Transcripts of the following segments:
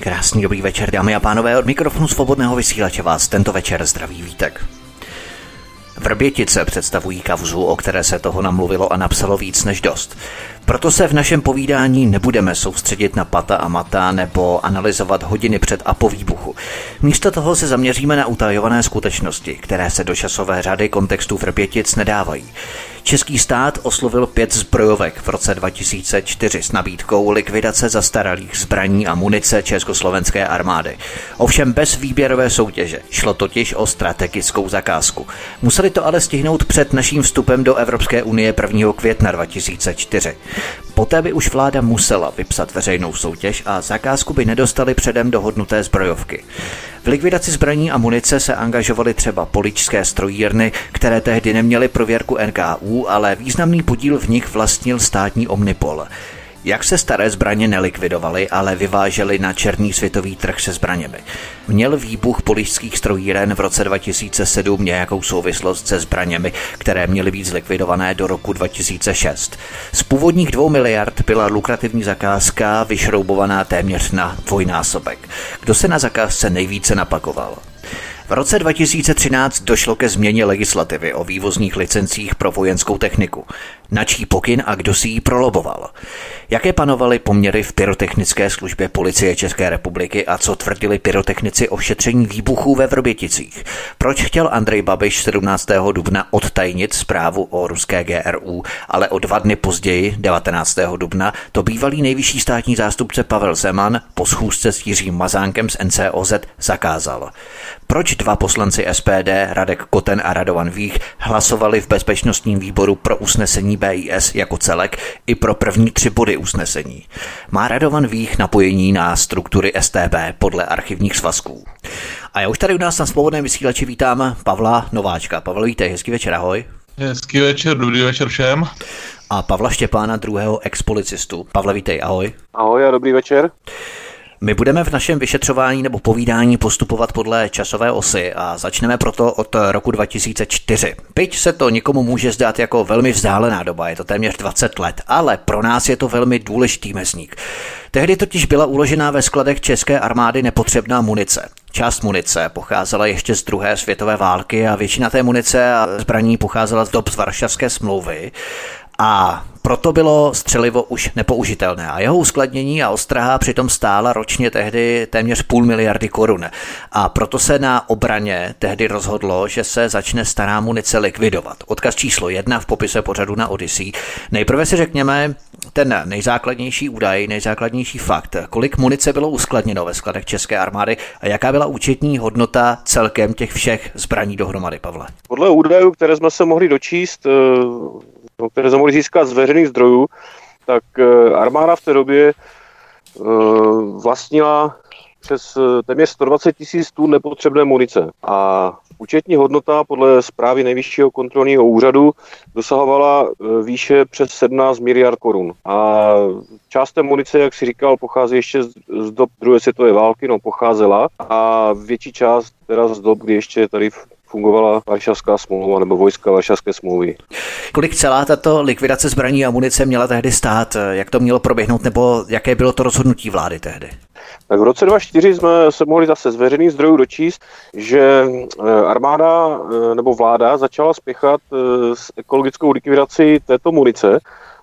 Krásný, dobrý večer, dámy a pánové, od mikrofonu svobodného vysílače vás tento večer zdraví vítek. Vrbětice představují kavzu, o které se toho namluvilo a napsalo víc než dost. Proto se v našem povídání nebudeme soustředit na pata a mata nebo analyzovat hodiny před a po výbuchu. Místo toho se zaměříme na utajované skutečnosti, které se do časové řady kontextu Vrbětic nedávají. Český stát oslovil pět zbrojovek v roce 2004 s nabídkou likvidace zastaralých zbraní a munice československé armády. Ovšem bez výběrové soutěže. Šlo totiž o strategickou zakázku. Museli to ale stihnout před naším vstupem do Evropské unie 1. května 2004. Poté by už vláda musela vypsat veřejnou soutěž a zakázku by nedostali předem dohodnuté zbrojovky. V likvidaci zbraní a munice se angažovaly třeba poličské strojírny, které tehdy neměly prověrku NKU, ale významný podíl v nich vlastnil státní Omnipol. Jak se staré zbraně nelikvidovaly, ale vyvážely na černý světový trh se zbraněmi? Měl výbuch polišských strojíren v roce 2007 nějakou souvislost se zbraněmi, které měly být zlikvidované do roku 2006? Z původních dvou miliard byla lukrativní zakázka vyšroubovaná téměř na dvojnásobek. Kdo se na zakázce nejvíce napakoval? V roce 2013 došlo ke změně legislativy o vývozních licencích pro vojenskou techniku. Na čí pokyn a kdo si ji proloboval? Jaké panovaly poměry v pyrotechnické službě policie České republiky a co tvrdili pyrotechnici o šetření výbuchů ve Vrběticích? Proč chtěl Andrej Babiš 17. dubna odtajnit zprávu o ruské GRU, ale o dva dny později, 19. dubna, to bývalý nejvyšší státní zástupce Pavel Zeman po schůzce s Jiřím Mazánkem z NCOZ zakázal? Proč dva poslanci SPD, Radek Koten a Radovan Vích, hlasovali v bezpečnostním výboru pro usnesení BIS jako celek i pro první tři body usnesení. Má Radovan Vích napojení na struktury STB podle archivních svazků. A já už tady u nás na svobodném vysílači vítám Pavla Nováčka. Pavel, vítej, hezký večer, ahoj. Hezký večer, dobrý večer všem. A Pavla Štěpána, druhého expolicistu. Pavle, vítej, ahoj. Ahoj a dobrý večer. My budeme v našem vyšetřování nebo povídání postupovat podle časové osy a začneme proto od roku 2004. Byť se to někomu může zdát jako velmi vzdálená doba, je to téměř 20 let, ale pro nás je to velmi důležitý mezník. Tehdy totiž byla uložená ve skladech české armády nepotřebná munice. Část munice pocházela ještě z druhé světové války a většina té munice a zbraní pocházela z dob z Varšavské smlouvy a proto bylo střelivo už nepoužitelné a jeho uskladnění a ostraha přitom stála ročně tehdy téměř půl miliardy korun. A proto se na obraně tehdy rozhodlo, že se začne stará munice likvidovat. Odkaz číslo jedna v popise pořadu na Odyssey. Nejprve si řekněme ten nejzákladnější údaj, nejzákladnější fakt. Kolik munice bylo uskladněno ve skladech České armády a jaká byla účetní hodnota celkem těch všech zbraní dohromady, Pavle? Podle údajů, které jsme se mohli dočíst, eh, které jsme mohli získat z veřejných zdrojů, tak eh, armáda v té době eh, vlastnila přes eh, téměř 120 tisíc tun nepotřebné munice. A účetní hodnota podle zprávy Nejvyššího kontrolního úřadu dosahovala výše přes 17 miliard korun. A část té munice, jak si říkal, pochází ještě z dob druhé světové války, no pocházela. A větší část teda z dob, kdy ještě tady fungovala Varšavská smlouva nebo vojska Varšavské smlouvy. Kolik celá tato likvidace zbraní a munice měla tehdy stát? Jak to mělo proběhnout nebo jaké bylo to rozhodnutí vlády tehdy? Tak v roce 2004 jsme se mohli zase z veřejných zdrojů dočíst, že eh, armáda eh, nebo vláda začala spěchat eh, s ekologickou likvidací této munice,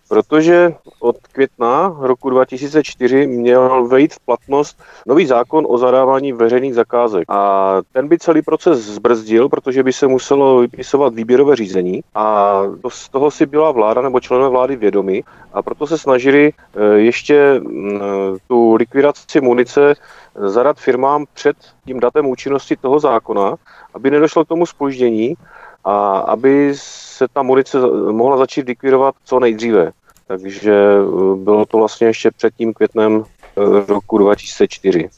protože od května roku 2004 měl vejít v platnost nový zákon o zadávání veřejných zakázek. A ten by celý proces zbrzdil, protože by se muselo vypisovat výběrové řízení a to, z toho si byla vláda nebo členové vlády vědomi a proto se snažili eh, ještě mm, tu likvidaci munice zadat firmám před tím datem účinnosti toho zákona, aby nedošlo k tomu spoždění a aby se ta munice mohla začít likvidovat co nejdříve. Takže eh, bylo to vlastně ještě před tím květnem roku 2004.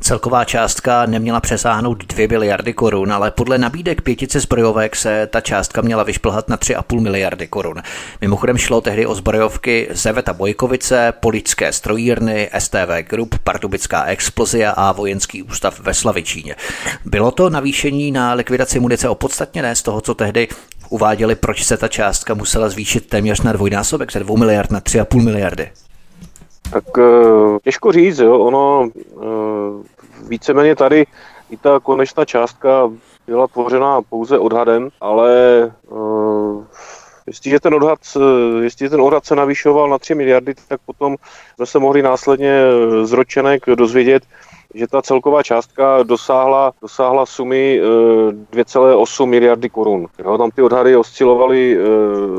Celková částka neměla přesáhnout 2 miliardy korun, ale podle nabídek pětice zbrojovek se ta částka měla vyšplhat na 3,5 miliardy korun. Mimochodem šlo tehdy o zbrojovky Zeveta Bojkovice, Polické strojírny, STV Group, Pardubická explozia a vojenský ústav ve Slavičíně. Bylo to navýšení na likvidaci munice opodstatněné z toho, co tehdy uváděli, proč se ta částka musela zvýšit téměř na dvojnásobek, ze 2 miliard na 3,5 miliardy? Tak eh, těžko říct, jo. ono eh, víceméně tady i ta konečná částka byla tvořena pouze odhadem, ale uh, jestliže ten odhad, jestliže ten odhad se navýšoval na 3 miliardy, tak potom jsme se mohli následně z ročenek dozvědět, že ta celková částka dosáhla, dosáhla sumy 2,8 miliardy korun. Tam ty odhady oscilovaly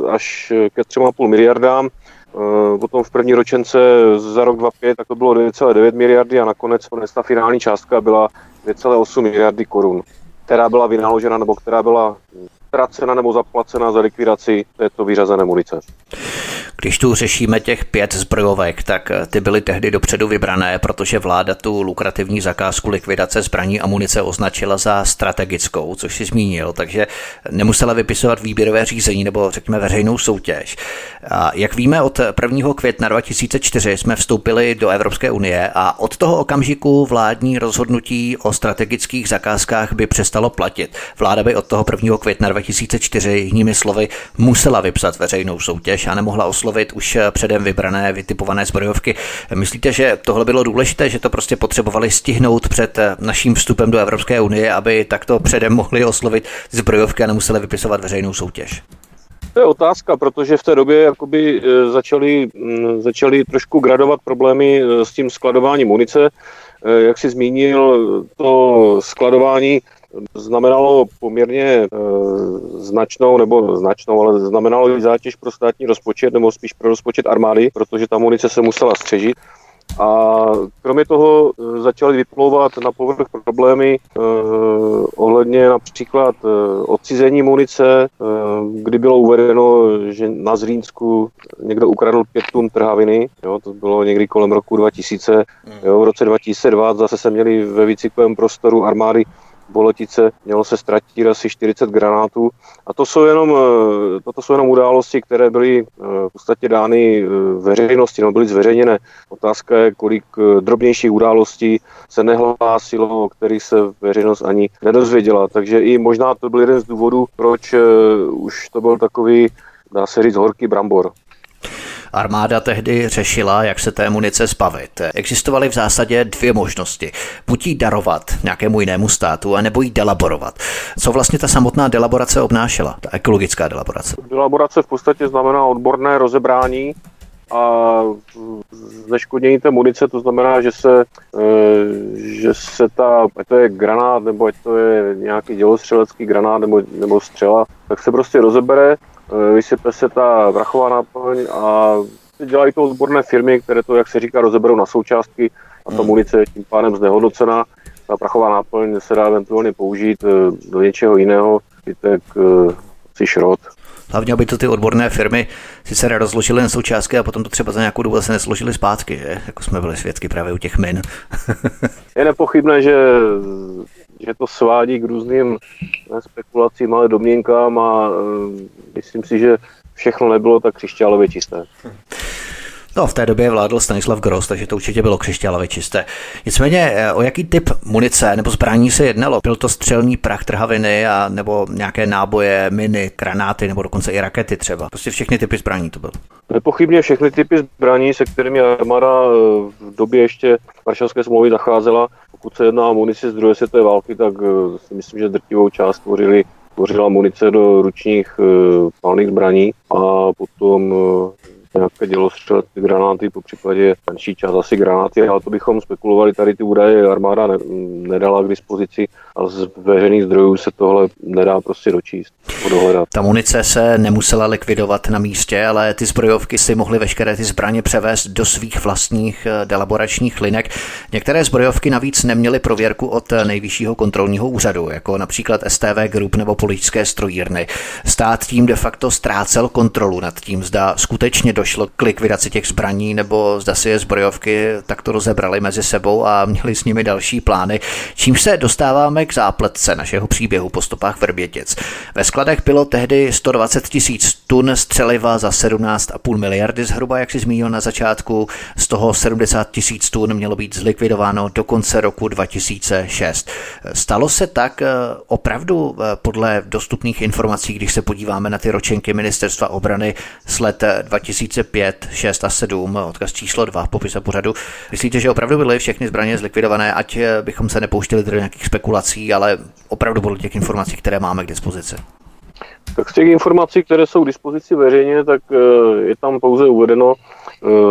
až ke 3,5 miliardám. Eh, potom v první ročence za rok 2005 tak to bylo 9,9 miliardy a nakonec ta finální částka byla 2,8 miliardy korun, která byla vynaložena nebo která byla ztracena nebo zaplacena za likvidaci této vyřazené munice. Když tu řešíme těch pět zbrojovek, tak eh, ty byly tehdy dopředu vybrané, protože vláda tu lukrativní zakázku likvidace zbraní a munice označila za strategickou, což si zmínil, takže nemusela vypisovat výběrové řízení nebo řekněme veřejnou soutěž. A jak víme, od 1. května 2004 jsme vstoupili do Evropské unie a od toho okamžiku vládní rozhodnutí o strategických zakázkách by přestalo platit. Vláda by od toho 1. května 2004 jinými slovy musela vypsat veřejnou soutěž a nemohla oslovit oslovit už eh, předem vybrané, vytipované zbrojovky. Myslíte, že tohle bylo důležité, že to prostě potřebovali stihnout před eh, naším vstupem do Evropské unie, aby takto předem mohli oslovit zbrojovky a nemuseli vypisovat veřejnou soutěž? To je otázka, protože v té době jakoby eh, začaly, mm, začaly trošku gradovat problémy s tím skladováním munice. Jak si zmínil, to skladování znamenalo poměrně e, značnou, nebo značnou, ale znamenalo i zátěž pro státní rozpočet, nebo spíš pro rozpočet armády, protože ta munice se musela střežit. A kromě toho e, začaly vyplouvat na povrch problémy eh, ohledně například eh, odcizení munice, eh, kdy bylo uvedeno, že na Zlínsku někdo ukradl pět tun trhaviny, jo, to bylo někdy kolem roku 2000, jo, v roce 2002 zase se měli ve výcvikovém prostoru armády Boletice mělo se ztratit asi 40 granátů. A to jsou jenom, eh, toto jsou jenom události, které byly eh, v podstatě dány eh, veřejnosti, no byly zveřejněné. Otázka je, kolik drobnějších událostí se nehlásilo, o kterých se veřejnost ani nedozvěděla. Takže i možná to byl jeden z důvodů, proč už to byl takový, dá se říct, horký brambor. Armáda tehdy řešila, jak se té munice zbavit. Existovaly v zásadě dvě možnosti. Buď ji darovat nějakému jinému státu, anebo ji delaborovat. Co vlastně ta samotná delaborace obnášela, ta ekologická delaborace? Delaborace v podstatě znamená odborné rozebrání a zneškodnění té munice, to znamená, že se, e, že se ta, ať to je granát, nebo ať to je nějaký dělostřelecký granát nebo, nebo střela, tak se prostě rozebere vysype se ta vrachová náplň a dělají to odborné firmy, které to, jak se říká, rozeberou na součástky a ta hmm. munice je tím pádem znehodnocena. Ta prachová náplň se dá eventuálně použít eh, do něčeho jiného, tak eh, si šrot. Hlavně, aby to ty odborné firmy sice rozložily na součástky a potom to třeba za nějakou dobu se nesložili zpátky, že? jako jsme byli svědky právě u těch min. je nepochybné, že že to svádí k různým spekulacím, ale domněnkám a eh, myslím si, že všechno nebylo tak křišťálově čisté. No, v té době vládl Stanislav Gross, takže to určitě bylo křišťálově čisté. Nicméně, eh, o jaký typ munice nebo zbraní se jednalo? Byl to střelný prach trhaviny a nebo nějaké náboje, miny, granáty nebo dokonce i rakety třeba? Prostě všechny typy zbraní to bylo. Nepochybně všechny typy zbraní, se kterými armáda v době ještě Varšavské smlouvy zacházela, pokud se jedná o munici z druhé světové války, tak eh, si myslím, že drtivou část tvořili, tvořila munice do ručních uh, palných zbraní a potom uh, nějaké dělostřelecké granáty, po případě menší část asi granáty, ale to bychom spekulovali, tady ty údaje armáda ne, nedala k dispozici a z veřejných zdrojů se tohle nedá prostě dočíst, dohledat. Ta munice se nemusela likvidovat na místě, ale ty zbrojovky si mohly veškeré ty zbraně převést do svých vlastních eh, delaboračních linek. Některé zbrojovky navíc neměly prověrku od nejvyššího kontrolního úřadu, jako například STV Group nebo politické strojírny. Stát tím de facto ztrácel kontrolu nad tím, zda skutečně došlo k likvidaci těch zbraní, nebo zda si je zbrojovky takto rozebrali mezi sebou a měli s nimi další plány. Čím se dostáváme k zápletce našeho příběhu po stopách Vrbětic. Ve skladech bylo tehdy 120 tisíc tun střeliva za 17,5 miliardy zhruba, jak si zmínil na začátku. Z toho 70 tisíc tun mělo být zlikvidováno do konce roku 2006. Stalo se tak eh, opravdu eh, podle dostupných informací, když se podíváme na ty ročenky ministerstva obrany z let 2005, 6 a 7, odkaz číslo 2 v popise pořadu. Myslíte, že opravdu byly všechny zbraně zlikvidované, ať eh, bychom se nepouštěli do nějakých spekulací, ale opravdu podle těch informací, které máme k dispozici? Tak z těch informací, které jsou k dispozici veřejně, tak je tam pouze uvedeno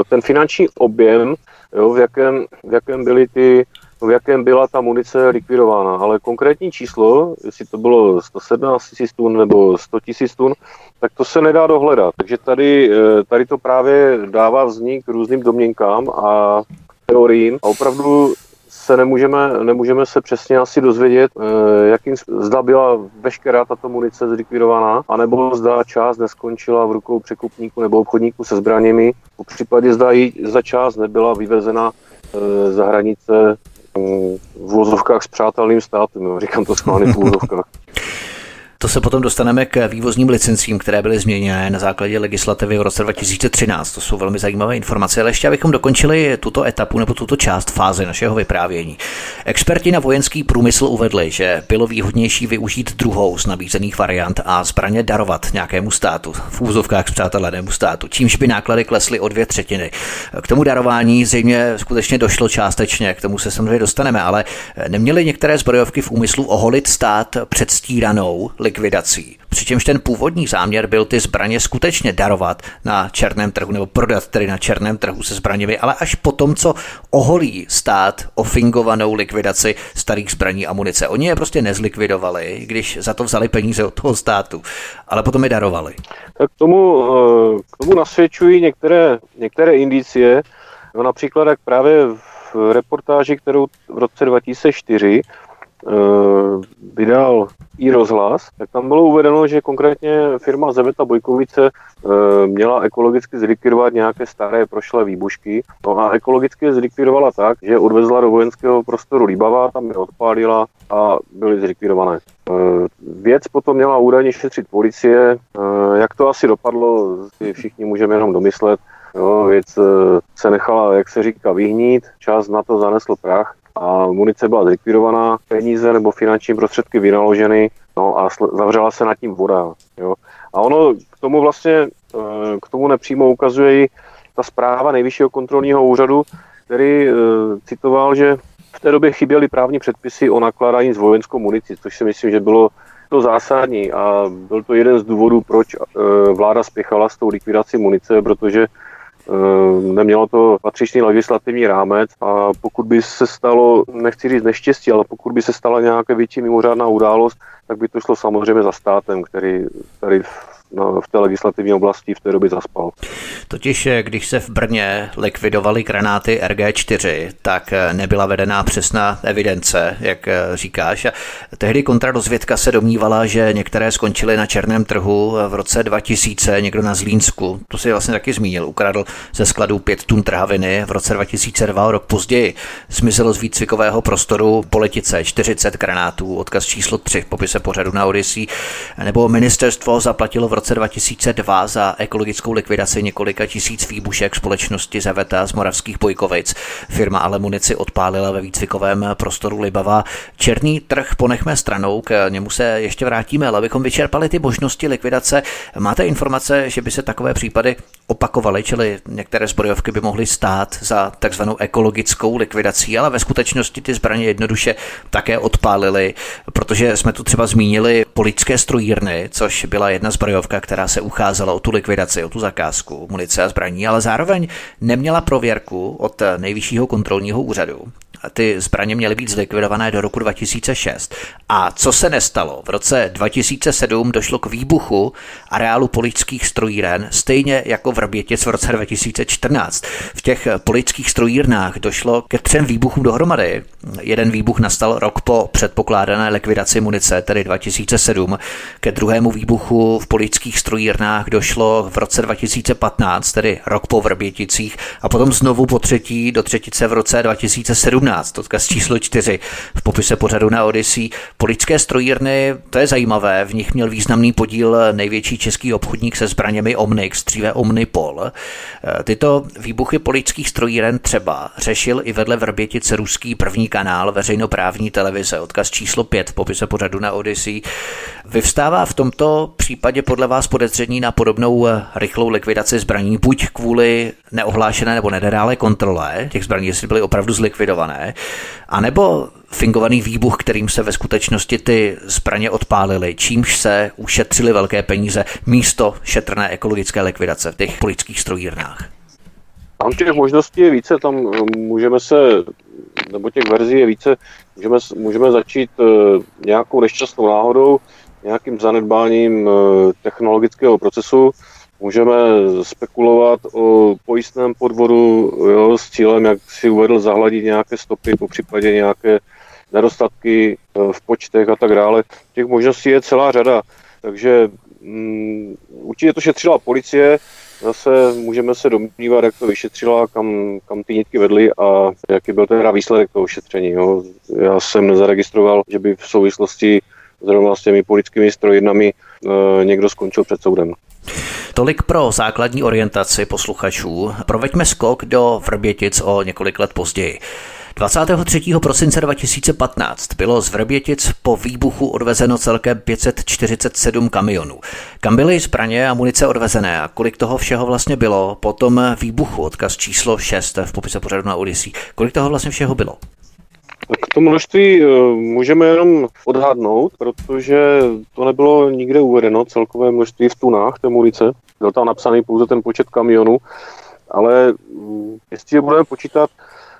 ten finanční objem, jo, v, jakém, v jakém byly ty v jakém byla ta munice likvidována, ale konkrétní číslo, jestli to bylo 117 tisíc tun nebo 100 tisíc tun, tak to se nedá dohledat. Takže tady, eh, tady to právě dává vznik různým domněnkám a teoriím a opravdu se nemůžeme, nemůžeme se přesně asi dozvědět, eh, jakým zda byla veškerá tato munice zlikvidovaná, anebo zda část neskončila v rukou překupníků nebo obchodníků se zbraněmi, po případě zda, jí, za část nebyla vyvezena eh, za hranice v vozovkách s přátelným státem, jo. říkám to schválně v vozovkách. To se potom dostaneme k vývozním licencím, které byly změněné na základě legislativy v roce 2013. To jsou velmi zajímavé informace, ale ještě abychom dokončili tuto etapu nebo tuto část fáze našeho vyprávění. Experti na vojenský průmysl uvedli, že bylo výhodnější využít druhou z nabízených variant a zbraně darovat nějakému státu, v úzovkách přátelenému státu, čímž by náklady klesly o dvě třetiny. K tomu darování zřejmě skutečně došlo částečně, k tomu se samozřejmě dostaneme, ale neměly některé zbrojovky v úmyslu oholit stát předstíranou likvidací. Přičemž ten původní záměr byl ty zbraně skutečně darovat na černém trhu nebo prodat tedy na černém trhu se zbraněmi, ale až po tom, co oholí stát o fingovanou likvidaci starých zbraní a munice. Oni je prostě nezlikvidovali, když za to vzali peníze od toho státu, ale potom je darovali. Tak tomu, eh, k tomu nasvědčují některé, některé indicie, no například jak právě v reportáži, kterou v roce 2004 Eh, vydal i rozhlas, tak tam bylo uvedeno, že konkrétně firma Zeveta Bojkovice eh, měla ekologicky zlikvidovat nějaké staré prošlé výbušky. No a ekologicky je zlikvidovala tak, že odvezla do vojenského prostoru Líbava, tam je odpálila a byly zlikvidované. Eh, věc potom měla údajně šetřit policie. Jak to asi dopadlo, si všichni můžeme jenom domyslet. Jo, věc se nechala, jak se říká, vyhnít, čas na to zanesl prach a munice byla zlikvidovaná, peníze nebo finanční prostředky vynaloženy, no a zavřela se nad tím voda. Jo. A ono k tomu vlastně, eh, k tomu nepřímo ukazuje i ta zpráva nejvyššího kontrolního úřadu, který e, citoval, že v té době chyběly právní předpisy o nakládání s vojenskou municí, což si myslím, že bylo to zásadní a byl to jeden z důvodů, proč e, vláda spěchala s tou likvidací munice, protože nemělo to patřičný legislativní rámec a pokud by se stalo, nechci říct neštěstí, ale pokud by se stala nějaká větší mimořádná událost, tak by to šlo samozřejmě za státem, který tady v té legislativní oblasti v té době zaspal. Totiž, eh, když se v Brně likvidovaly granáty RG4, tak eh, nebyla vedená přesná evidence, jak eh, říkáš. A tehdy kontradozvědka se domnívala, že některé skončily na černém trhu v roce 2000, někdo na Zlínsku, to si vlastně taky zmínil, ukradl ze skladu 5 tun trhaviny v roce 2002, rok později. Zmizelo z výcvikového prostoru politice 40 granátů, odkaz číslo 3 v popise pořadu na Odyssey, nebo ministerstvo zaplatilo v roce roce 2002 za ekologickou likvidaci několika tisíc výbušek společnosti Zaveta z Moravských Bojkovic. Firma ale munici odpálila ve výcvikovém prostoru Libava. Černý trh ponechme stranou, k němu se ještě vrátíme, ale abychom vyčerpali ty možnosti likvidace. Máte informace, že by se takové případy opakovaly, čili některé zbrojovky by mohly stát za takzvanou ekologickou likvidací, ale ve skutečnosti ty zbraně jednoduše také odpálily, protože jsme tu třeba zmínili poličské strojírny, což byla jedna zbrojovka, která se ucházela o tu likvidaci, o tu zakázku munice a zbraní, ale zároveň neměla prověrku od nejvyššího kontrolního úřadu ty zbraně měly být zlikvidované do roku 2006. A co se nestalo? V roce 2007 došlo k výbuchu areálu poličských strojíren, stejně jako v Rbětic v roce 2014. V těch poličských strojírnách došlo ke třem výbuchům dohromady. Jeden výbuch nastal rok po předpokládané likvidaci munice, tedy 2007. Ke druhému výbuchu v poličských strojírnách došlo v roce 2015, tedy rok po Vrběticích, a potom znovu po třetí do třetice v roce 2017. 14, odkaz číslo 4 v popise pořadu na Odyssey. Poličské strojírny, to je zajímavé, v nich měl významný podíl největší český obchodník se zbraněmi Omnix, dříve Omnipol. Tyto výbuchy poličských strojíren třeba řešil i vedle Vrbětice ruský první kanál veřejnoprávní televize, odkaz číslo 5 v popise pořadu na Odyssey. Vyvstává v tomto případě podle vás podezření na podobnou rychlou likvidaci zbraní, buď kvůli neohlášené nebo nedále kontrole těch zbraní, jestli byly opravdu zlikvidované, a anebo fingovaný výbuch, kterým se ve skutečnosti ty zbraně odpálily, čímž se ušetřily velké peníze místo šetrné ekologické likvidace v těch politických strojírnách. Tam těch možností je více, tam eh, můžeme se, nebo těch verzí je více, můžeme, můžeme začít eh, nějakou nešťastnou náhodou, nějakým zanedbáním eh, technologického procesu, Můžeme spekulovat o pojistném podvodu jo, s cílem, jak si uvedl, zahladit nějaké stopy, po případě nějaké nedostatky e, v počtech a tak dále. Těch možností je celá řada, takže um, určitě to šetřila policie, zase můžeme se domnívat, jak to vyšetřila, kam, kam ty nitky vedly a jaký byl teda výsledek toho šetření. Jo. Já jsem nezaregistroval, že by v souvislosti zrovna s těmi politickými strojidnami e, někdo skončil před soudem. Tolik pro základní orientaci posluchačů. Proveďme skok do Vrbětic o několik let později. 23. prosince 2015 bylo z Vrbětic po výbuchu odvezeno celkem 547 kamionů. Kam byly zbraně a munice odvezené a kolik toho všeho vlastně bylo po tom výbuchu, odkaz číslo 6 v popise pořadu na Odyssey, kolik toho vlastně všeho bylo? K tomu množství eh, můžeme jenom odhadnout, protože to nebylo nikde uvedeno, celkové množství v tunách té munice. Byl tam napsaný pouze ten počet kamionů, ale mm, jestli je budeme počítat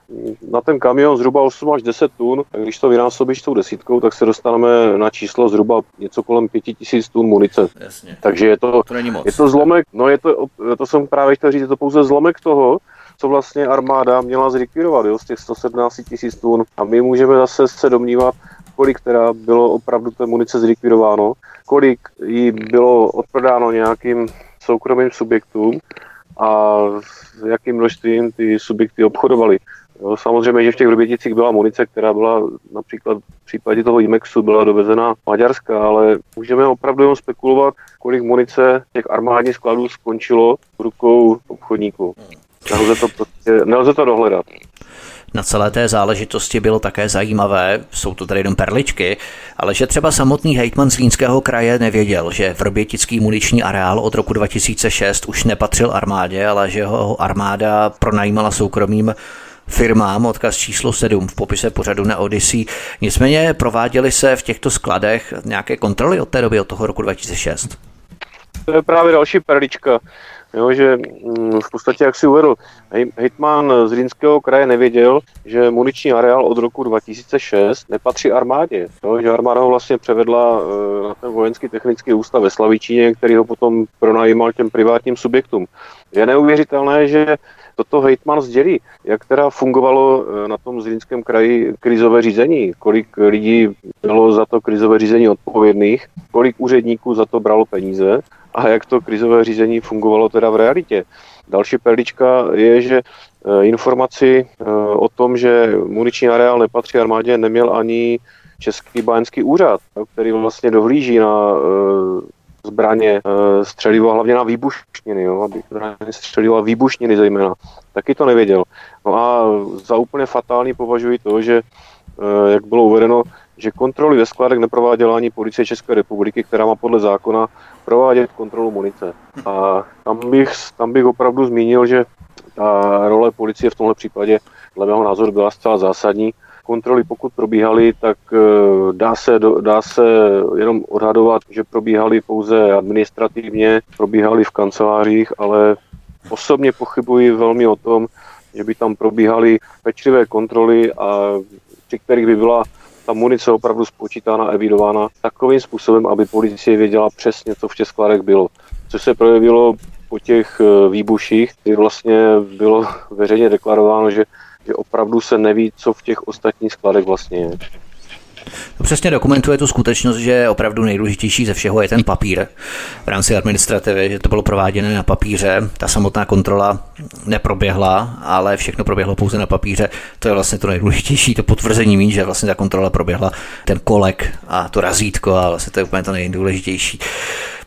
mm, na ten kamion zhruba 8 až 10 tun, tak když to vynásobíš tou desítkou, tak se dostaneme na číslo zhruba něco kolem 5000 tun munice. Jasně. Takže je to, to není moc. je to zlomek, no je to, to jsem právě chtěl říct, je to pouze zlomek toho, co vlastně armáda měla zlikvidovat jo, z těch 117 tisíc tun. A my můžeme zase se domnívat, kolik teda bylo opravdu té munice zlikvidováno, kolik jí bylo odprodáno nějakým soukromým subjektům a s jakým množstvím ty subjekty obchodovaly. Samozřejmě, že v těch Vrběticích byla munice, která byla například v případě toho IMEXu byla dovezena Maďarska, ale můžeme opravdu jenom spekulovat, kolik munice těch armádních skladů skončilo v rukou obchodníků. Nelze to, prostě, nelze to dohledat. Na celé té záležitosti bylo také zajímavé, jsou to tady jenom perličky, ale že třeba samotný hejtman z Línského kraje nevěděl, že Vrbětický muniční areál od roku 2006 už nepatřil armádě, ale že ho armáda pronajímala soukromým firmám, odkaz číslo 7 v popise pořadu na Odyssey. Nicméně prováděly se v těchto skladech nějaké kontroly od té doby, od toho roku 2006? To je právě další perlička. Jo, že mm, v podstatě, jak si uvedl, hejtman z Rýnského kraje nevěděl, že muniční areál od roku 2006 nepatří armádě. Jo, že armáda ho vlastně převedla e, na ten vojenský technický ústav ve Slavičíně, který ho potom pronajímal těm privátním subjektům. Je neuvěřitelné, že toto hejtman sdělí, jak teda fungovalo e, na tom Zlínském kraji krizové řízení, kolik lidí bylo za to krizové řízení odpovědných, kolik úředníků za to bralo peníze a jak to krizové řízení fungovalo teda v realitě. Další perlička je, že eh, informaci eh, o tom, že muniční areál nepatří armádě, neměl ani Český báňský úřad, který vlastně dohlíží na eh, zbraně, střelivo, hlavně na výbušniny, jo, aby střelivo a výbušniny zejména. Taky to nevěděl. No a za úplně fatální považuji to, že, jak bylo uvedeno, že kontroly ve skladech neprováděla ani policie České republiky, která má podle zákona provádět kontrolu munice. A tam bych, tam bych opravdu zmínil, že ta role policie v tomhle případě, dle mého názoru, byla zcela zásadní. Kontroly pokud probíhaly, tak eh, dá se, dá se jenom odhadovat, že probíhaly pouze administrativně, probíhaly v kancelářích, ale osobně pochybuji velmi o tom, že by tam probíhaly pečlivé kontroly a při kterých by byla ta munice opravdu spočítána, evidována takovým způsobem, aby policie věděla přesně, co v těch skladech bylo. Což se projevilo po těch eh, výbuších, kdy vlastně bylo veřejně deklarováno, že, že opravdu se neví, co v těch ostatních skladech vlastně je. To přesně dokumentuje tu skutečnost, že opravdu nejdůležitější ze všeho je ten papír v rámci administrativy, že to bylo prováděné na papíře, ta samotná kontrola neproběhla, ale všechno proběhlo pouze na papíře. To je vlastně to nejdůležitější, to potvrzení mít, že vlastně ta kontrola proběhla, ten kolek a to razítko a vlastně to je úplně to nejdůležitější.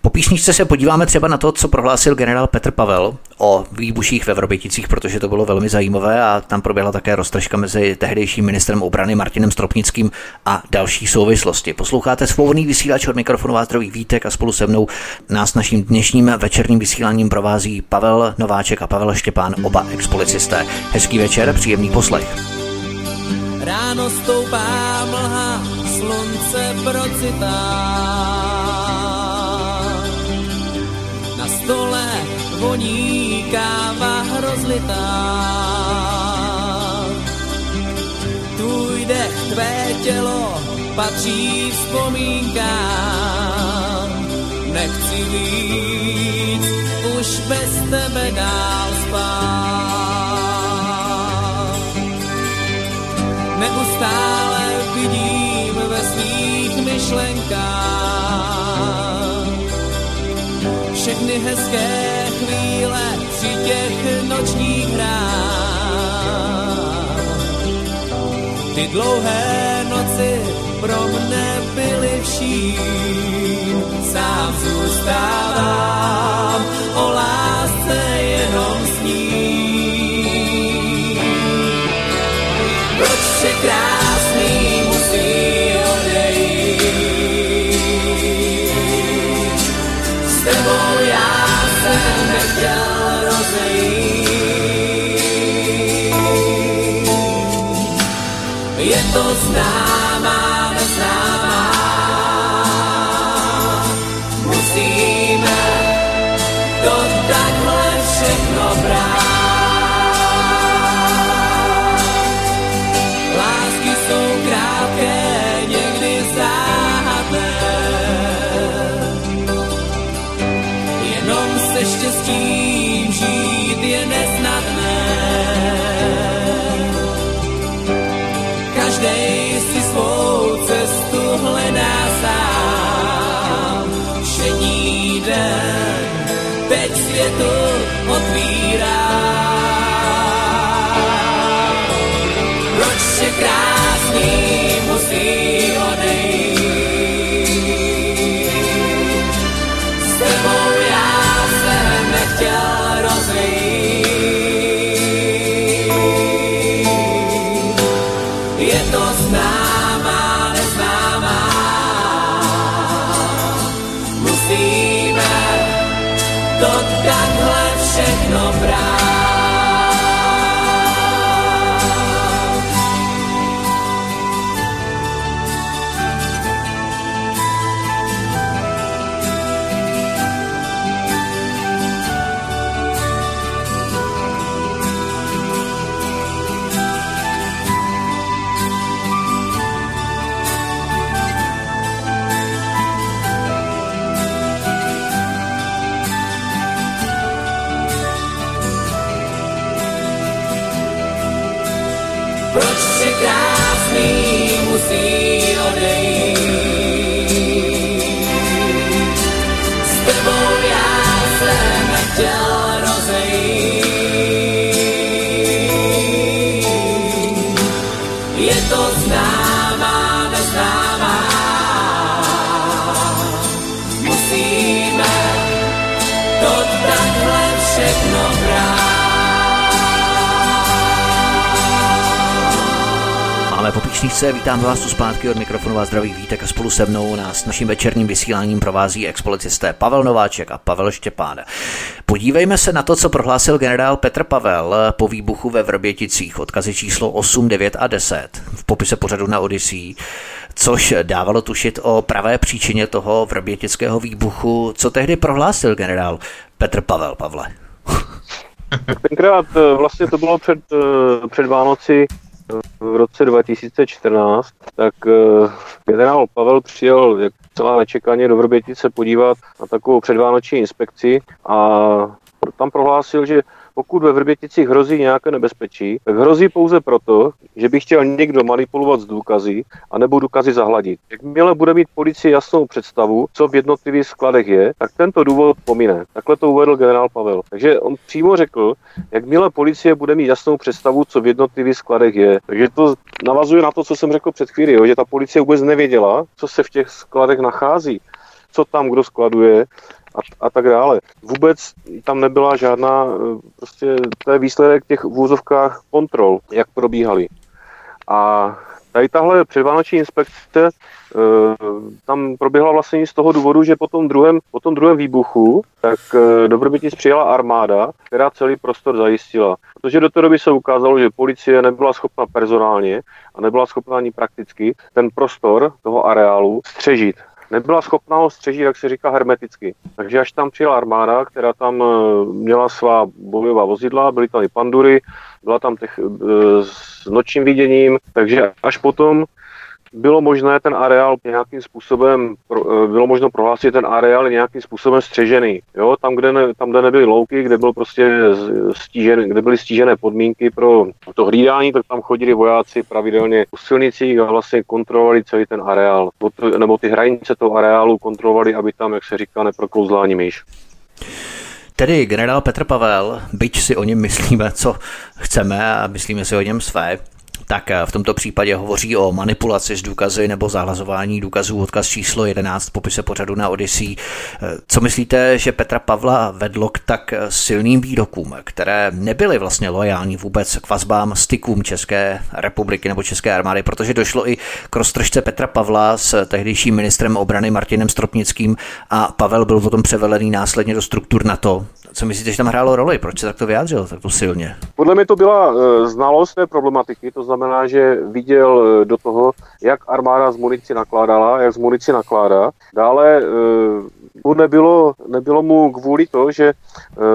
Po písničce se podíváme třeba na to, co prohlásil generál Petr Pavel o výbuších ve Vroběticích, protože to bylo velmi zajímavé a tam proběhla také roztržka mezi tehdejším ministrem obrany Martinem Stropnickým a další souvislosti. Posloucháte svobodný vysílač od mikrofonu vás Vítek a spolu se mnou nás naším dnešním večerním vysíláním provází Pavel Nováček a Pavel Štěpán, oba expolicisté. Hezký večer, příjemný poslech. Ráno stoupá mlha, slunce procitá stole voní káva hrozlitá. Tvůj dech, tvé tělo patří vzpomínkám. Nechci víc už bez tebe dál spát. Neustále vidím ve svých myšlenkách všechny hezké chvíle při těch nočních hrách. Ty dlouhé noci pro mne byly vším, sám zůstávám o lásce jenom s ním. Proč se krásný Je to známá, všechno brát. Máme po se vítám vás tu zpátky od mikrofonu a zdravých vítek a spolu se mnou nás naším večerním vysíláním provází expolicisté Pavel Nováček a Pavel Štěpán. Podívejme se na to, co prohlásil generál Petr Pavel po výbuchu ve Vrběticích, odkazy číslo 8, 9 a 10 v popise pořadu na Odisí, což dávalo tušit o pravé příčině toho vrbětického výbuchu. Co tehdy prohlásil generál Petr Pavel, Pavle? Tenkrát eh, vlastně to bylo před, eh, před Vánoci eh, v roce 2014, tak generál Pavel přijel jak celá nečekaně do Vrbětice podívat na takovou předvánoční inspekci a tam prohlásil, že pokud ve Vrběticích hrozí nějaké nebezpečí, tak hrozí pouze proto, že by chtěl někdo manipulovat s důkazy a nebo důkazy zahladit. Jakmile bude mít policie jasnou představu, co v jednotlivých skladech je, tak tento důvod pomine. Takhle to uvedl generál Pavel. Takže on přímo řekl, jakmile policie bude mít jasnou představu, co v jednotlivých skladech je. Takže to navazuje na to, co jsem řekl před chvíli, jo, že ta policie vůbec nevěděla, co se v těch skladech nachází co tam kdo skladuje, a, a tak dále. Vůbec tam nebyla žádná, eh, prostě to je výsledek těch v úzovkách kontrol, jak probíhaly. A tady tahle předvánoční inspekce e, tam proběhla vlastně z toho důvodu, že po tom druhém, po tom druhém výbuchu tak e, do Vrbitic přijela armáda, která celý prostor zajistila. Protože do té doby se ukázalo, že policie nebyla schopna personálně a nebyla schopna ani prakticky ten prostor toho areálu střežit nebyla schopná ho střežit, jak se říká, hermeticky. Takže až tam přijela armáda, která tam eh, měla svá bojová vozidla, byly tam i pandury, byla tam těch, eh, s nočním viděním, takže až potom bylo možné ten areál nějakým způsobem, eh, bylo možno prohlásit ten areál nějakým způsobem střežený. Jo, tam, kde, ne, tam, kde nebyly louky, kde, byl prostě stížen, kde byly stížené podmínky pro to hlídání, tak tam chodili vojáci pravidelně po silnicích a vlastně kontrolovali celý ten areál. Nebo ty hranice toho areálu kontrolovali, aby tam, jak se říká, neproklouzla ani myš. Tedy generál Petr Pavel, byť si o něm myslíme, co chceme a myslíme si o něm své, tak eh, v tomto případě hovoří o manipulaci s důkazy nebo zahlazování důkazů odkaz číslo 11 popise pořadu na Odyssey. Eh, co myslíte, že Petra Pavla vedlo k tak eh, silným výrokům, které nebyly vlastně lojální vůbec k vazbám, stykům České republiky nebo České armády, protože došlo i k roztržce Petra Pavla s tehdejším ministrem obrany Martinem Stropnickým a Pavel byl potom převelený následně do struktur NATO. Co myslíte, že tam hrálo roli? Proč se tak to vyjádřil takto silně? Podle mě to byla znalost té problematiky, to znamená, že viděl eh, do toho, jak armáda z munici nakládala, jak z munici nakládá. Dále to eh, nebylo, nebylo mu kvůli to, že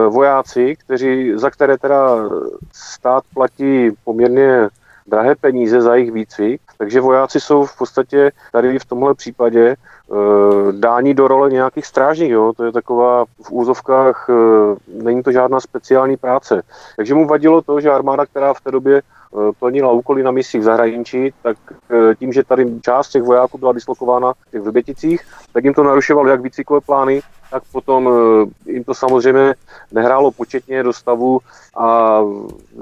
vojáci, kteří, za které teda stát platí poměrně drahé peníze za jejich výcvik, takže vojáci jsou v podstatě tady v tomhle případě dání do role nějakých strážních. Jo? To je taková v úzovkách, není to žádná speciální práce. Takže mu vadilo to, že armáda, která v té době Eh, plnila úkoly na misích v zahraničí, tak eh, tím, že tady část těch vojáků byla dislokována v těch Vrběticích, tak jim to narušovalo jak výcvikové plány, tak potom eh, jim to samozřejmě nehrálo početně do stavu a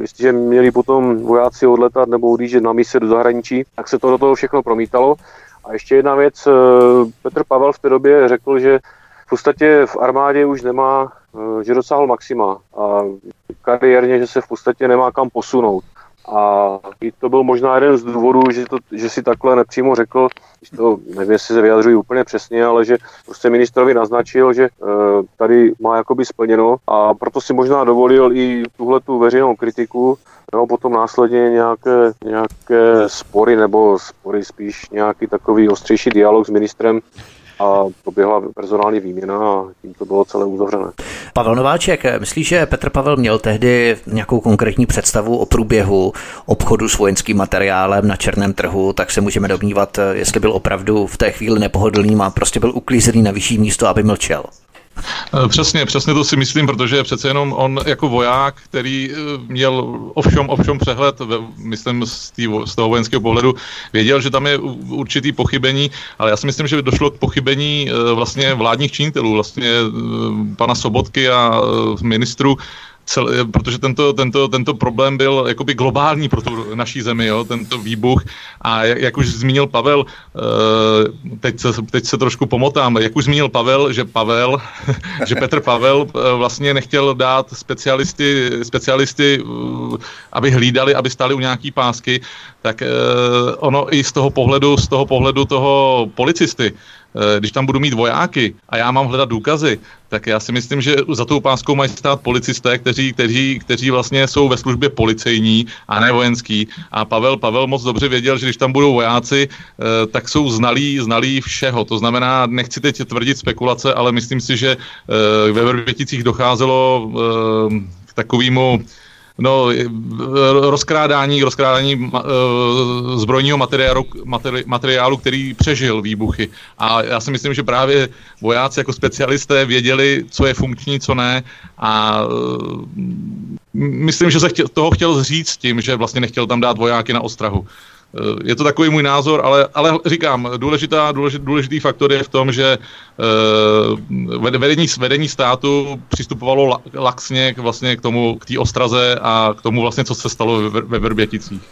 jestliže měli potom vojáci odletat nebo odjíždět na mise do zahraničí, tak se to do toho všechno promítalo. A ještě jedna věc, Petr Pavel v té době řekl, že v podstatě v armádě už nemá, že dosáhl maxima a kariérně, že se v podstatě nemá kam posunout. A i to byl možná jeden z důvodů, že, to, že si takhle nepřímo řekl, to nevím, jestli se vyjadřují úplně přesně, ale že prostě ministrovi naznačil, že e, tady má jakoby splněno a proto si možná dovolil i tuhle tu veřejnou kritiku, nebo potom následně nějaké, nějaké spory, nebo spory spíš nějaký takový ostřejší dialog s ministrem a proběhla personální výměna a tím to bylo celé uzavřené. Pavel Nováček, myslíš, že Petr Pavel měl tehdy nějakou konkrétní představu o průběhu obchodu s vojenským materiálem na černém trhu, tak se můžeme domnívat, jestli byl opravdu v té chvíli nepohodlný a prostě byl uklízený na vyšší místo, aby mlčel. Eh, přesně, přesně to si myslím, protože přece jenom on jako voják, který eh, měl ovšem, ovšem přehled, myslím z, tý, z toho vojenského pohledu, věděl, že tam je určitý pochybení, ale já si myslím, že došlo k pochybení eh, vlastně vládních činitelů, vlastně pana Sobotky a ministru, cel, protože tento, tento, tento problém byl jakoby globální pro tu naší zemi, jo, tento výbuch. A jak, jak už zmínil Pavel, eh, teď se, teď se trošku pomotám, jak už zmínil Pavel, že Pavel, že Petr Pavel eh, vlastně nechtěl dát specialisty, specialisty aby hlídali, aby stáli u nějaký pásky, tak ono i z toho pohledu, z toho pohledu toho policisty, Eh, když tam budu mít vojáky a já mám hledat důkazy, tak já si myslím, že za tou páskou mají stát policisté, kteří, kteří, kteří vlastně jsou ve službě policejní a ne vojenský. A Pavel, Pavel moc dobře věděl, že když tam budou vojáci, eh, tak jsou znalí, znalí všeho. To znamená, nechci teď tvrdit spekulace, ale myslím si, že eh, ve Vrběticích docházelo k takovému No, rozkrádání, rozkrádání uh, zbrojního materiálu, materi, materiálu, který přežil výbuchy. A já si myslím, že právě vojáci jako specialisté věděli, co je funkční, co ne. A uh, myslím, že se chtěl, toho chtěl zříct tím, že vlastně nechtěl tam dát vojáky na ostrahu. Eh, je to takový můj názor, ale, ale říkám, důležitá, důležitý, důležitý faktor je v tom, že uh, vedení, vedení státu přistupovalo laxně k, vlastně k tomu, k té ostraze a k tomu vlastně, co se stalo ve, ve Vrběticích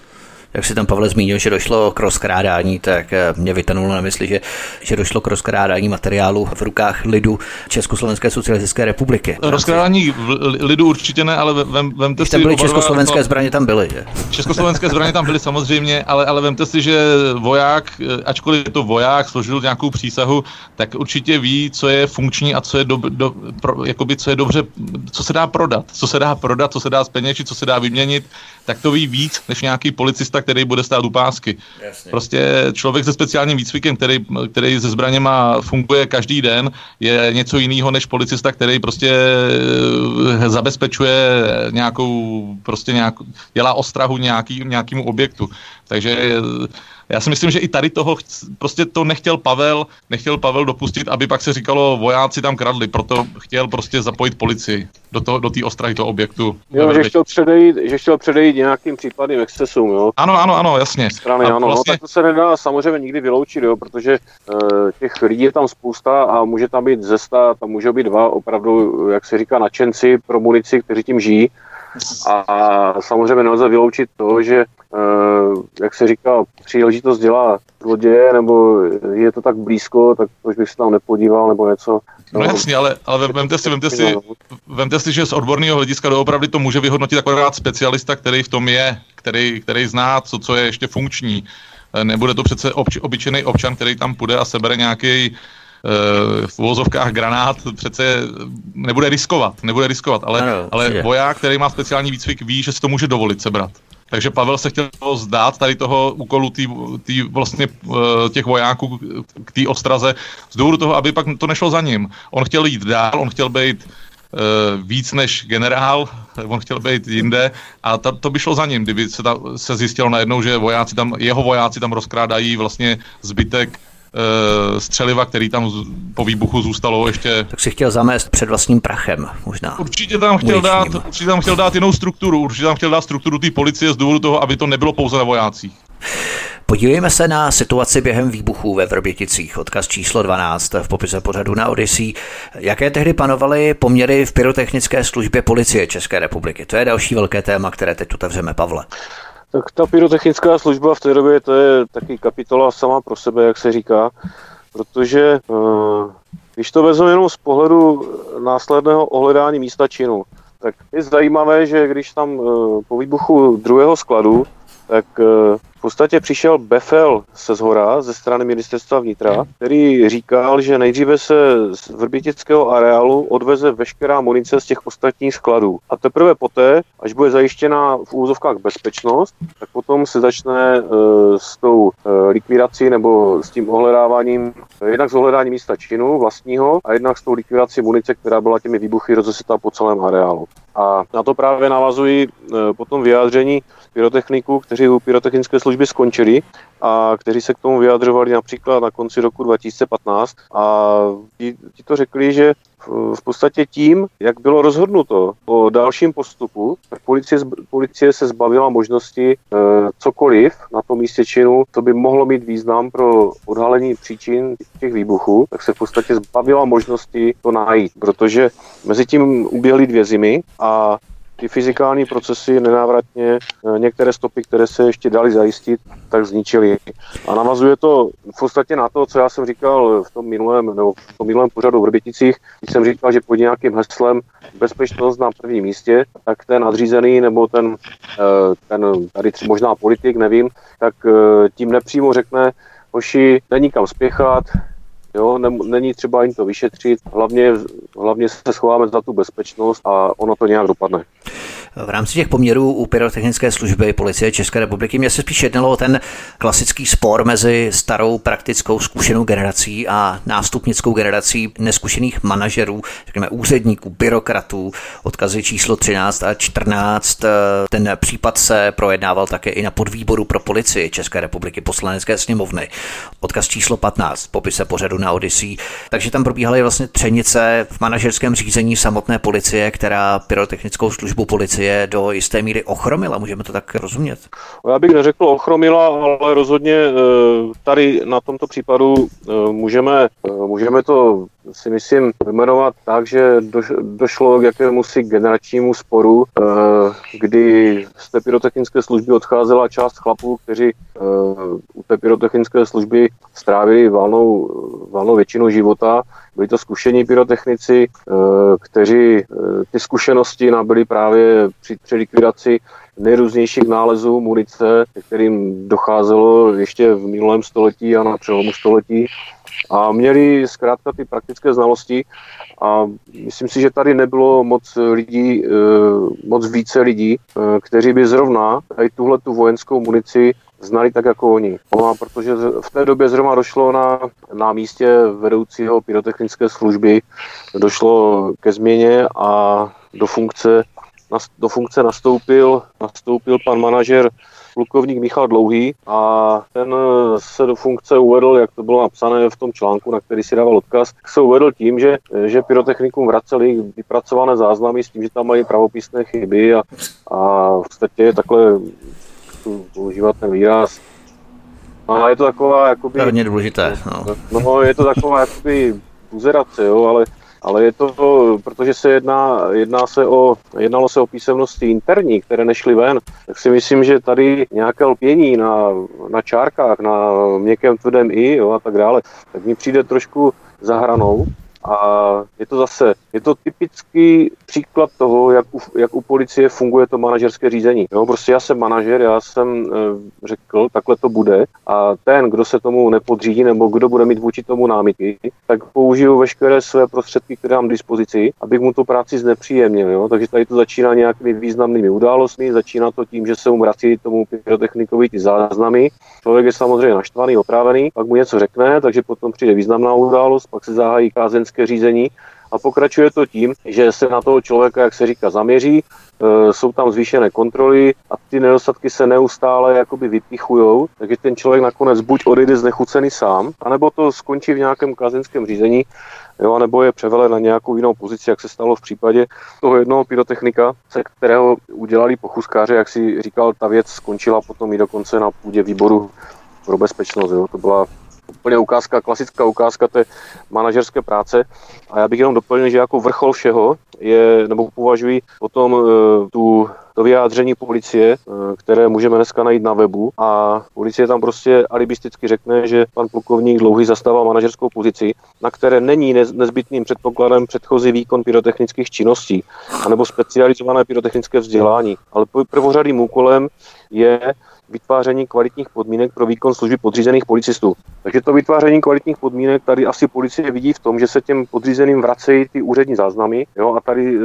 jak si tam Pavel zmínil, že došlo k rozkrádání, tak eh, mě vytanulo na mysli, že, že došlo k rozkrádání materiálu v rukách lidu Československé socialistické republiky. Rozkrádání lidu určitě ne, ale vem, vemte Když tam byly československé zbraně, tam byly. Že? Československé zbraně tam byly samozřejmě, ale, ale vemte si, že voják, eh, ačkoliv je to voják, složil nějakou přísahu, tak určitě ví, co je funkční a co je, do, do, pro, jakoby, co je dobře, co se dá prodat, co se dá prodat, co se dá zpeněžit, co se dá vyměnit, tak to ví víc než nějaký policista, který bude stát u pásky. Jasně. Prostě člověk se speciálním výcvikem, který, který se zbraněma funguje každý den, je něco jiného než policista, který prostě eh, zabezpečuje nějakou, prostě nějak, dělá ostrahu nějaký, nějakému objektu. Takže já si myslím, že i tady toho prostě to nechtěl Pavel, nechtěl Pavel dopustit, aby pak se říkalo, vojáci tam kradli, proto chtěl prostě zapojit policii do té do ostrahy toho objektu. Jo, že chtěl, předejít, že chtěl předejít nějakým případným excesům, jo? Ano, ano, ano, jasně. Strany, ano, no, vlastně... no, tak to se nedá samozřejmě nikdy vyloučit, jo, protože uh, těch lidí je tam spousta a může tam být zesta, tam může být dva opravdu, jak se říká, nadšenci pro munici, kteří tím žijí. A samozřejmě nelze vyloučit to, že Eh, jak se říká, příležitost dělá zloděje, nebo je to tak blízko, tak proč bych se tam nepodíval, nebo něco. No, no jasně, ale, ale vemte si, vemte si, vemte si, že z odborného hlediska doopravdy to může vyhodnotit akorát specialista, který v tom je, který, který zná, co, co je ještě funkční. Eh, nebude to přece obč, obyčejný občan, který tam půjde a sebere nějaký v uvozovkách granát přece nebude riskovat, nebude riskovat, ale, ano, ale voják, který má speciální výcvik, ví, že si to může dovolit sebrat. Takže Pavel se chtěl zdát tady toho úkolu tý, tý vlastně uh, těch vojáků k té ostraze z důvodu toho, aby pak to nešlo za ním. On chtěl jít dál, on chtěl být uh, víc než generál, on chtěl být jinde a ta, to by šlo za ním, kdyby se, ta, se zjistilo najednou, že vojáci tam, jeho vojáci tam rozkrádají vlastně zbytek uh, střeliva, který tam z, po výbuchu zůstalo ještě. Tak si chtěl zamést před vlastním prachem, možná. Určitě tam chtěl, dát, určitě tam chtěl dát jinou strukturu, určitě tam chtěl dát strukturu té policie z důvodu toho, aby to nebylo pouze na vojácích. Podívejme se na situaci během výbuchů ve Vrběticích. Odkaz číslo 12 v popise pořadu na Odyssey. Jaké tehdy panovaly poměry v pyrotechnické službě policie České republiky? To je další velké téma, které teď otevřeme, Pavle. Tak ta pyrotechnická služba v té době to je taky kapitola sama pro sebe, jak se říká, protože uh, když to vezmu jenom z pohledu následného ohledání místa činu, tak je zajímavé, že když tam uh, po výbuchu druhého skladu, tak uh, v podstatě přišel Befel se zhora ze strany ministerstva vnitra, který říkal, že nejdříve se z vrbětického areálu odveze veškerá munice z těch ostatních skladů. A teprve poté, až bude zajištěna v úzovkách bezpečnost, tak potom se začne uh, s tou uh, likvidací nebo s tím ohledáváním, jednak s ohledáním místa činu vlastního a jednak s tou likvidací munice, která byla těmi výbuchy rozesetá po celém areálu. A na to právě navazují uh, potom vyjádření pyrotechniků, kteří u pyrotechnické služby skončili a kteří se k tomu vyjadřovali například na konci roku 2015 a ti, ti to řekli, že v podstatě tím, jak bylo rozhodnuto o dalším postupu, tak policie, policie se zbavila možnosti e, cokoliv na tom místě činu, co by mohlo mít význam pro odhalení příčin těch výbuchů, tak se v podstatě zbavila možnosti to najít, protože mezi tím uběhly dvě zimy a ty fyzikální procesy nenávratně eh, některé stopy, které se ještě dali zajistit, tak zničily. A navazuje to v podstatě na to, co já jsem říkal v tom minulém, nebo v tom minulém pořadu v Rběticích, když jsem říkal, že pod nějakým heslem bezpečnost na prvním místě, tak ten nadřízený nebo ten, eh, ten tady možná politik, nevím, tak tím nepřímo řekne, hoši, není kam spěchat, Jo, ne, není třeba jim to vyšetřit, hlavně, hlavně se schováme za tu bezpečnost a ono to nějak dopadne. V rámci těch poměrů u pyrotechnické služby policie České republiky mě se spíš jednalo o ten klasický spor mezi starou praktickou zkušenou generací a nástupnickou generací neskušených manažerů, řekněme úředníků, byrokratů, odkazy číslo 13 a 14. Ten případ se projednával také i na podvýboru pro policii České republiky poslanecké sněmovny. Odkaz číslo 15, popise pořadu na Odyssey. Takže tam probíhaly vlastně třenice v manažerském řízení samotné policie, která pyrotechnickou službu policie je do jisté míry ochromila, můžeme to tak rozumět? Já bych neřekl ochromila, ale rozhodně eh, tady na tomto případu eh, můžeme, eh, můžeme to si myslím jmenovat tak, že došlo k jakému si generačnímu sporu, kdy z té pyrotechnické služby odcházela část chlapů, kteří u té pyrotechnické služby strávili valnou, valnou většinu života byli to zkušení pyrotechnici, eh, kteří eh, ty zkušenosti nabyli právě při, při likvidaci nejrůznějších nálezů munice, kterým docházelo ještě v minulém století a na přelomu století. A měli zkrátka ty praktické znalosti a myslím si, že tady nebylo moc lidí, eh, moc více lidí, kteří by zrovna tady tuhle tu vojenskou munici znali tak jako oni. No a protože v té době zrovna došlo na, na místě vedoucího pyrotechnické služby, došlo ke změně a do funkce, do funkce nastoupil, nastoupil pan manažer plukovník Michal Dlouhý a ten se do funkce uvedl, jak to bylo napsané v tom článku, na který si dával odkaz, se uvedl tím, že, že pyrotechnikům vraceli vypracované záznamy s tím, že tam mají pravopisné chyby a, a v podstatě takhle používat ten výraz. No, ale je to taková, jakoby... Hodně důležité, no. No, je to taková, jakoby, buzerace, jo, ale, ale je to, protože se jedná, jedná se o, jednalo se o písemnosti interní, které nešly ven, tak si myslím, že tady nějaké lpění na, na čárkách, na měkkém tvrdém i, jo, a tak dále, tak mi přijde trošku za hranou a je to zase, je to typický příklad toho, jak u, jak u policie funguje to manažerské řízení. Jo, prostě já jsem manažer, já jsem e, řekl, takhle to bude a ten, kdo se tomu nepodřídí nebo kdo bude mít vůči tomu námitky, tak použiju veškeré své prostředky, které mám k dispozici, abych mu tu práci znepříjemnil. Jo? Takže tady to začíná nějakými významnými událostmi, začíná to tím, že se mu vrací tomu pyrotechnikovi ty záznamy. Člověk je samozřejmě naštvaný, otrávený, pak mu něco řekne, takže potom přijde významná událost, pak se zahájí kázenské trestnické řízení a pokračuje to tím, že se na toho člověka, jak se říká, zaměří, e, jsou tam zvýšené kontroly a ty nedostatky se neustále jakoby vypichujou, takže ten člověk nakonec buď odejde znechucený sám, anebo to skončí v nějakém kazenském řízení, jo, nebo je převelen na nějakou jinou pozici, jak se stalo v případě toho jednoho pyrotechnika, se kterého udělali pochuskáře, jak si říkal, ta věc skončila potom i dokonce na půdě výboru pro bezpečnost. Jo. To byla úplně ukázka, klasická ukázka té manažerské práce. A já bych jenom doplnil, že jako vrchol všeho je, nebo považuji potom e, tu to vyjádření policie, e, které můžeme dneska najít na webu a policie tam prostě alibisticky řekne, že pan plukovník dlouhý zastával manažerskou pozici, na které není nezbytným předpokladem předchozí výkon pyrotechnických činností anebo specializované pyrotechnické vzdělání. Ale prvořadým úkolem je vytváření kvalitních podmínek pro výkon služby podřízených policistů. Takže to vytváření kvalitních podmínek tady asi policie vidí v tom, že se těm podřízeným vracejí ty úřední záznamy jo, a tady e,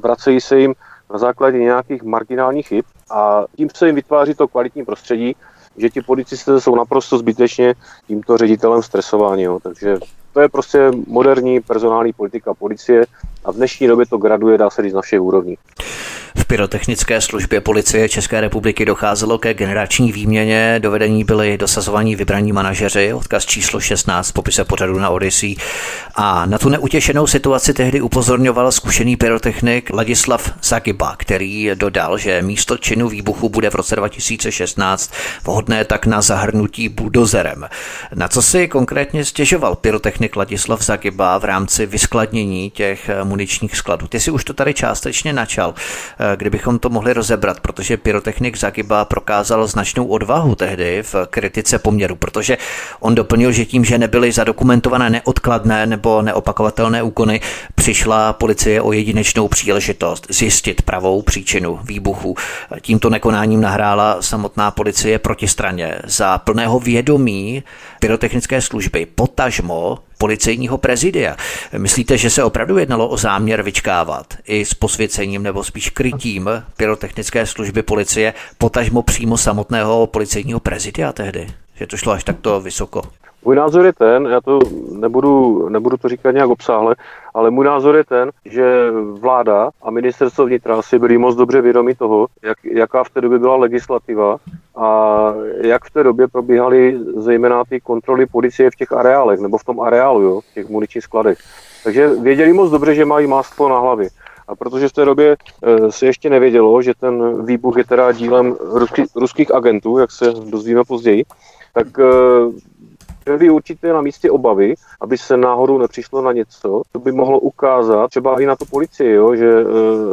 vracejí se jim na základě nějakých marginálních chyb a tím se jim vytváří to kvalitní prostředí, že ti policisté jsou naprosto zbytečně tímto ředitelem stresováni. Jo. Takže to je prostě moderní personální politika policie a v dnešní době to graduje, dá se říct, na všech úrovních. V pyrotechnické službě policie České republiky docházelo ke generační výměně, dovedení byly dosazovaní vybraní manažeři, odkaz číslo 16 popise pořadu na Odyssey. A na tu neutěšenou situaci tehdy upozorňoval zkušený pyrotechnik Ladislav Zagiba, který dodal, že místo činu výbuchu bude v roce 2016 vhodné tak na zahrnutí buldozerem. Na co si konkrétně stěžoval pyrotechnik Ladislav Zagiba v rámci vyskladnění těch muničních skladů? Ty si už to tady částečně načal, kdybychom to mohli rozebrat, protože pyrotechnik Zagiba prokázal značnou odvahu tehdy v kritice poměru, protože on doplnil, že tím, že nebyly zadokumentované neodkladné nebo neopakovatelné úkony, přišla policie o jedinečnou příležitost zjistit pravou příčinu výbuchu. Tímto nekonáním nahrála samotná policie protistraně za plného vědomí pyrotechnické služby, potažmo policejního prezidia. Myslíte, že se opravdu jednalo o záměr vyčkávat i s posvěcením nebo spíš krytím pyrotechnické služby policie, potažmo přímo samotného policejního prezidia tehdy? Že to šlo až takto vysoko? Můj názor je ten, já to nebudu, nebudu to říkat nějak obsáhle, ale můj názor je ten, že vláda a ministerstvo vnitra si byli moc dobře vědomi toho, jak, jaká v té době byla legislativa a jak v té době probíhaly zejména ty kontroly policie v těch areálech, nebo v tom areálu, jo, v těch muničních skladech. Takže věděli moc dobře, že mají máslo na hlavě. A protože v té době e, se ještě nevědělo, že ten výbuch je teda dílem ruský, ruských agentů, jak se dozvíme později, tak byly určitě na místě obavy, aby se náhodou nepřišlo na něco, co by mohlo ukázat třeba i na to policii, jo, že e,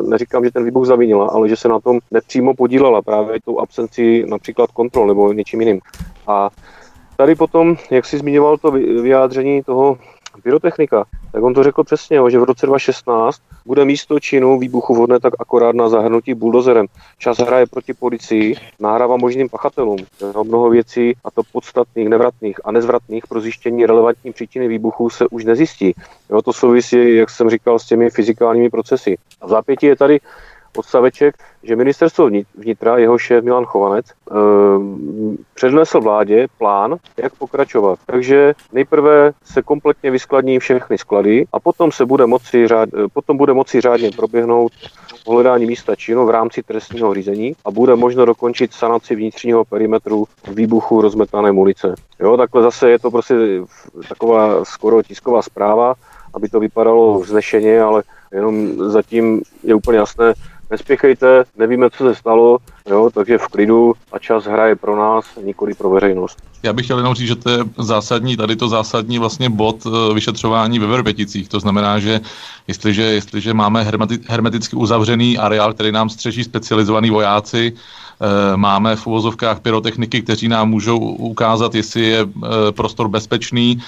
neříkám, že ten výbuch zavinila, ale že se na tom nepřímo podílela právě tou absenci například kontrol nebo něčím jiným. A tady potom, jak si zmiňoval to vyjádření toho pyrotechnika, tak on to řekl přesně, že v roce 2016 bude místo činu výbuchu vhodné tak akorát na zahrnutí buldozerem. Čas hraje proti policii, nahrává možným pachatelům. No, mnoho věcí, a to podstatných, nevratných a nezvratných pro zjištění relevantní příčiny výbuchu se už nezjistí. Jo, to souvisí, jak jsem říkal, s těmi fyzikálními procesy. A v zápětí je tady odstaveček, že ministerstvo vnitra, jeho šéf Milan Chovanec, eh, přednesl vládě plán, jak pokračovat. Takže nejprve se kompletně vyskladní všechny sklady a potom se bude moci, řád, eh, potom bude moci řádně proběhnout hledání místa činu v rámci trestního řízení a bude možno dokončit sanaci vnitřního perimetru výbuchu rozmetané munice. Jo, takhle zase je to prostě taková skoro tisková zpráva, aby to vypadalo vznešeně, ale jenom zatím je úplně jasné, nespěchejte, nevíme, co se stalo, jo, takže v klidu a čas hraje pro nás, nikoli pro veřejnost. Já bych chtěl jenom říct, že to je zásadní, tady to zásadní vlastně bod eh, vyšetřování ve Verběticích. To znamená, že jestliže, jestliže máme hermeticky uzavřený areál, který nám střeží specializovaní vojáci, eh, máme v uvozovkách pyrotechniky, kteří nám můžou ukázat, jestli je eh, prostor bezpečný,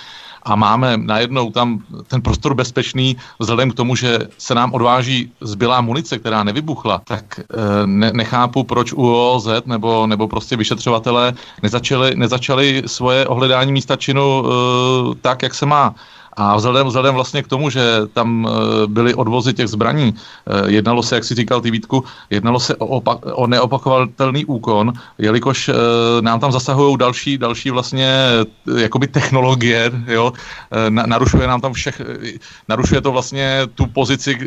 a máme najednou tam ten prostor bezpečný vzhledem k tomu, že se nám odváží zbylá munice, která nevybuchla, tak e, ne, nechápu, proč UOZ nebo, nebo prostě vyšetřovatelé nezačali, nezačali svoje ohledání místa činu e, tak, jak se má. A vzhledem, vzhledem vlastně k tomu, že tam e, byly odvozy těch zbraní, e, jednalo se, jak si říkal ty Vítku, jednalo se o, opak, o neopakovatelný úkon, jelikož e, nám tam zasahují další, další vlastně jakoby technologie, jo, narušuje nám tam všech, narušuje to vlastně tu pozici,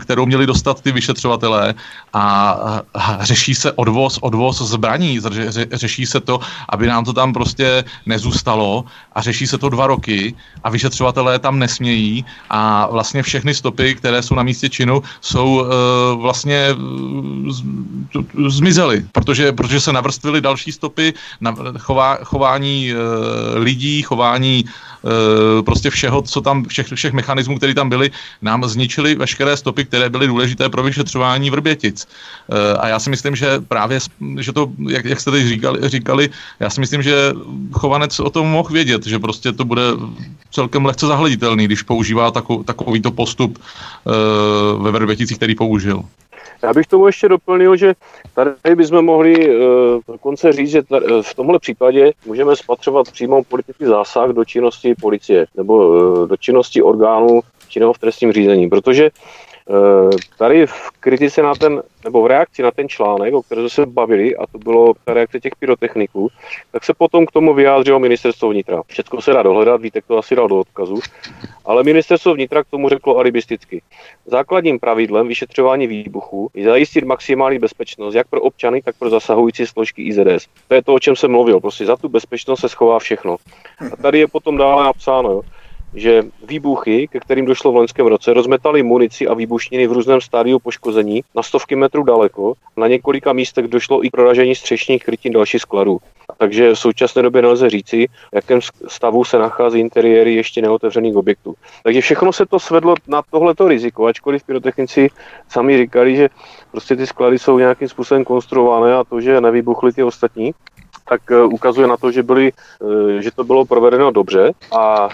kterou měli dostat ty vyšetřovatelé. A, řeší se odvoz, odvoz zbraní, ře, řeší se to, aby nám to tam prostě nezůstalo. A řeší se to dva roky a vyšetřovatelé pachatelé tam nesmějí a vlastně všechny stopy, které jsou na místě činu, jsou uh, vlastně uh, zmizely, protože, protože se navrstvily další stopy na chová, chování uh, lidí, chování prostě všeho, co tam, všech, všech mechanismů, které tam byly, nám zničily veškeré stopy, které byly důležité pro vyšetřování Vrbětic. Uh, a já si myslím, že právě, že to, jak, jak jste teď říkali, říkali, já si myslím, že chovanec o tom mohl vědět, že prostě to bude celkem lehce zahleditelný, když používá takový, takovýto postup uh, ve Verběticích, který použil. Já bych tomu ještě doplnil, že tady bychom mohli uh, dokonce říct, že tady, v tomhle případě můžeme spatřovat přímou politický zásah do činnosti policie nebo uh, do činnosti orgánů činného v trestním řízení, protože Eh, tady v kritice na ten, nebo v reakci na ten článek, o kterém se bavili, a to bylo ta reakce těch pyrotechniků, tak se potom k tomu vyjádřilo ministerstvo vnitra. Všechno se dá dohledat, víte, to asi dal do odkazu, ale ministerstvo vnitra k tomu řeklo alibisticky. Základním pravidlem vyšetřování výbuchu je zajistit maximální bezpečnost jak pro občany, tak pro zasahující složky IZS. To je to, o čem jsem mluvil. Prostě za tu bezpečnost se schová všechno. A tady je potom dále napsáno, jo že výbuchy, ke kterým došlo v loňském roce, rozmetaly munici a výbušniny v různém stádiu poškození na stovky metrů daleko. Na několika místech došlo i k proražení střešních krytin dalších skladů. Takže v současné době nelze říci, v jakém stavu se nachází interiéry ještě neotevřených objektů. Takže všechno se to svedlo na tohleto riziko, ačkoliv pyrotechnici sami říkali, že prostě ty sklady jsou nějakým způsobem konstruované a to, že nevybuchly ty ostatní, tak eh, ukazuje na to, že, byly, eh, že to bylo provedeno dobře a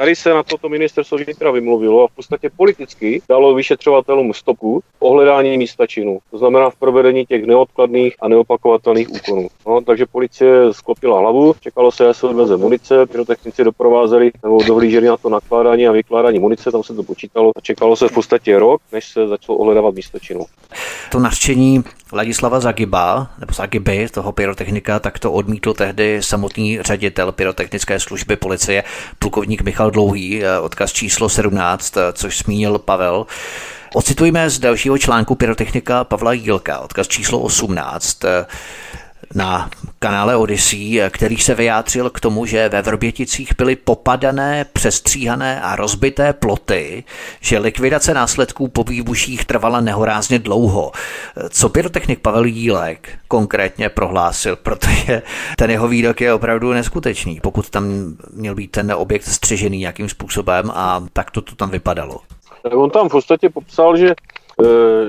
Tady se na toto ministerstvo vnitra vymluvilo a v podstatě politicky dalo vyšetřovatelům stopu ohledání místa činu. To znamená v provedení těch neodkladných a neopakovatelných úkonů. No, takže policie sklopila hlavu, čekalo se, se odveze munice, pyrotechnici doprovázeli nebo dohlíželi na to nakládání a vykládání munice, tam se to počítalo a čekalo se v podstatě rok, než se začalo ohledávat místo činu. To nařčení Ladislava Zagiba, nebo Zagiby, toho pyrotechnika, tak to odmítl tehdy samotný ředitel pyrotechnické služby policie, plukovník Michal Dlouhý, eh, odkaz číslo 17, eh, což zmínil Pavel. Ocitujme z dalšího článku pyrotechnika Pavla Jílka, odkaz číslo 18 na kanále Odyssey, který se vyjádřil k tomu, že ve Vrběticích byly popadané, přestříhané a rozbité ploty, že likvidace následků po výbuších trvala nehorázně dlouho. Co pyrotechnik Pavel Jílek konkrétně prohlásil, protože ten jeho výrok je opravdu neskutečný, pokud tam měl být ten objekt střežený nějakým způsobem a tak to, to tam vypadalo. On tam v podstatě popsal, že Eh,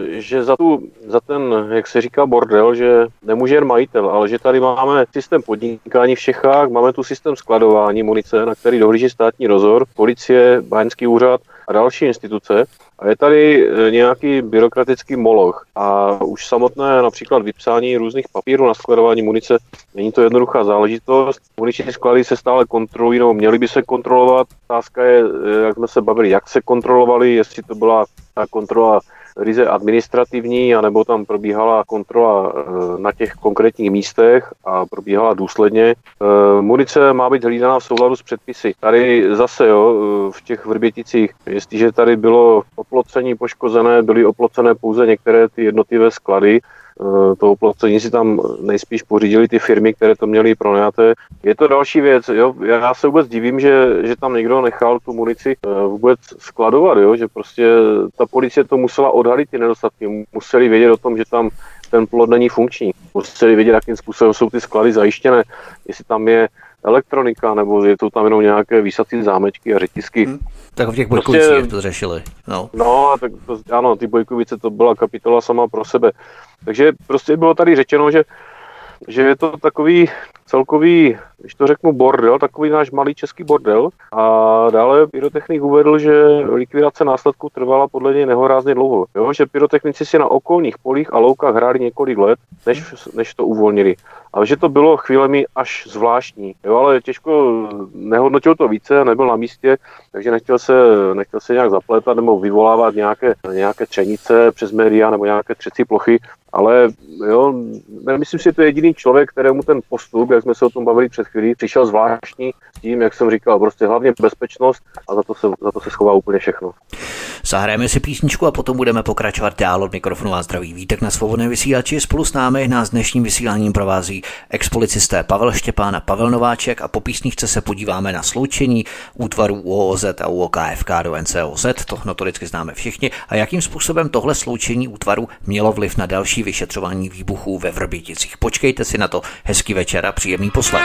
že za, tu, za ten, jak se říká, bordel, že nemůže jen majitel, ale že tady máme systém podnikání v Čechách, máme tu systém skladování munice, na který dohlíží státní rozor, policie, báňský úřad a další instituce. A je tady eh, nějaký byrokratický moloch a už samotné například vypsání různých papírů na skladování munice není to jednoduchá záležitost. Muniční sklady se stále kontrolují, nebo měly by se kontrolovat. Otázka je, eh, jak jsme se bavili, jak se kontrolovali, jestli to byla ta kontrola ryze administrativní, anebo tam probíhala kontrola eh, na těch konkrétních místech a probíhala důsledně. Eh, munice má být hlídaná v souladu s předpisy. Tady zase jo, eh, v těch Vrběticích, jestliže tady bylo oplocení poškozené, byly oplocené pouze některé ty jednotlivé sklady, Eh, to oplocení si tam nejspíš pořídili ty firmy, které to měly pronajaté. Je to další věc, jo? já se vůbec divím, že, že tam někdo nechal tu munici eh, vůbec skladovat, jo? že prostě ta policie to musela odhalit ty nedostatky, museli vědět o tom, že tam ten plod není funkční, museli vědět, jakým způsobem jsou ty sklady zajištěné, jestli tam je elektronika, nebo je to tam jenom nějaké výsadcí zámečky a řetisky. Hmm. Tak v těch Bojkovicích prostě, to řešili. No, no tak to, ano, ty Bojkovice to byla kapitola sama pro sebe. Takže prostě bylo tady řečeno, že, že je to takový celkový, když to řeknu bordel, takový náš malý český bordel. A dále pyrotechnik uvedl, že likvidace následků trvala podle něj nehorázně dlouho. Jo? Že pyrotechnici si na okolních polích a loukách hráli několik let, než, než to uvolnili. Ale že to bylo chvílemi až zvláštní. Jo? Ale těžko nehodnotil to více, nebyl na místě, takže nechtěl se, nechtěl se nějak zapletat nebo vyvolávat nějaké, nějaké třenice přes média nebo nějaké třecí plochy. Ale jo, nemyslím si, že to je jediný člověk, kterému ten postup, jak jsme se o tom bavili před chvílí, přišel zvláštní s tím, jak jsem říkal, prostě hlavně bezpečnost a za to se, za to se schová úplně všechno. Zahrajeme si písničku a potom budeme pokračovat dál od mikrofonu a zdraví vítek na svobodné vysílači. Spolu s námi nás dnešním vysíláním provází expolicisté Pavel Štěpán a Pavel Nováček a po písničce se podíváme na sloučení útvarů UOZ a UOKFK do NCOZ, to notoricky známe všichni, a jakým způsobem tohle sloučení útvaru mělo vliv na další vyšetřování výbuchů ve Vrběticích. Počkejte si na to. Hezký večer a příjemný poslech.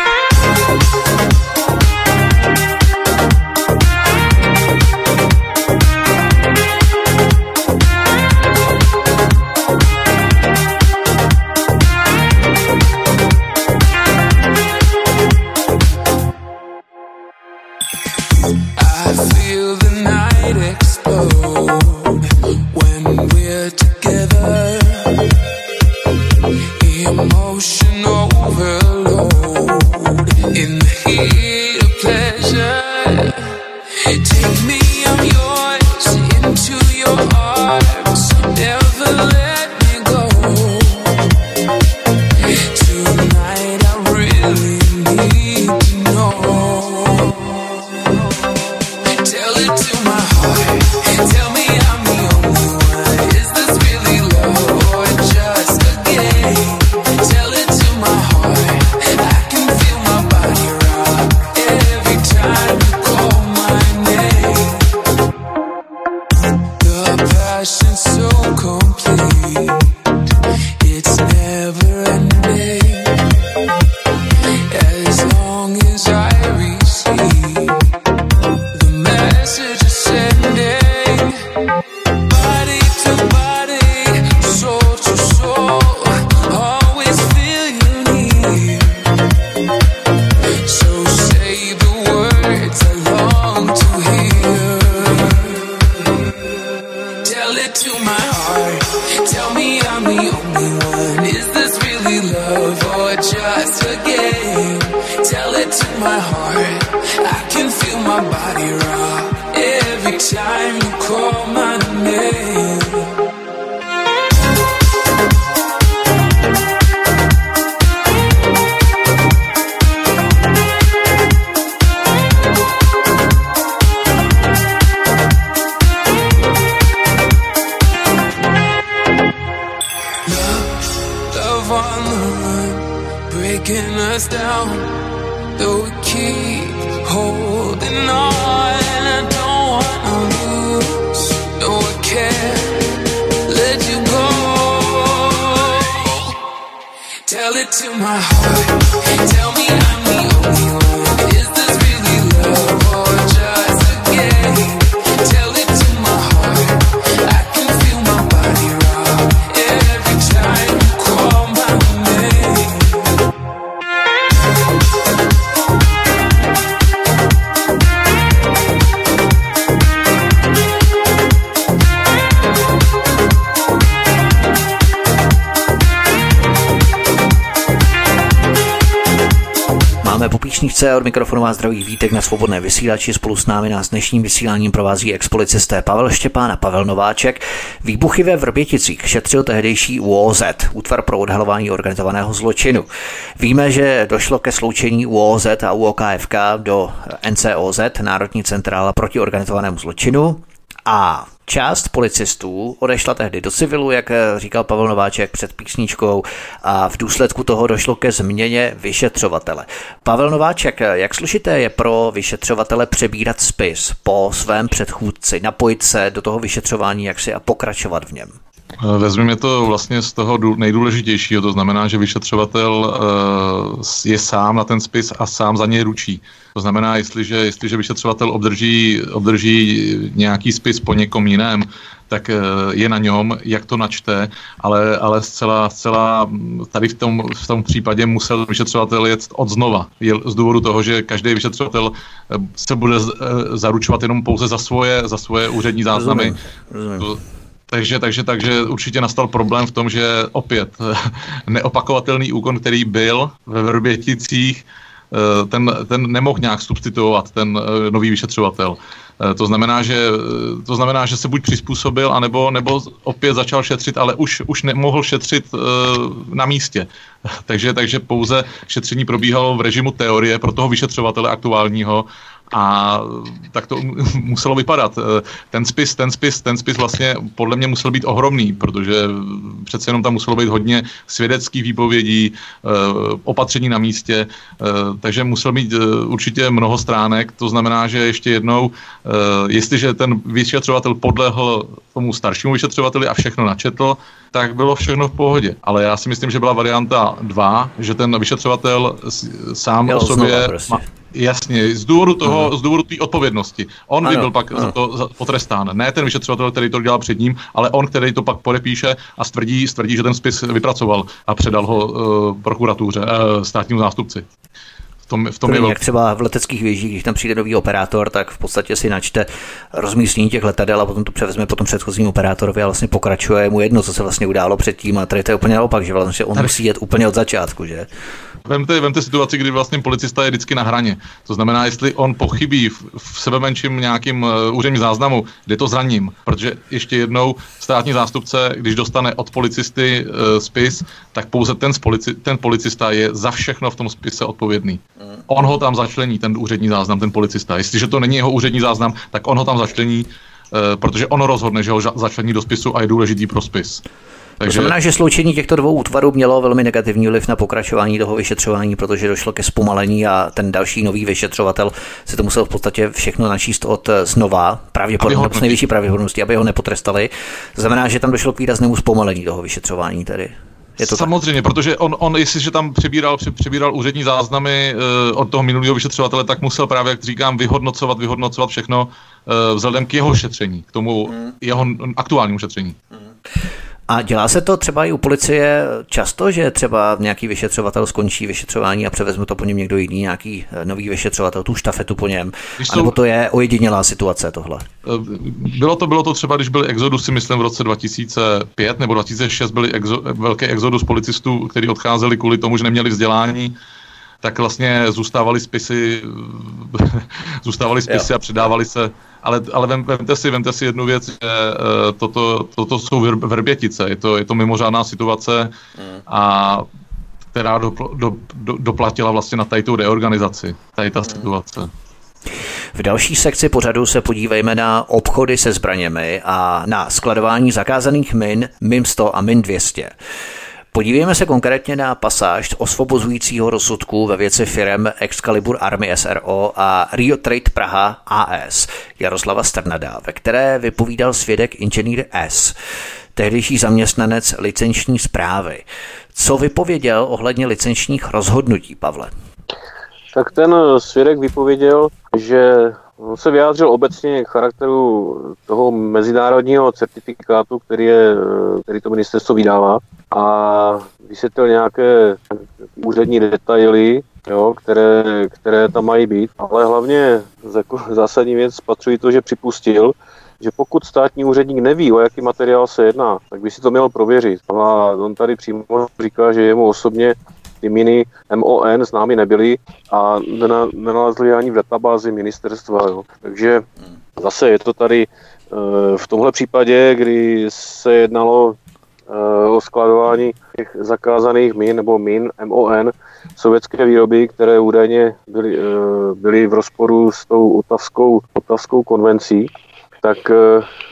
Mikrofonu vás zdraví vítek na svobodné vysílači. Spolu s námi nás dnešním vysíláním provází expolicisté Pavel Štěpán a Pavel Nováček. Výbuchy ve Vrběticích šetřil tehdejší UOZ, Útvar pro odhalování organizovaného zločinu. Víme, že došlo ke sloučení UOZ a UOKFK do NCOZ, Národní centrála proti organizovanému zločinu. A část policistů odešla tehdy do civilu, jak říkal Pavel Nováček před písničkou, a v důsledku toho došlo ke změně vyšetřovatele. Pavel Nováček, jak složité je pro vyšetřovatele přebírat spis po svém předchůdci, napojit se do toho vyšetřování jaksi a pokračovat v něm? Vezmeme to vlastně z toho dů- nejdůležitějšího, to znamená, že vyšetřovatel eh, je sám na ten spis a sám za něj ručí. To znamená, jestliže, jestliže vyšetřovatel obdrží, obdrží nějaký spis po někom jiném, tak eh, je na něm, jak to načte, ale, ale zcela, zcela mm, tady v tom, v tom případě musel vyšetřovatel jet od znova. Je z důvodu toho, že každý vyšetřovatel eh, se bude eh, zaručovat jenom pouze za svoje, za svoje úřední záznamy. Rozumím, rozumím. Takže, takže, takže určitě nastal problém v tom, že opět neopakovatelný úkon, který byl ve Vrběticích, eh, ten, ten nemohl nějak substituovat ten eh, nový vyšetřovatel. Eh, To znamená, že, to znamená, že se buď přizpůsobil, anebo, nebo opět začal šetřit, ale už, už nemohl šetřit eh, na místě. takže, takže pouze šetření probíhalo v režimu teorie pro toho vyšetřovatele aktuálního a tak to muselo vypadat. Eh, Ten spis, ten spis, ten spis vlastně podle mě musel být ohromný, protože přece jenom tam muselo být hodně svědeckých výpovědí, eh, opatření na místě, eh, takže musel mít určitě mnoho stránek. To znamená, že ještě jednou, jestliže ten vyšetřovatel podlehl tomu staršímu vyšetřovateli a všechno načetl, tak bylo všechno v pohodě. Ale já si myslím, že byla varianta 2, že ten vyšetřovatel sám Jel o sobě prostě. ma- Jasně, z důvodu toho, z důvodu té odpovědnosti. On by Ano, byl pak ano. za to za- potrestán. Ne ten vyšetřovatel, který to dělal před ním, ale on, který to pak podepíše a stvrdí, stvrdí že ten spis vypracoval a předal ho uh, prokuratuře, uh, státnímu zástupci. V tom, v tom To je jak třeba v leteckých věžích, když tam přijde nový operátor, tak v podstatě si načte rozmístění těch letadel a potom to převezme po tom předchozím operátorovi a vlastně pokračuje je mu jedno, co se vlastně událo předtím. A tady to je úplně naopak, že vlastně on musí jet úplně od začátku, že? Vemte, vemte situaci, kdy vlastně policista je vždycky na hraně. To znamená, jestli on pochybí v, v sebemenším nějakým uh, úředním záznamu, kde to zraním. Protože ještě jednou státní zástupce, když dostane od policisty uh, spis, tak pouze ten, z polici, ten policista je za všechno v tom spise odpovědný. On ho tam začlení, ten úřední záznam, ten policista. Jestliže to není jeho úřední záznam, tak on ho tam začlení, uh, protože on rozhodne, že ho začlení do spisu a je důležitý pro spis. To znamená, že sloučení těchto dvou útvarů mělo velmi negativní vliv na pokračování toho vyšetřování, protože došlo ke zpomalení a ten další nový vyšetřovatel se to musel v podstatě všechno načíst od eh, znova, pravděpodobně s nejvyšší pravděpodobností, aby ho nepotrestali. To znamená, že tam došlo k výraznému zpomalení toho vyšetřování tedy. Je to tak? Samozřejmě, protože on, on jestliže tam přebíral, pře- přebíral úřední záznamy uh, od toho minulého vyšetřovatele, tak musel právě, jak říkám, vyhodnocovat, vyhodnocovat všechno uh, vzhledem k jeho šetření, k tomu jeho n- aktuálnímu šetření. A dělá se to třeba i u policie často, že třeba nějaký vyšetřovatel skončí vyšetřování a převezme to po něm někdo jiný, nějaký eh, nový vyšetřovatel, tu štafetu po něm. Když A nebo jsou- to je ojedinělá situace tohle. Eh, Bylo to, bylo to třeba, když byly exodusy, myslím, v roce 2005 nebo 2006 byly exo, velký exodus policistů, kteří odcházeli kvůli tomu, že neměli vzdělání, tak vlastně zůstávali spisy, zůstávali spisy a předávali se. Ale, ale vem, vemte, si, vemte si jednu věc, že eh, toto, toto jsou verbětice, je to, je to mimořádná situace, a která do, do, do, doplatila vlastně na tady tu reorganizaci, tady ta situace. V další sekci pořadu se podívejme na obchody se zbraněmi a na skladování zakázaných min MIM 100 a MIN 200. Podívejme se konkrétně na pasáž osvobozujícího rozsudku ve věci firem Excalibur Army SRO a Rio Trade Praha AS Jaroslava Strnada, ve které vypovídal svědek inženýr S, tehdejší zaměstnanec licenční zprávy. Co vypověděl ohledně licenčních rozhodnutí, Pavle? Tak ten svědek vypověděl, že on se vyjádřil obecně k charakteru toho mezinárodního certifikátu, který, je, který to ministerstvo vydává a vysvětlil nějaké úřední detaily, jo, které, které tam mají být, ale hlavně jako zásadní věc spatřují to, že připustil, že pokud státní úředník neví, o jaký materiál se jedná, tak by si to měl prověřit. A on tady přímo říká, že jemu osobně ty miny MON známy nebyly a nena- nenalezli ani v databázi ministerstva. Jo. Takže zase je to tady eh, v tomhle případě, kdy se jednalo eh, o skladování těch zakázaných min nebo min MON sovětské výroby, které údajně byly, eh, byly v rozporu s tou otavskou, otavskou konvencí, tak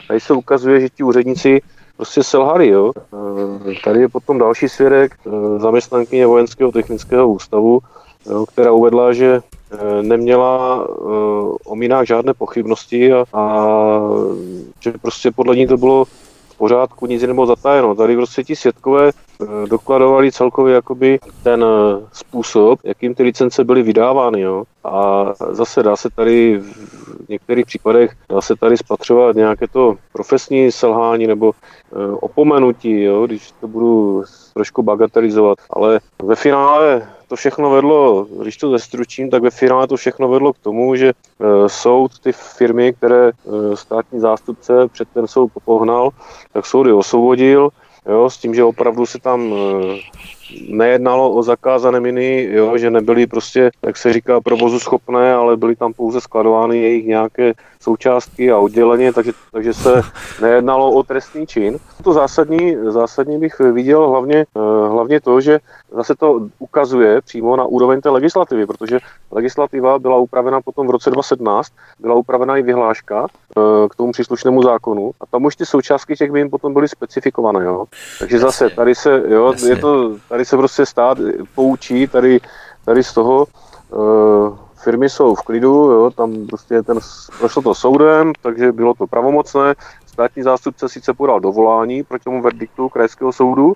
tady se ukazuje, že ti úředníci prostě selhali. Jo? Eh, Tady je potom další svědek, eh, zaměstnankyně Vojenského technického ústavu, jo, která uvedla, že eh, neměla o minách žádné pochybnosti a, a že prostě podle ní to bylo v pořádku, nic nebylo zatajeno. Tady prostě ti svědkové dokladovali celkově jakoby ten způsob, jakým ty licence byly vydávány. Jo. A zase dá se tady v některých případech dá se tady spatřovat nějaké to profesní selhání nebo eh, opomenutí, jo, když to budu trošku bagatelizovat. Ale ve finále to všechno vedlo, když to zestručím, tak ve finále to všechno vedlo k tomu, že eh, soud ty firmy, které eh, státní zástupce před ten soud popohnal, tak soud je osvobodil, jo, s tím, že opravdu se tam eh, nejednalo o zakázané miny, jo, že nebyly prostě, jak se říká, provozu schopné, ale byly tam pouze skladovány jejich nějaké součástky a odděleně, takže, takže se nejednalo o trestný čin. To zásadní, zásadní bych viděl hlavně, eh, hlavně to, že zase to ukazuje přímo na úroveň té legislativy, protože legislativa byla upravena potom v roce 2017, byla upravena i vyhláška eh, k tomu příslušnému zákonu a tam už ty součástky těch min potom byly specifikované. Jo. Takže zase tady se, jo, Jasně. je to, tady se prostě stát poučí tady, tady z toho, eh, firmy jsou v klidu, jo, tam prostě ten, prošlo to soudem, takže bylo to pravomocné. Státní zástupce sice podal dovolání proti tomu verdiktu krajského soudu,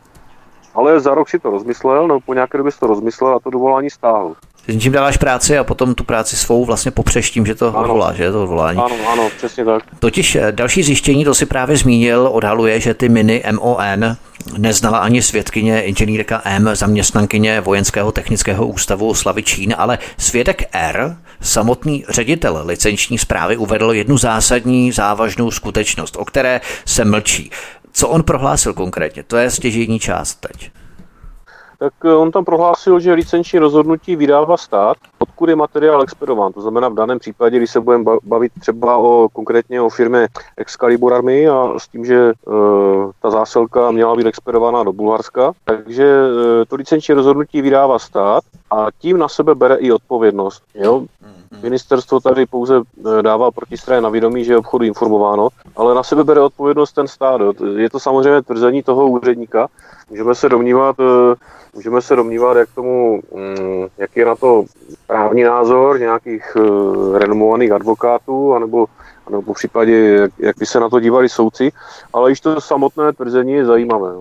ale za rok si to rozmyslel, nebo po nějaké době si to rozmyslel a to dovolání stáhl. Čím dáváš práci a potom tu práci svou vlastně popřeš tím, že to Ano. odvolá, že je to odvolání. Ano, ano, přesně tak. Totiž eh, další zjištění, to si právě zmínil, odhaluje, že ty miny MON neznala ani svědkyně inženýrka M, zaměstnankyně Vojenského technického ústavu Slavy Čín, ale svědek R, samotný ředitel licenční zprávy, uvedl jednu zásadní závažnou skutečnost, o které se mlčí. Co on prohlásil konkrétně? To je stěžejní část teď. Tak eh, on tam prohlásil, že licenční rozhodnutí vydává stát, odkud je materiál expedován. To znamená v daném případě, když se budeme ba- bavit třeba o konkrétně o firmě Excalibur Army a s tím, že uh, ta zásilka měla být expedovaná do Bulharska, takže uh, to licenční rozhodnutí vydává stát a tím na sebe bere i odpovědnost. Jo? Ministerstvo tady pouze eh, dává protistraně na vědomí, že je obchodu informováno, ale na sebe bere odpovědnost ten stát. Jo. Je to samozřejmě tvrzení toho úředníka. Můžeme se domnívat, eh, můžeme se domnívat, jak tomu, mm, jaký je na to právní názor nějakých eh, renomovaných advokátů, anebo, anebo po případě, jak, jak by se na to dívali soudci, ale již to samotné tvrzení je zajímavé.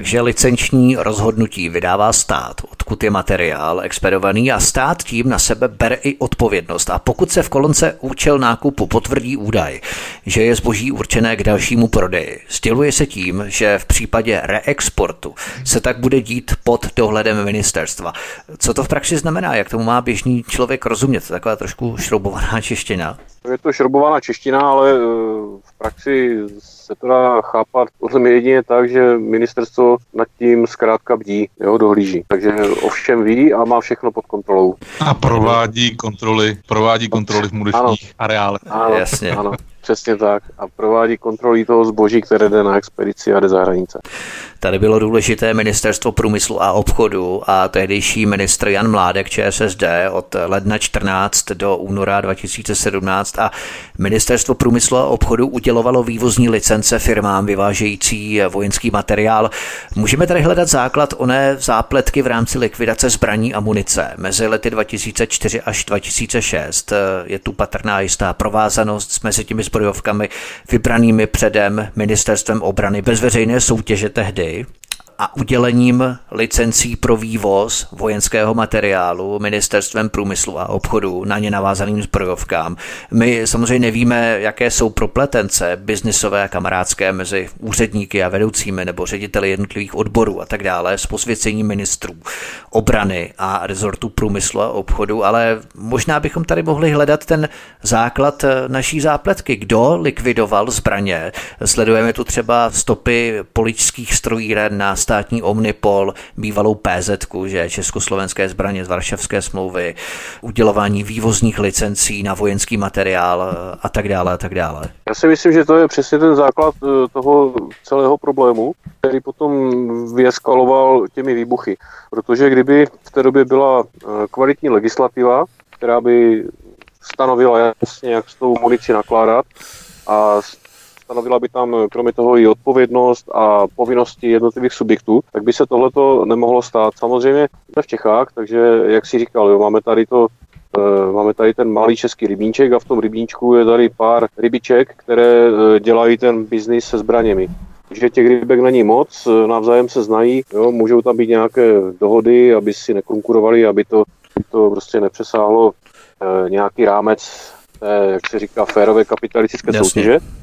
Takže licenční rozhodnutí vydává stát, odkud je materiál expedovaný a stát tím na sebe bere i odpovědnost. A pokud se v kolonce účel nákupu potvrdí údaj, že je zboží určené k dalšímu prodeji. Stěluje se tím, že v případě reexportu se tak bude dít pod dohledem ministerstva. Co to v praxi znamená? Jak tomu má běžný člověk rozumět? Taková trošku šroubovaná čeština. Je to šrobovaná čeština, ale eh, v praxi se to dá chápat podle mě jedině tak, že ministerstvo nad tím zkrátka bdí, jo, dohlíží. Takže ovšem ví a má všechno pod kontrolou. A provádí kontroly, provádí kontroly v muničních areálech. Ano, Jasně. ano, přesně tak. A provádí kontroly toho zboží, které jde na expedici a jde za hranice. Tady bylo důležité ministerstvo průmyslu a obchodu a tehdejší ministr Jan Mládek ČSSD od ledna 14 do února 2017 a ministerstvo průmyslu a obchodu udělovalo vývozní licence firmám vyvážející vojenský materiál. Můžeme tady hledat základ oné zápletky v rámci likvidace zbraní a munice. Mezi lety 2004 až 2006 je tu patrná jistá provázanost mezi těmi zbrojovkami vybranými předem ministerstvem obrany bez veřejné soutěže tehdy a udělením licencí pro vývoz vojenského materiálu ministerstvem průmyslu a obchodu na ně navázaným zbrojovkám. My samozřejmě nevíme, jaké jsou propletence biznisové a kamarádské mezi úředníky a vedoucími nebo řediteli jednotlivých odborů a tak dále s posvěcením ministrů obrany a rezortu průmyslu a obchodu, ale možná bychom tady mohli hledat ten základ naší zápletky. Kdo likvidoval zbraně? Sledujeme tu třeba stopy poličských strojíren na státní Omnipol, bývalou PZ, že československé zbraně z Varšavské smlouvy, udělování vývozních licencí na vojenský materiál a tak dále a tak dále. Já si myslím, že to je přesně ten základ eh, toho celého problému, který potom vyeskaloval těmi výbuchy. Protože kdyby v té době byla eh, kvalitní legislativa, která by stanovila jasně, jak s tou munici nakládat a stanovila by tam eh, kromě toho i odpovědnost a povinnosti jednotlivých subjektů, tak by se tohleto nemohlo stát. Samozřejmě jsme v Čechách, takže jak si říkal, jo, máme tady to eh, Máme tady ten malý český rybníček a v tom rybníčku je tady pár rybiček, které eh, dělají ten biznis se zbraněmi. Že těch rybek není moc, navzájem se znají, jo, můžou tam být nějaké dohody, aby si nekonkurovali, aby to, to prostě nepřesáhlo e, nějaký rámec té, jak se říká, férové kapitalistické Jasně. soutěže.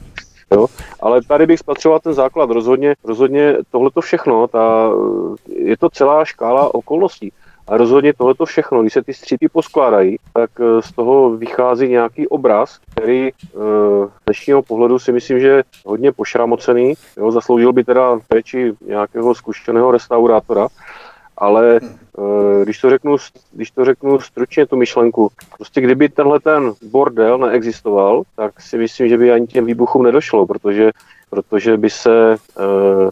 Jo? Ale tady bych spatřoval ten základ. Rozhodně, rozhodně tohleto všechno, ta, je to celá škála okolností. A rozhodně tohleto všechno, když se ty střípy poskládají, tak eh, z toho vychází nějaký obraz, který eh, z dnešního pohledu si myslím, že je hodně pošramocený. Jo? Zasloužil by teda péči nějakého zkušeného restaurátora, ale eh, když to, řeknu, když to řeknu stručně tu myšlenku, prostě kdyby tenhle ten bordel neexistoval, tak si myslím, že by ani těm výbuchům nedošlo, protože, protože by se eh,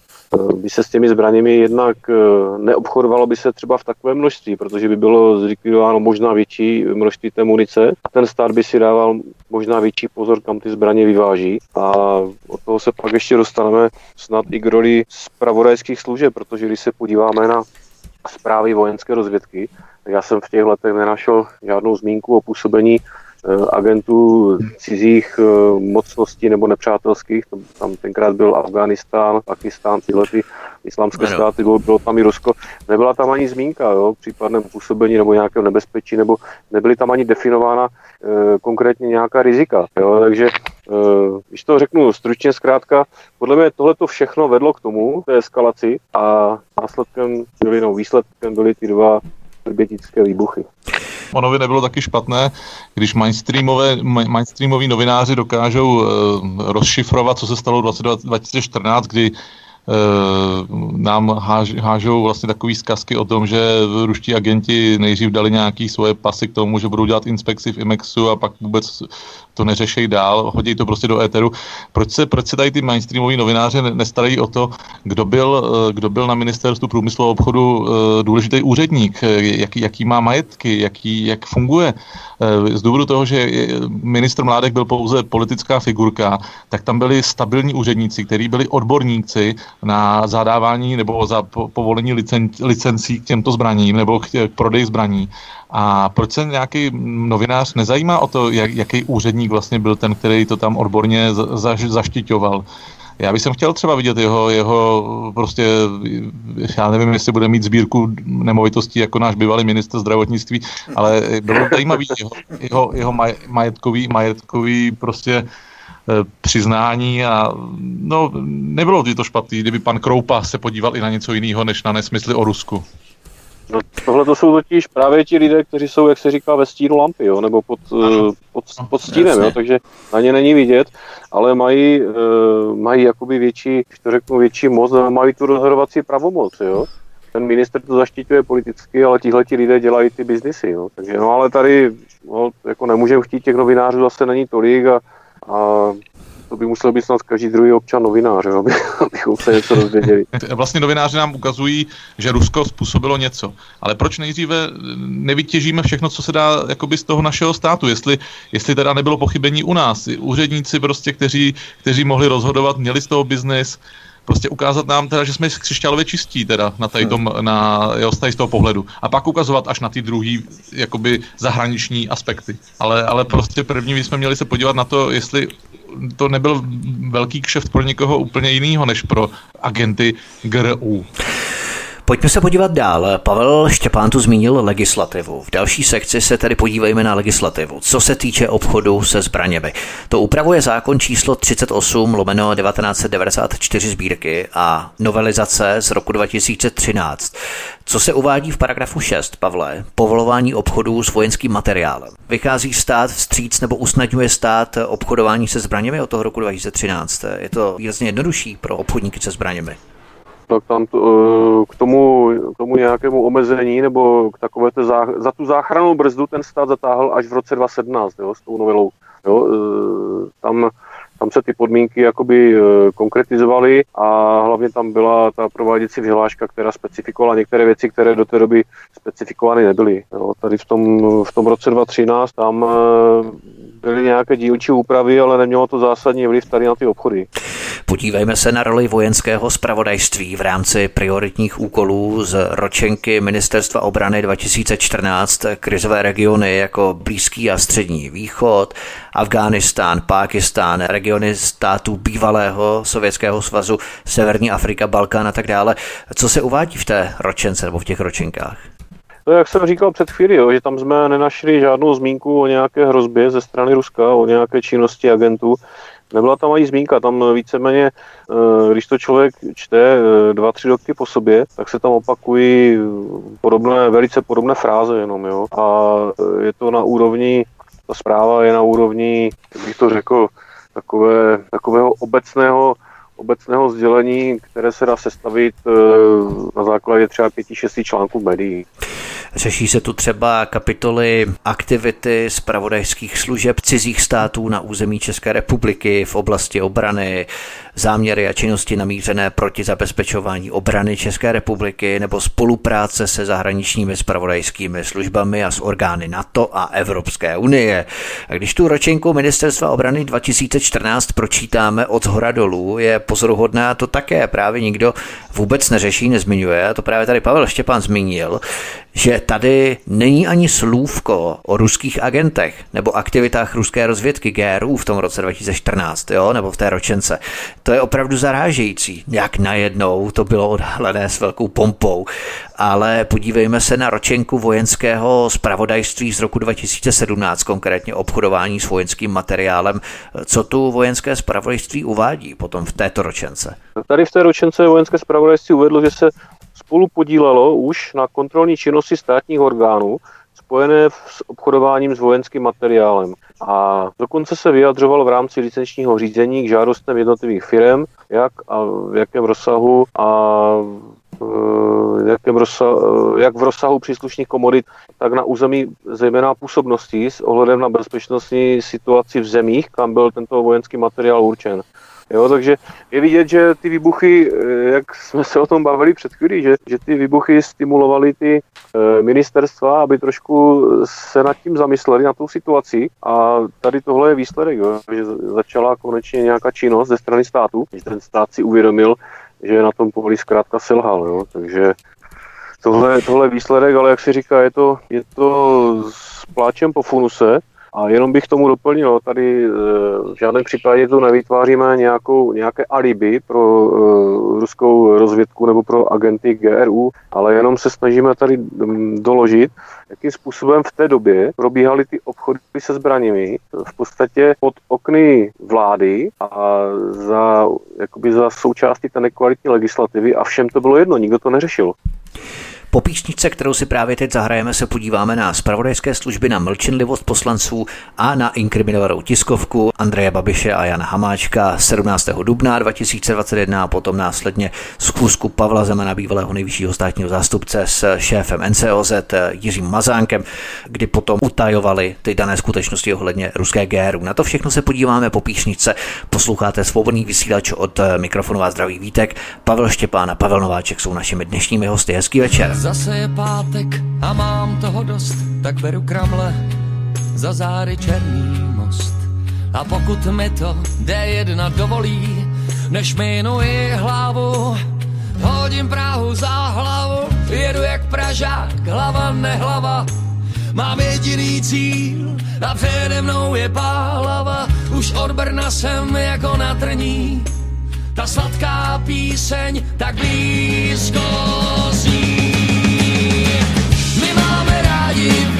by se s těmi zbraněmi jednak eh, neobchodovalo by se třeba v takovém množství, protože by bylo zlikvidováno možná větší množství té munice. A ten stát by si dával možná větší pozor, kam ty zbraně vyváží. A od toho se pak ještě dostaneme snad i k roli zpravodajských služeb, protože když se podíváme na zprávy vojenské rozvědky, já jsem v těch letech nenašel žádnou zmínku o působení agentů cizích eh, mocností nebo nepřátelských. Tam, tenkrát byl Afghánistán, Pakistán, tyhle ty islámské Ano. státy, bylo, bylo tam i Rusko. Nebyla tam ani zmínka jo, o případném působení nebo nějakého nebezpečí, nebo nebyly tam ani definována eh, konkrétně nějaká rizika. Jo, takže eh, když to řeknu stručně zkrátka, podle mě tohle to všechno vedlo k tomu, té eskalaci a následkem byly, no, výsledkem byly ty dva vrbětické výbuchy. Ono by nebylo taky špatné, když mainstreamové, ma- mainstreamoví novináři dokážou uh, rozšifrovat, co se stalo v 20, 2014, kdy nám háž, hážou vlastně takový zkazky o tom, že ruští agenti nejdřív dali nějaký svoje pasy k tomu, že budou dělat inspekci v IMEXu a pak vůbec to neřešejí dál, hodí to prostě do éteru. Proč se, proč se tady ty mainstreamoví novináři ne- nestarají o to, kdo byl, eh, kdo byl na ministerstvu průmyslu a obchodu eh, důležitý úředník, eh, jaký, jaký má majetky, jaký, jak funguje. Eh, Z důvodu toho, že ministr Mládek byl pouze politická figurka, tak tam byli stabilní úředníci, kteří byli odborníci na zadávání nebo za po- povolení licen, licencí k těmto zbraním nebo k, k prodeji zbraní. A proč se nějaký novinář nezajímá o to, jak, jaký úředník vlastně byl ten, který to tam odborně za, za, zaštiťoval? Já bych chtěl třeba vidět jeho, jeho prostě, já nevím, jestli bude mít sbírku nemovitostí jako náš bývalý minister zdravotnictví, ale bylo by zajímavý jeho, jeho, jeho maj, majetkový, majetkový prostě přiznání a no, nebylo by to špatný, kdyby pan Kroupa se podíval i na něco jiného, než na nesmysly o Rusku. No, tohle to jsou totiž právě ti lidé, kteří jsou, jak se říká, ve stínu lampy, jo, nebo pod, ano. pod, pod stínem, jasně. jo, takže na ně není vidět, ale mají, uh, mají jakoby větší, to řeknu, větší moc, a mají tu rozhodovací pravomoc, jo. Ten minister to zaštiťuje politicky, ale tihle ti lidé dělají ty biznisy, jo. Takže no, ale tady, no, jako nemůžeme chtít těch novinářů zase není tolik a, a to by musel být snad každý druhý občan novinář, aby, abychom se něco dozvěděli. Vlastně novináři nám ukazují, že Rusko způsobilo něco. Ale proč nejdříve nevytěžíme všechno, co se dá jakoby z toho našeho státu? Jestli, jestli teda nebylo pochybení u nás. Úředníci prostě, kteří, kteří mohli rozhodovat, měli z toho biznis, prostě ukázat nám teda, že jsme křišťálově čistí teda na, tady tom, na jo, z tady z toho pohledu. A pak ukazovat až na ty druhý jakoby zahraniční aspekty. Ale, ale prostě první bychom měli se podívat na to, jestli to nebyl velký kšeft pro někoho úplně jiného, než pro agenty GRU. Pojďme se podívat dál. Pavel Štěpán tu zmínil legislativu. V další sekci se tedy podívejme na legislativu. Co se týče obchodu se zbraněmi. To upravuje zákon číslo 38 lomeno 1994 sbírky a novelizace z roku 2013. Co se uvádí v paragrafu 6, Pavle? Povolování obchodů s vojenským materiálem. Vychází stát vstříc nebo usnadňuje stát obchodování se zbraněmi od toho roku 2013. Je to výrazně jednodušší pro obchodníky se zbraněmi tak tam to, eh, k, tomu, k tomu nějakému omezení nebo k takové té zá, za tu záchranou brzdu ten stát zatáhl až v roce 2017 jo, s tou novelou. Jo, eh, tam, tam se ty podmínky jakoby eh, konkretizovaly a hlavně tam byla ta prováděcí vyhláška, která specifikovala některé věci, které do té doby specifikovány nebyly. Jo, tady v tom, v tom roce 2013 tam byly nějaké dílčí úpravy, ale nemělo to zásadní vliv tady na ty obchody. Podívejme se na roli vojenského spravodajství v rámci prioritních úkolů z ročenky Ministerstva obrany 2014 krizové regiony jako Blízký a Střední východ, Afghánistán, Pákistán, regiony států bývalého Sovětského svazu, Severní Afrika, Balkán a tak dále. Co se uvádí v té ročence nebo v těch ročenkách? To, jak jsem říkal před chvíli, jo, že tam jsme nenašli žádnou zmínku o nějaké hrozbě ze strany Ruska, o nějaké činnosti agentů. Nebyla tam ani zmínka, tam víceméně, když to člověk čte dva, tři roky po sobě, tak se tam opakují podobné, velice podobné fráze jenom, jo. A je to na úrovni, ta zpráva je na úrovni, jak bych to řekl, takové, takového obecného obecného sdělení, které se dá sestavit na základě třeba pěti, šesti článků médií. Řeší se tu třeba kapitoly aktivity zpravodajských služeb cizích států na území České republiky v oblasti obrany, záměry a činnosti namířené proti zabezpečování obrany České republiky nebo spolupráce se zahraničními spravodajskými službami a s orgány NATO a Evropské unie. A když tu ročenku Ministerstva obrany 2014 pročítáme od zhora dolů, je pozoruhodná, to také právě nikdo vůbec neřeší, nezmiňuje. A to právě tady Pavel Štěpán zmínil, že tady není ani slůvko o ruských agentech nebo aktivitách ruské rozvědky GRU v tom roce 2014, jo, nebo v té ročence. To je opravdu zarážející, jak najednou to bylo odhalené s velkou pompou. Ale podívejme se na ročenku vojenského zpravodajství z roku 2017, konkrétně obchodování s vojenským materiálem. Co tu vojenské zpravodajství uvádí potom v této ročence? Tady v té ročence vojenské zpravodajství uvedlo, že se spolu podílelo už na kontrolní činnosti státních orgánů spojené s obchodováním s vojenským materiálem. A dokonce se vyjadřovalo v rámci licenčního řízení k žádostem jednotlivých firm, jak a v jakém rozsahu a v jakém rozsahu, jak v rozsahu příslušných komodit, tak na území zejména působností s ohledem na bezpečnostní situaci v zemích, kam byl tento vojenský materiál určen. Jo, takže je vidět, že ty výbuchy, jak jsme se o tom bavili před chvílí, že, že ty výbuchy stimulovaly ty e, ministerstva, aby trošku se nad tím zamysleli, na tou situaci. A tady tohle je výsledek, jo, že začala konečně nějaká činnost ze strany státu, že ten stát si uvědomil, že na tom poli zkrátka selhal. Jo, takže tohle, tohle je výsledek, ale jak se říká, je to, je to s pláčem po funuse, A jenom bych tomu doplnil, tady v žádném případě tu nevytváříme nějakou, nějaké alibi pro uh, ruskou rozvědku nebo pro agenty GRU, ale jenom se snažíme tady doložit, jakým způsobem v té době probíhaly ty obchody se zbraněmi v podstatě pod okny vlády a za, jakoby za součástí té nekvalitní legislativy a všem to bylo jedno, nikdo to neřešil. Po píšničce, kterou si právě teď zahrajeme, se podíváme na spravodajské služby, na mlčenlivost poslanců a na inkriminovanou tiskovku Andreje Babiše a Jana Hamáčka 17. dubna 2021 a potom následně schůzku Pavla Zemana, bývalého nejvyššího státního zástupce s šéfem NCOZ Jiřím Mazánkem, kdy potom utajovali ty dané skutečnosti ohledně ruské GRU. Na to všechno se podíváme po píšničce. Posloucháte svobodný vysílač od mikrofonu a zdraví Vítek. Pavel Štěpán a Pavel Nováček jsou našimi dnešními hosty. Hezký večer. Zase je pátek a mám toho dost, tak beru kramle za zády černý most. A pokud mi to D1 dovolí, než minuji hlavu, hodím Prahu za hlavu, jedu jak Pražák, hlava nehlava. Mám jediný cíl a přede mnou je pálava, už od Brna jsem jako na trní. Ta sladká píseň tak blízko zní. My máme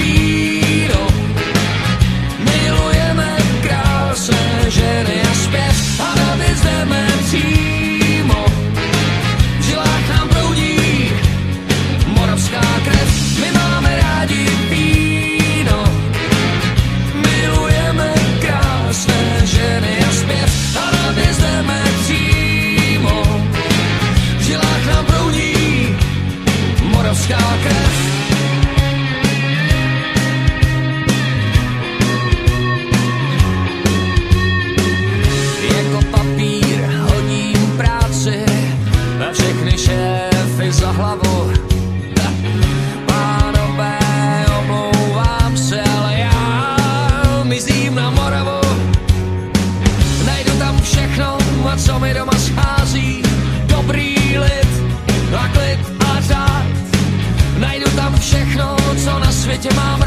co na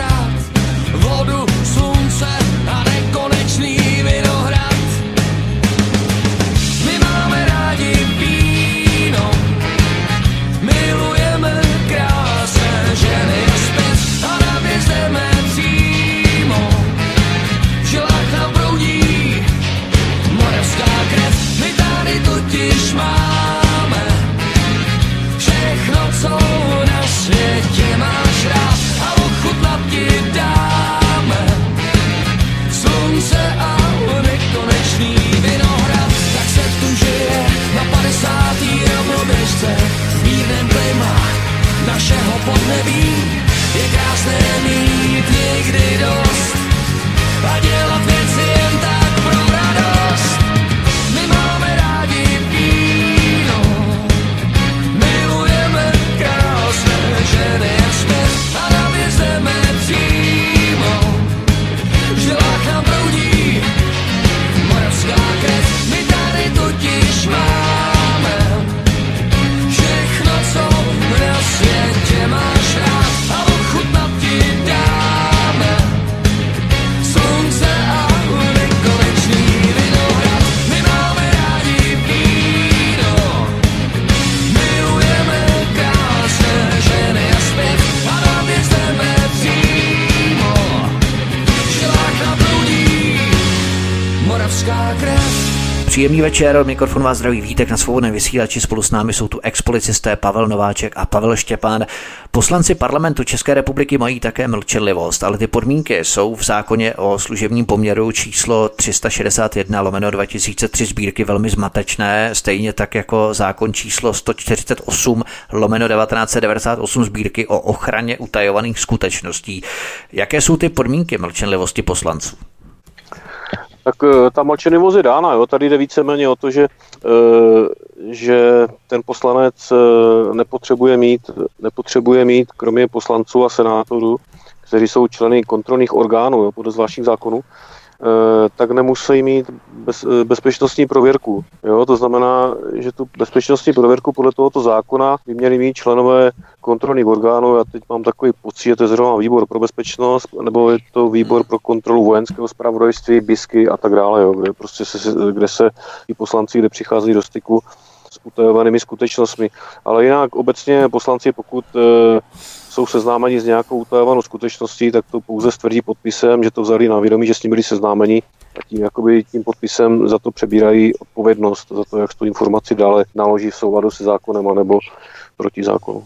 Příjemný večer, od mikrofonu vás zdraví Vítek na svobodném vysílači. Spolu s námi jsou tu expolicisté Pavel Nováček a Pavel Štěpán. Poslanci parlamentu České republiky mají také mlčenlivost, ale ty podmínky jsou v zákoně o služebním poměru číslo 361 lomeno 2003 sbírky velmi zmatečné, stejně tak jako zákon číslo 148 lomeno 1998 sbírky o ochraně utajovaných skutečností. Jaké jsou ty podmínky mlčenlivosti poslanců? Tak eh, ta mlčenlivost je dána, jo. Tady jde víceméně o to, že, eh, že ten poslanec eh, nepotřebuje mít, nepotřebuje mít, kromě poslanců a senátorů, kteří jsou členy kontrolních orgánů jo, podle zvláštních zákonů, tak nemusí mít bez, eh, bezpečnostní prověrku. Jo? To znamená, že tu bezpečnostní prověrku podle tohoto zákona by měli mít členové kontrolních orgánů. Já teď mám takový pocit, že to je zrovna výbor pro bezpečnost, nebo je to výbor pro kontrolu vojenského zpravodajství, BISky a tak dále, jo? Kde, prostě se, kde se i poslanci, kde přicházejí do styku s utajovanými skutečnostmi. Ale jinak obecně poslanci, pokud e, jsou seznámeni s nějakou utajovanou skutečností, tak to pouze stvrdí podpisem, že to vzali na vědomí, že s ním byli seznámeni a tím, jakoby, tím podpisem za to přebírají odpovědnost, za to, jak tu informaci dále naloží v souladu se zákonem anebo proti zákonu.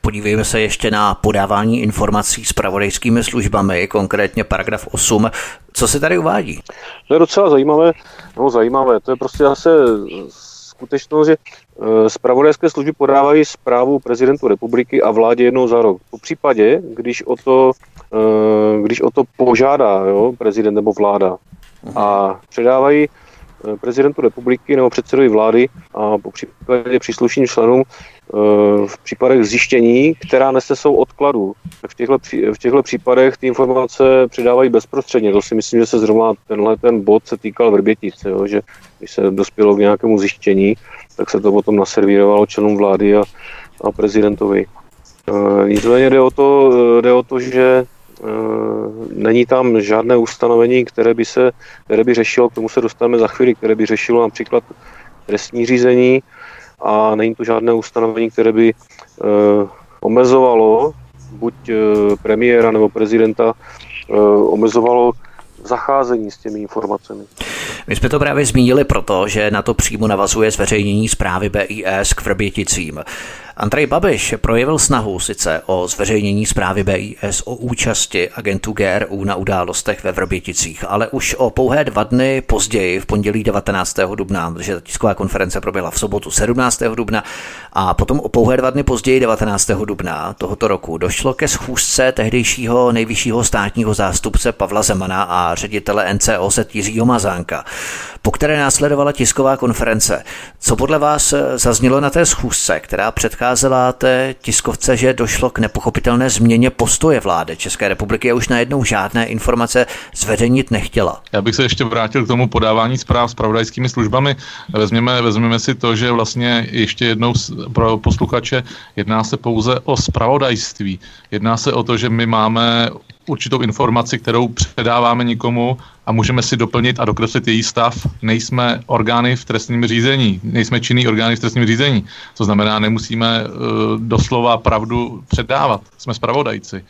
Podívejme se ještě na podávání informací s pravodejskými službami, konkrétně paragraf 8. Co se tady uvádí? To je docela zajímavé, no zajímavé, to je prostě zase skutečnost, že Spravodajské služby podávají zprávu prezidentu republiky a vládě jednou za rok. Po případě, když o to, eh, když o to požádá jo, prezident nebo vláda a předávají eh, prezidentu republiky nebo předsedovi vlády a po případě příslušným členům eh, v případech zjištění, která nesesou odkladu. V těchto, v těchto případech ty informace přidávají bezprostředně. To si myslím, že se zrovna tenhle ten bod se týkal Vrbětice, jo, že když se dospělo k nějakému zjištění, tak se to potom naservírovalo členům vlády a, a prezidentovi. E, nicméně jde o, to, jde o to, že není tam žádné ustanovení, které by, se, které by řešilo, k tomu se dostaneme za chvíli, které by řešilo například trestní řízení a není to žádné ustanovení, které by e, omezovalo buď e, premiéra nebo prezidenta, e, omezovalo zacházení s těmi informacemi. My jsme to právě zmínili proto, že na to přímo navazuje zveřejnění zprávy BIS k Vrběticím. Andrej Babiš projevil snahu sice o zveřejnění zprávy BIS o účasti agentů GRU na událostech ve Vrběticích, ale už o pouhé dva dny později, v pondělí 19. dubna, protože ta tisková konference proběhla v sobotu 17. dubna a potom o pouhé dva dny později 19. dubna tohoto roku došlo ke schůzce tehdejšího nejvyššího státního zástupce Pavla Zemana a ředitele NCOZ Jiřího Mazánka, po které následovala tisková konference. Co podle vás zaznělo na té schůzce, která předcházela té tiskovce, že došlo k nepochopitelné změně postoje vlády České republiky a už najednou žádné informace zveřejnit nechtěla. Já bych se ještě vrátil k tomu podávání zpráv s pravodajskými službami. Vezměme, vezměme si to, že vlastně ještě jednou pro posluchače jedná se pouze o spravodajství. Jedná se o to, že my máme určitou informaci, kterou předáváme nikomu a můžeme si doplnit a dokreslit její stav. Nejsme orgány v trestním řízení, nejsme činný orgány v trestním řízení. To znamená, nemusíme uh, doslova pravdu předávat. Jsme spravodajci.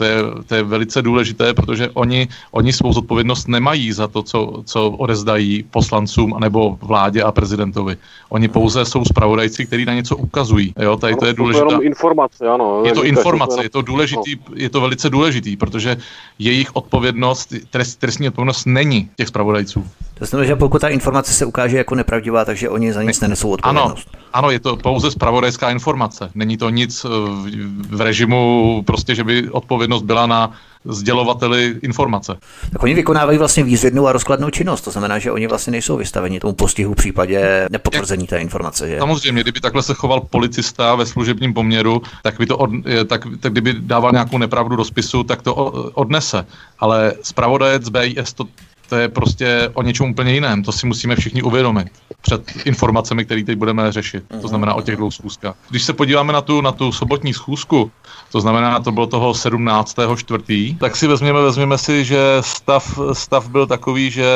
To je, to je velice důležité, protože oni, oni svou zodpovědnost nemají za to, co, co odezdají poslancům nebo vládě a prezidentovi. Oni pouze jsou zpravodajci, kteří na něco ukazují. Jo, tady to je důležité. To je informace, ano. Je to informace, je to důležitý, je to velice důležitý, protože jejich odpovědnost, trest, trestní odpovědnost není těch zpravodajců. To znamená, že pokud ta informace se ukáže jako nepravdivá, takže oni za nic nenesou odpovědnost. Ano, ano, je to pouze zpravodajská informace. Není to nic v, v režimu, prostě, že by odpovědnost byla na sdělovateli informace. Tak oni vykonávají vlastně výzvědnou a rozkladnou činnost, to znamená, že oni vlastně nejsou vystaveni tomu postihu v případě nepotvrzení té informace. Že? Samozřejmě, kdyby takhle se choval policista ve služebním poměru, tak, by to od, tak, tak kdyby dával nějakou nepravdu do spisu, tak to odnese. Ale zpravodajec BIS to to je prostě o něčem úplně jiném. To si musíme všichni uvědomit před informacemi, které teď budeme řešit. To znamená o těch dvou schůzkách. Když se podíváme na tu, na tu sobotní schůzku, to znamená, to bylo toho 17. čtvrtý, tak si vezměme, vezměme si, že stav, stav byl takový, že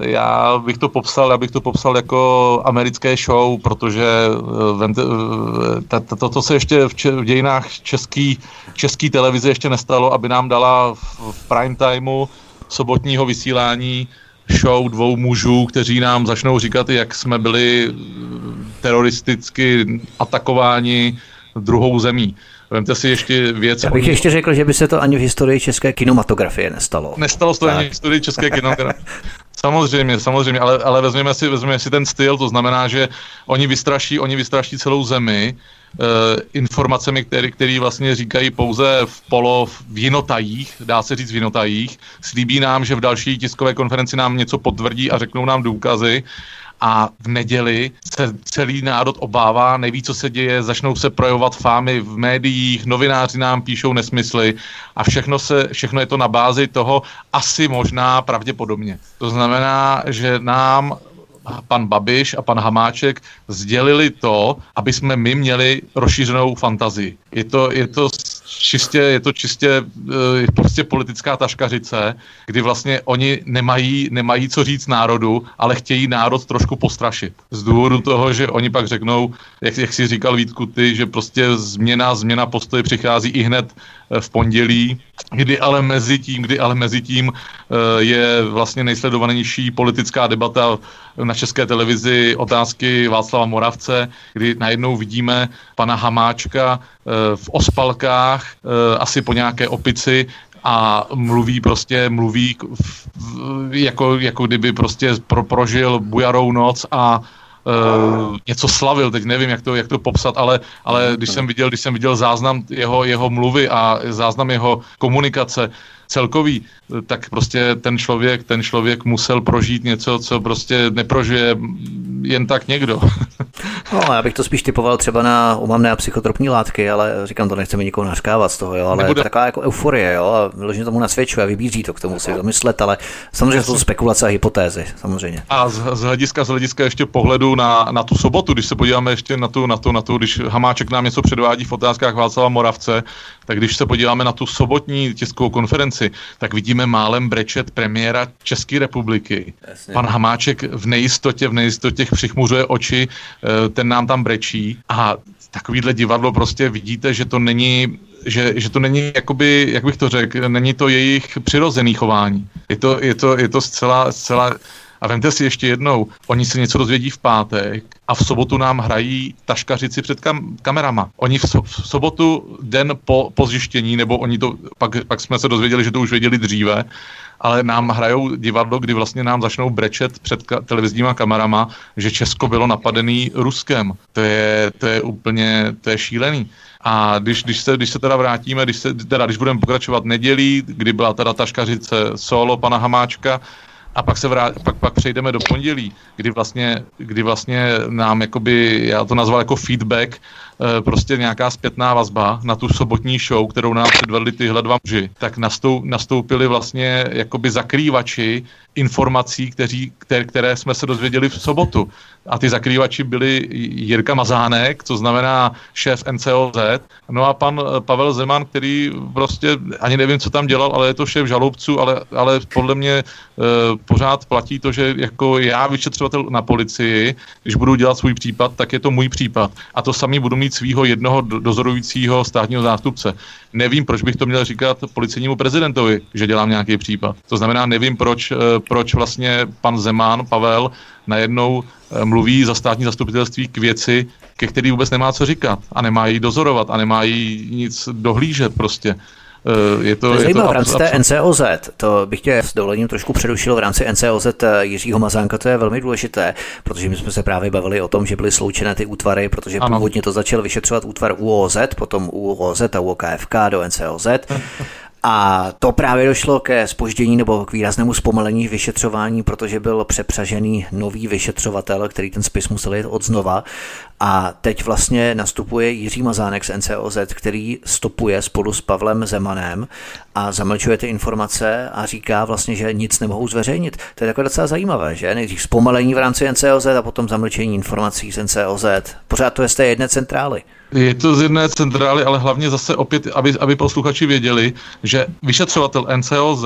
já bych to popsal, já bych to popsal jako americké show, protože to, to, to se ještě v, če, v dějinách český, český televize ještě nestalo, aby nám dala v, v prime timeu sobotního vysílání show dvou mužů, kteří nám začnou říkat, jak jsme byli eh, teroristicky atakováni druhou zemí. Vemte si ještě věc. Já bych ještě řekl, že by se to ani v historii české kinematografie nestalo. Nestalo se to ani v historii české kinematografie. Samozřejmě, samozřejmě, ale, ale vezměme, si, vezměme si ten styl, to znamená, že oni vystraší, oni vystraší celou zemi informacemi, které, které vlastně říkají pouze v polo v jinotajích, dá se říct v jinotajích, slíbí nám, že v další tiskové konferenci nám něco potvrdí a řeknou nám důkazy a v neděli se celý národ obává, neví, co se děje, začnou se projevovat fámy v médiích, novináři nám píšou nesmysly a všechno, se, všechno je to na bázi toho asi možná pravděpodobně. To znamená, že nám pan Babiš a pan Hamáček sdělili to, aby jsme my měli rozšířenou fantazii. Je to, je to čistě, je to čistě eh, prostě politická taškařice, kdy vlastně oni nemají, nemají co říct národu, ale chtějí národ trošku postrašit. Z důvodu toho, že oni pak řeknou, jak, jak si říkal Vítku ty, že prostě změna, změna postoje přichází i hned eh, v pondělí, kdy ale mezi tím, kdy ale mezi tím eh, je vlastně nejsledovanější politická debata na české televizi otázky Václava Moravce, kdy najednou vidíme pana Hamáčka v ospalkách, asi po nějaké opici, a mluví prostě, mluví jako, jako kdyby prostě pro, prožil bujarou noc a Uh, něco slavil, teď nevím, jak to, jak to popsat, ale, ale když jsem viděl, když jsem viděl záznam jeho, jeho mluvy a záznam jeho komunikace, celkový, tak prostě ten člověk, ten člověk musel prožít něco, co prostě neprožije jen tak někdo. No, já bych to spíš typoval třeba na umamné a psychotropní látky, ale říkám, to nechceme nikoho nařkávat z toho, jo, ale Nebude... taková jako euforie, jo, a vyloženě tomu nasvědčuje a vybíří to k tomu si domyslet, ale samozřejmě to jsou spekulace a hypotézy, samozřejmě. A z, z, hlediska, z hlediska ještě pohledu na, na tu sobotu, když se podíváme ještě na tu, na tu, na tu, když Hamáček nám něco předvádí v otázkách Václava Moravce, tak když se podíváme na tu sobotní tiskovou konferenci, tak vidíme málem brečet premiéra České republiky. Jasně. Pan Hamáček v nejistotě, v nejistotě přichmuřuje oči, eh, ten nám tam brečí a takovýhle divadlo prostě vidíte, že to není že, že to není, jakoby, jak bych to řekl, není to jejich přirozený chování. Je to, je to, je to zcela, zcela a vemte si ještě jednou, oni se něco dozvědí v pátek a v sobotu nám hrají taškařici před kam- kamerama. Oni v, so- v sobotu den po, po zjištění, nebo oni to, pak, pak jsme se dozvěděli, že to už věděli dříve, ale nám hrajou divadlo, kdy vlastně nám začnou brečet před ka- televizníma kamerama, že Česko bylo napadený Ruskem. To je, to je úplně, to je šílený. A když, když, se, když se teda vrátíme, když, se, teda, když budeme pokračovat nedělí, kdy byla teda taškařice solo pana Hamáčka, a pak se vrát, pak, pak přejdeme do pondělí, kdy vlastně, kdy vlastně nám, jakoby, já to nazval jako feedback, prostě nějaká zpětná vazba na tu sobotní show, kterou nám předvedli tyhle dva muži, tak nastoupili vlastně jakoby zakrývači informací, kteří, které, které jsme se dozvěděli v sobotu. A ty zakrývači byli Jirka Mazánek, co znamená šéf NCOZ, no a pan eh, Pavel Zeman, který prostě ani nevím, co tam dělal, ale je to šéf žalobců, ale, ale podle mě e, pořád platí to, že jako já vyšetřovatel na policii, když budu dělat svůj případ, tak je to můj případ. A to samý budu mít svého jednoho dozorujícího státního zástupce. Nevím, proč bych to měl říkat policejnímu prezidentovi, že dělám nějaký případ. To znamená, nevím, proč, eh, proč vlastně pan Zeman, Pavel, najednou eh, mluví za státní zastupitelství k věci, ke který vůbec nemá co říkat a nemá jí dozorovat a nemá jí nic dohlížet prostě. Eh, je to, to je, to v rámci té NCOZ, to bych tě s dovolením trošku přerušil v rámci NCOZ eh, Jiřího Mazánka, to je velmi důležité, protože my jsme se právě bavili o tom, že byly sloučené ty útvary, protože ano. původně to začal vyšetřovat útvar UOZ, potom UOZ a UOKFK do NCOZ. A to právě došlo ke spoždění nebo k výraznému zpomalení vyšetřování, protože byl přepřažený nový vyšetřovatel, který ten spis musel jít od znova. A teď vlastně nastupuje Jiří Mazánek z NCOZ, který stopuje spolu s Pavlem Zemanem a zamlčuje ty informace a říká vlastně, že nic nemohou zveřejnit. To je takové docela zajímavé, že? Nejdřív zpomalení v rámci NCOZ a potom zamlčení informací z NCOZ. Pořád to je z té jedné centrály. Je to z jedné centrály, ale hlavně zase opět, aby, aby posluchači věděli, že vyšetřovatel NCOZ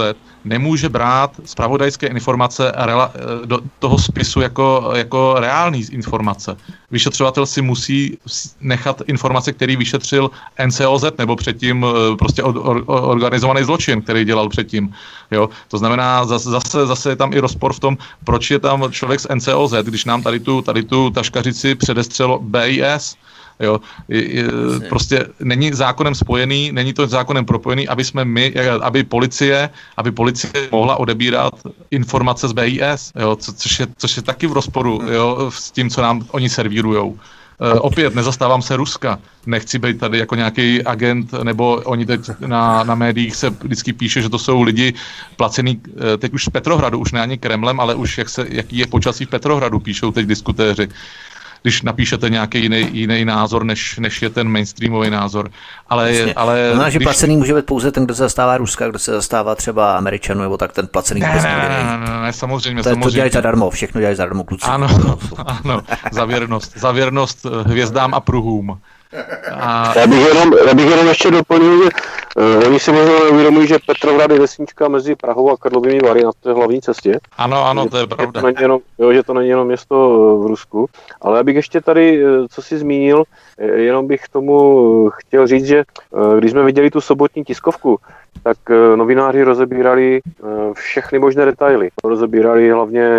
nemůže brát zpravodajské informace rela, do toho spisu jako, jako reální informace. Vyšetřovatel si musí nechat informace, který vyšetřil NCOZ nebo předtím eh, prostě or, or, organizovaný zločin, který dělal předtím. Jo? To znamená, zase, zase je tam i rozpor v tom, proč je tam člověk z NCOZ, když nám tady tu, tady tu taškařici předestřelo BIS, Jo? Je, je, prostě není zákonem spojený, není to zákonem propojený, aby jsme my, aby policie, aby policie mohla odebírat informace z BIS, jo? Co, což, je, což je taky v rozporu jo? s tím, co nám oni servírujou. Eh, opět nezastávám se Ruska, nechci být tady jako nějaký agent, nebo oni teď na, na médiích se vždycky píše, že to jsou lidi placený, eh, teď už z Petrohradu, už ne ani Kremlem, ale už jak se, jaký je počasí v Petrohradu, píšou teď diskutéři když napíšete nějaký jiný, jiný názor, než, než je ten mainstreamový názor. Ale, Jasně. ale To znamená, že když- placený může být pouze ten, kdo se zastává Ruska, kdo se zastává třeba Američanů, nebo tak ten placený ne, ne, ne, ne, ne, samozřejmě, To, je- to samozřejmě. dělají zadarmo, všechno dělají zadarmo kluci. Ano, ano, za věrnost, za věrnost eh, hvězdám a pruhům. A Já bych jenom, já bych jenom ještě doplnil, že uh, oni si možná neuvědomují, že Petrohrad je vesnička mezi Prahou a Karlovými Vary na té hlavní cestě. ano, ano, to je Že pravda. to není jenom, jo, že to není jenom město eh, v Rusku. Ale já bych ještě tady, eh, co si zmínil, jenom bych k tomu chtěl říct, že když jsme viděli tu sobotní tiskovku, tak novináři rozebírali všechny možné detaily. Rozebírali hlavně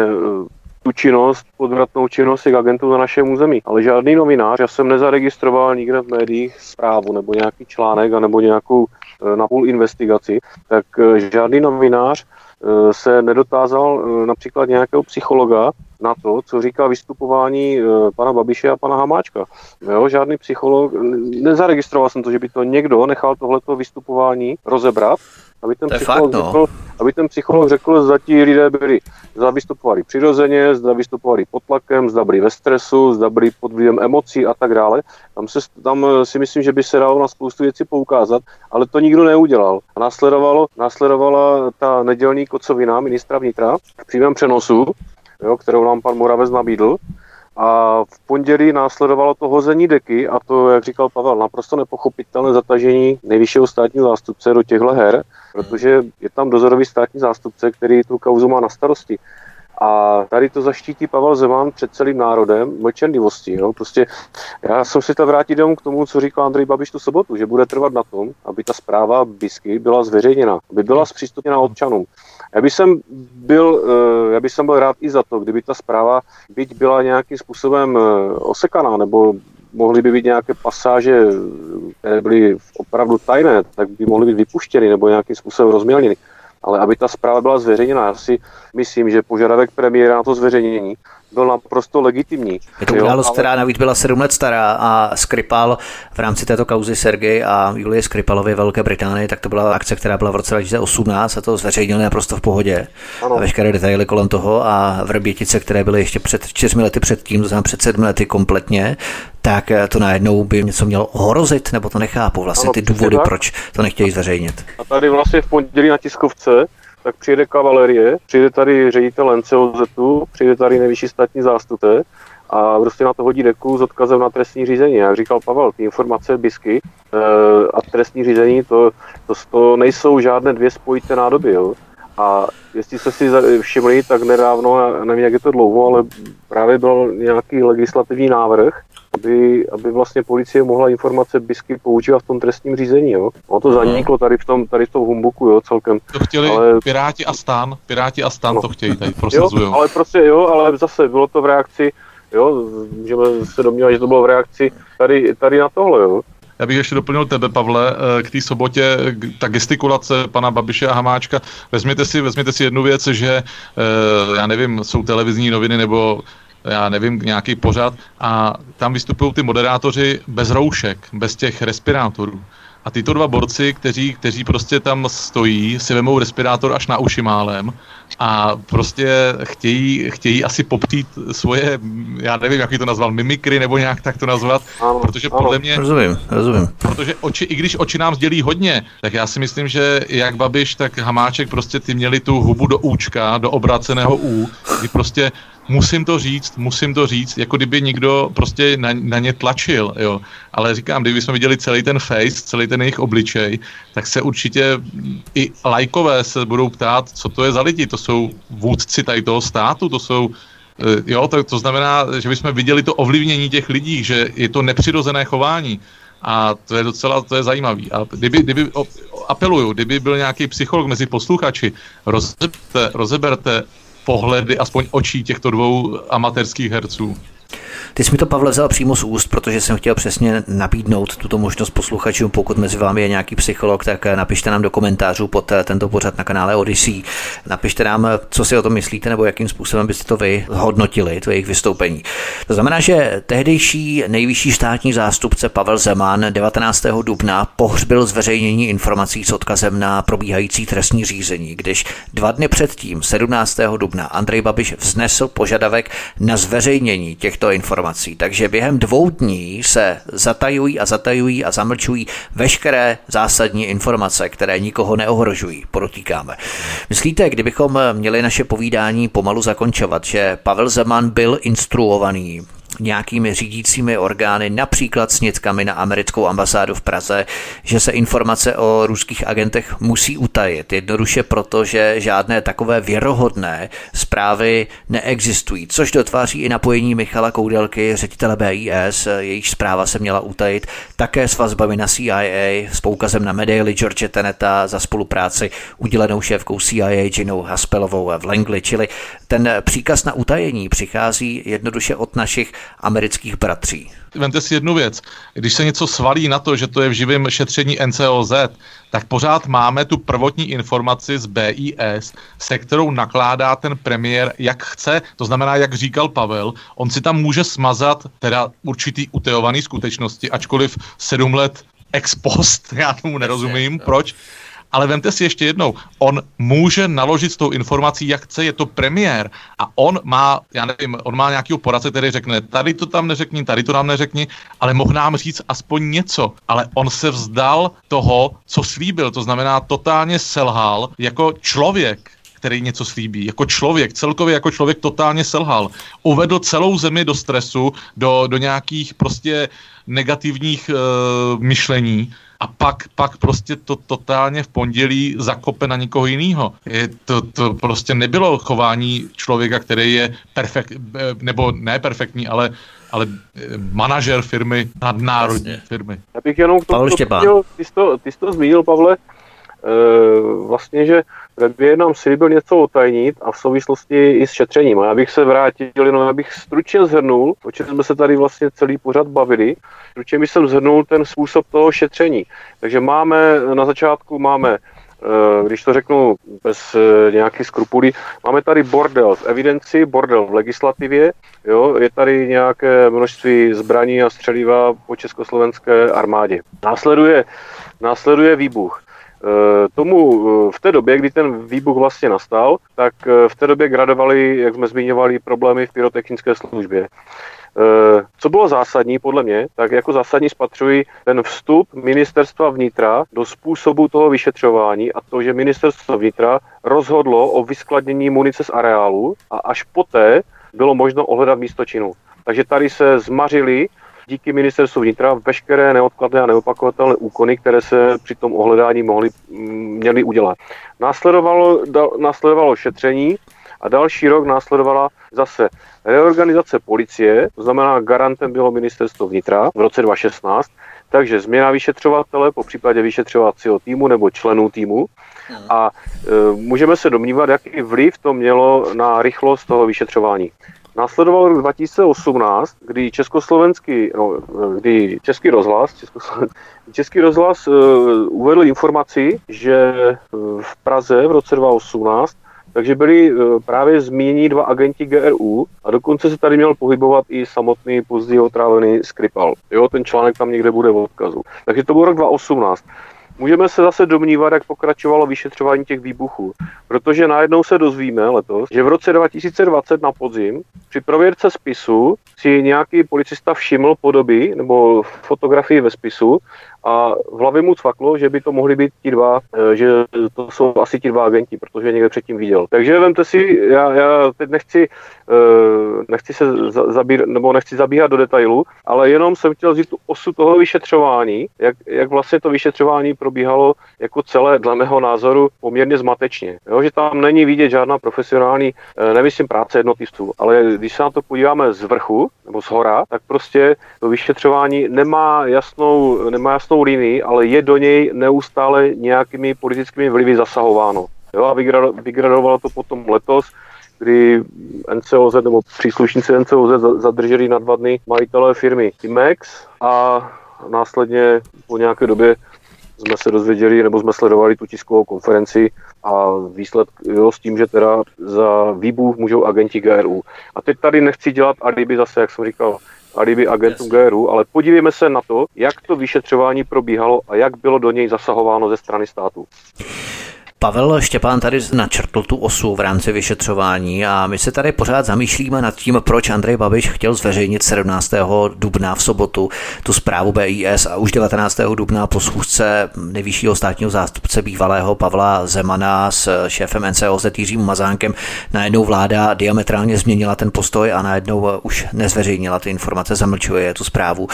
tu činnost, podvratnou činnost těch agentů na našem území. Ale žádný novinář, já jsem nezaregistroval nikde v médiích zprávu nebo nějaký článek nebo nějakou eh, napůl investigaci, tak eh, žádný novinář eh, se nedotázal například nějakého psychologa na to, co říká vystupování eh, pana Babiše a pana Hamáčka. Jo, žádný psycholog, nezaregistroval jsem to, že by to někdo nechal tohleto vystupování rozebrat, aby ten, psycholog fakt, no. řekl, aby ten psycholog řekl, zda ti lidé byli, zda vystupovali přirozeně, zda vystupovali pod tlakem, zda byli ve stresu, zda byli pod vlivem emocí a tak dále. Tam, se, tam eh, si myslím, že by se dalo na spoustu věcí poukázat, ale to nikdo neudělal. A následovalo, následovala ta nedělní kocovina ministra vnitra v přímém přenosu, jo, kterou nám pan Moravec nabídl. A v pondělí následovalo to hození deky a to, jak říkal Pavel, naprosto nepochopitelné zatažení nejvyššího státního zástupce do těchto her, protože je tam dozorový státní zástupce, který tu kauzu má na starosti. A tady to zaštítí Pavel Zeman před celým národem mlčenlivostí. Jo? Prostě já jsem si to vrátit jenom k tomu, co říkal Andrej Babiš tu sobotu, že bude trvat na tom, aby ta zpráva BISky byla zveřejněna, aby byla zpřístupněna občanům. Já bych jsem byl, eh, já bych jsem byl rád i za to, kdyby ta zpráva byť byla nějakým způsobem eh, osekaná, nebo mohly by být nějaké pasáže, které byly opravdu tajné, tak by mohly být vypuštěny nebo nějakým způsobem rozmělněny. Ale aby ta zpráva byla zveřejněna, já si myslím, že požadavek premiéra na to zveřejnění byl naprosto legitimní. Je to událost, ale- která navíc byla sedm let stará a Skripal v rámci této kauzy Sergej a Julie Skripalovi Velké Británii, tak to byla akce, která byla v roce 2018 a to zveřejnili naprosto v pohodě. Ano. A veškeré detaily kolem toho a Vrbětice, které byly ještě před čtyřmi lety předtím, to znamená před sedmi lety kompletně, tak to najednou by něco mělo ohrozit, nebo to nechápu vlastně Ano, ty důvody, tak. proč to nechtějí zveřejnit. A tady vlastně v pondělí na tiskovce, tak přijede kavalerie, přijde tady ředitel NCOZ, přijde tady nejvyšší státní zástupce a prostě na to hodí deku s odkazem na trestní řízení. Jak říkal Pavel, ty informace BISky e, a trestní řízení, to, to, to nejsou žádné dvě spojité nádoby. Jo? A jestli jste si všimli, tak nedávno, nevím, jak je to dlouho, ale právě byl nějaký legislativní návrh, aby, aby vlastně policie mohla informace BISky používat v tom trestním řízení. Jo? Ono to zaniklo tady v tom, tady v tom humbuku jo, celkem. To chtěli Ale- Piráti a Stan, Piráti a Stan No. to chtějí tady Jo, prosazujou. ale prostě jo, ale zase bylo to v reakci, jo, můžeme se domnívat, že to bylo v reakci tady, tady na tohle, jo. Já bych ještě doplnil tebe, Pavle, eh, k té sobotě, k- ta gestikulace pana Babiše a Hamáčka. Vezměte si, vezměte si jednu věc, že eh, já nevím, jsou televizní noviny nebo já nevím, nějaký pořad a tam vystupují ty moderátoři bez roušek, bez těch respirátorů. A tyto dva borci, kteří, kteří prostě tam stojí, si vemou respirátor až na uši málem a prostě chtějí, chtějí asi poptít svoje, já nevím, jak to nazval, mimikry nebo nějak tak to nazvat, Ano, protože ano. podle mě Rozumím, rozumím. Protože oči, i když oči nám sdělí hodně, tak já si myslím, že jak Babiš, tak Hamáček prostě ty měli tu hubu do účka, do obráceného U, kdy prostě musím to říct, musím to říct, jako kdyby někdo prostě na, na ně tlačil, jo. Ale říkám, kdyby jsme viděli celý ten face, celý ten jejich obličej, tak se určitě i lajkové se budou ptát, co to je za lidi, to jsou vůdci tady toho státu, to jsou Eh, Jo, to, to znamená, že bychom viděli to ovlivnění těch lidí, že je to nepřirozené chování. A to je docela, to je zajímavý. A kdyby, kdyby apeluju, kdyby byl nějaký psycholog mezi posluchači, rozeberte, rozeberte pohledy, aspoň očí těchto dvou amatérských herců. Ty jsi mi to, Pavle, vzal přímo z úst, protože jsem chtěl přesně nabídnout tuto možnost posluchačům. Pokud mezi vámi je nějaký psycholog, tak napište nám do komentářů pod eh, tento pořad na kanále Odyssey. Napište nám, co si o tom myslíte, nebo jakým způsobem byste to vy hodnotili, to jejich vystoupení. To znamená, že tehdejší nejvyšší státní zástupce Pavel Zeman 19. dubna pohřbil zveřejnění informací s odkazem na probíhající trestní řízení, když dva dny předtím, 17. dubna, Andrej Babiš vznesl požadavek na zveřejnění těchto informací. Takže během dvou dní se zatajují a zatajují a zamlčují veškeré zásadní informace, které nikoho neohrožují, podotýkáme. Myslíte, kdybychom měli naše povídání pomalu zakončovat, že Pavel Zeman byl instruovaný nějakými řídícími orgány, například snědkami na americkou ambasádu v Praze, že se informace o ruských agentech musí utajit. Jednoduše proto, že žádné takové věrohodné zprávy neexistují, což dotváří i napojení Michala Koudelky, ředitele BIS, jejíž zpráva se měla utajit, také s vazbami na CIA, s poukazem na medaily George Teneta za spolupráci udělenou šéfkou CIA Ginou Haspelovou v Langley, čili ten příkaz na utajení přichází jednoduše od našich amerických bratří. Vemte si jednu věc. Když se něco svalí na to, že to je v živém šetření NCOZ, tak pořád máme tu prvotní informaci z BIS, se kterou nakládá ten premiér, jak chce. To znamená, jak říkal Pavel, on si tam může smazat teda určitý utajovaný skutečnosti, ačkoliv sedm let ex post, já tomu nerozumím, proč, ale vemte si ještě jednou, on může naložit s tou informací, jak chce, je to premiér a on má, já nevím, on má nějakého poradce, který řekne, tady to tam neřekni, tady to nám neřekni, ale mohl nám říct aspoň něco. Ale on se vzdal toho, co slíbil, to znamená totálně selhal jako člověk který něco slíbí. Jako člověk, celkově jako člověk totálně selhal. Uvedl celou zemi do stresu, do, do nějakých prostě negativních uh, myšlení a pak, pak prostě to totálně v pondělí zakope na někoho jiného. To, to prostě nebylo chování člověka, který je perfekt, nebo ne perfektní, ale, ale manažer firmy, nadnárodní Jasně. firmy. Já bych jenom k tomu, ty, jsi to, ty jsi to zmínil, Pavle, vlastně, že Premiér nám slíbil něco otajnit a v souvislosti i s šetřením. A já bych se vrátil, jenom abych stručně zhrnul, o čem jsme se tady vlastně celý pořad bavili. Stručně bych jsem zhrnul ten způsob toho šetření. Takže máme, na začátku máme eh, když to řeknu bez eh, nějakých skrupulí, máme tady bordel v evidenci, bordel v legislativě, jo, je tady nějaké množství zbraní a střeliva po československé armádě. Následuje, následuje výbuch. Eh, tomu eh, v té době, kdy ten výbuch vlastně nastal, tak eh, v té době gradovali, jak jsme zmiňovali, problémy v pyrotechnické službě. Co bylo zásadní podle mě, tak jako zásadní spatřuji ten vstup ministerstva vnitra do způsobu toho vyšetřování a to, že ministerstvo vnitra rozhodlo o vyskladnění munice z areálu a až poté bylo možno ohledat místo činu. Takže tady se zmařili díky ministerstvu vnitra veškeré neodkladné a neopakovatelné úkony, které se při tom ohledání mohly, mm, měly udělat. Následovalo, da, následovalo šetření a další rok následovala zase reorganizace policie, to znamená garantem bylo ministerstvo vnitra v roce 2016, takže změna vyšetřovatele, po případě vyšetřovacího týmu nebo členů týmu. A e, můžeme se domnívat, jaký vliv to mělo na rychlost toho vyšetřování. Následoval rok 2018, kdy československý, no, kdy Český rozhlas, Český rozhlas uh, uvedl informaci, že v Praze v roce 2018 takže byli uh, právě zmíněni dva agenti GRU a dokonce se tady měl pohybovat i samotný později otrávený Skripal. Jo, ten článek tam někde bude v odkazu. Takže to byl rok 2018. Můžeme se zase domnívat, jak pokračovalo vyšetřování těch výbuchů, protože najednou se dozvíme letos, že v roce 2020 na podzim při prověrce spisu si nějaký policista všiml podoby nebo fotografii ve spisu a v hlavě mu cvaklo, že by to mohli být ti dva, eh, že to jsou asi ti dva agenti, protože někde předtím viděl. Takže vemte si, já, já teď nechci, eh, nechci se zabírat, nebo nechci zabíhat do detailu, ale jenom jsem chtěl říct tu osu toho vyšetřování, jak, jak vlastně to vyšetřování probíhalo jako celé, dle mého názoru, poměrně zmatečně. Jo, že tam není vidět žádná profesionální, eh, nemyslím práce jednotlivců, ale když se na to podíváme z vrchu nebo z hora, tak prostě to vyšetřování nemá jasnou, nemá jasnou jasnou linii, ale je do něj neustále nějakými politickými vlivy zasahováno. Jo, a vygradovalo to potom letos, kdy NCOZ nebo příslušníci NCOZ za- zadrželi na dva dny majitele firmy Timex a následně po nějaké době jsme se dozvěděli, nebo jsme sledovali tu tiskovou konferenci a výsledek jo, s tím, že teda za výbuch můžou agenti GRU. A teď tady nechci dělat alibi zase, jak jsem říkal, alibi agentů GRU, ale podívejme se na to, jak to vyšetřování probíhalo a jak bylo do něj zasahováno ze strany státu. Pavel Štěpán tady načrtl tu osu v rámci vyšetřování a my se tady pořád zamýšlíme nad tím, proč Andrej Babiš chtěl zveřejnit 17. dubna v sobotu tu zprávu BIS a už 19. dubna po schůzce nejvyššího státního zástupce bývalého Pavla Zemana s šéfem NCOZ Jiřím Mazánkem najednou vláda diametrálně změnila ten postoj a najednou už nezveřejnila ty informace, zamlčuje tu zprávu.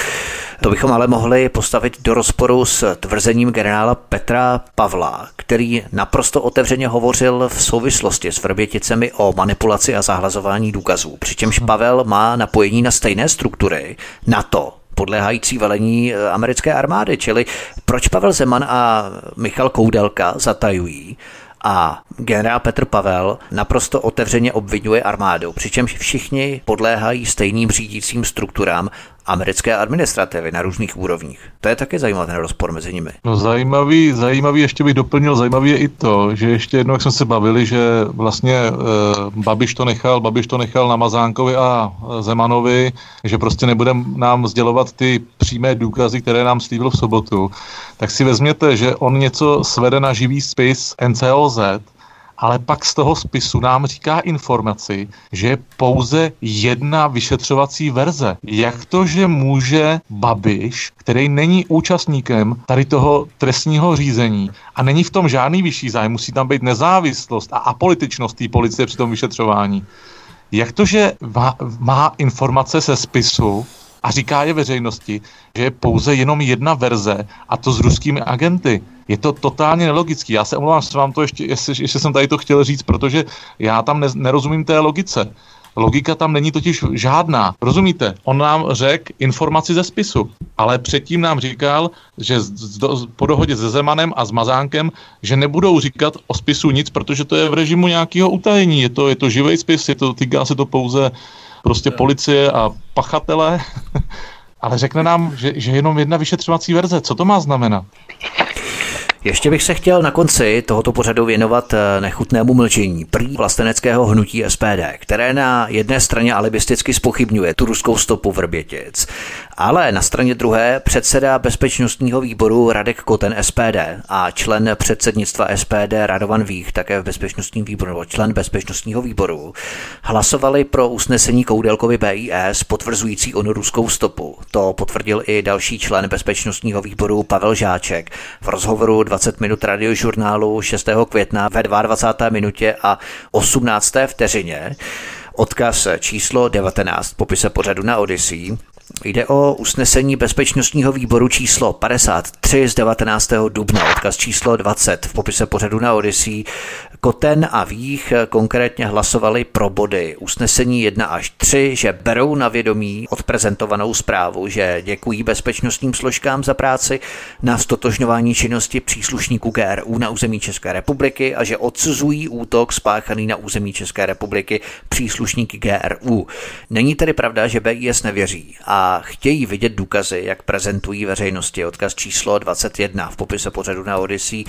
To bychom ale mohli postavit do rozporu s tvrzením generála Petra Pavla, který naprosto otevřeně hovořil v souvislosti s Vrběticemi o manipulaci a zahlazování důkazů. Přičemž Pavel má napojení na stejné struktury NATO, podléhající velení eh, americké armády. Čili proč Pavel Zeman a Michal Koudelka zatajují a generál Petr Pavel naprosto otevřeně obvinuje armádu, přičemž všichni podléhají stejným řídícím strukturám americké administrativy na různých úrovních. To je taky zajímavý ten rozpor mezi nimi. No zajímavý, zajímavý, ještě bych doplnil, zajímavý je i to, že ještě jednou, jak jsme se bavili, že vlastně e, Babiš to nechal, Babiš to nechal na Mazánkovi a e, Zemanovi, že prostě nebude nám sdělovat ty přímé důkazy, které nám slíbil v sobotu, tak si vezměte, že on něco svede na živý spis NCOZ, ale pak z toho spisu nám říká informaci, že je pouze jedna vyšetřovací verze. Jak to, že může Babiš, který není účastníkem tady toho trestního řízení a není v tom žádný vyšší zájem, musí tam být nezávislost a apolitičnost té policie při tom vyšetřování. Jak to, že má, má informace se spisu a říká je veřejnosti, že je pouze jenom jedna verze a to s ruskými agenty. Je to totálně nelogický. Já se omlouvám, že vám to ještě, jestli, ještě jsem tady to chtěl říct, protože já tam ne, nerozumím té logice. Logika tam není totiž žádná. Rozumíte? On nám řekl informaci ze spisu, ale předtím nám říkal, že z, z, do, po dohodě se Zemanem a s Mazánkem, že nebudou říkat o spisu nic, protože to je v režimu nějakého utajení. Je to, je to živý spis, je to, týká se to pouze prostě policie a pachatele. ale řekne nám, že, že jenom jedna vyšetřovací verze. Co to má znamenat? Ještě bych se chtěl na konci tohoto pořadu věnovat eh, nechutnému mlčení prý vlasteneckého hnutí SPD, které na jedné straně alibisticky spochybňuje tu ruskou stopu Vrbětic, ale na straně druhé předseda bezpečnostního výboru Radek Koten SPD a člen předsednictva SPD Radovan Vích, také v bezpečnostním výboru, nebo člen bezpečnostního výboru, hlasovali pro usnesení Koudelkovi BIS potvrzující onu ruskou stopu. To potvrdil i další člen bezpečnostního výboru Pavel Žáček v rozhovoru 20 minut radiožurnálu 6. května ve 22. minutě a 18. vteřině. Odkaz číslo 19 popise pořadu na Odyssey. Jde o usnesení bezpečnostního výboru číslo 53 z 19. dubna, odkaz číslo 20 v popise pořadu na Odyssey. Koten a Vích konkrétně hlasovali pro body usnesení 1 až 3, že berou na vědomí odprezentovanou zprávu, že děkují bezpečnostním složkám za práci na stotožňování činnosti příslušníků GRU na území České republiky a že odsuzují útok spáchaný na území České republiky příslušníky GRU. Není tedy pravda, že BIS nevěří a chtějí vidět důkazy, jak prezentují veřejnosti. Odkaz číslo 21 v popise pořadu na Odyssey.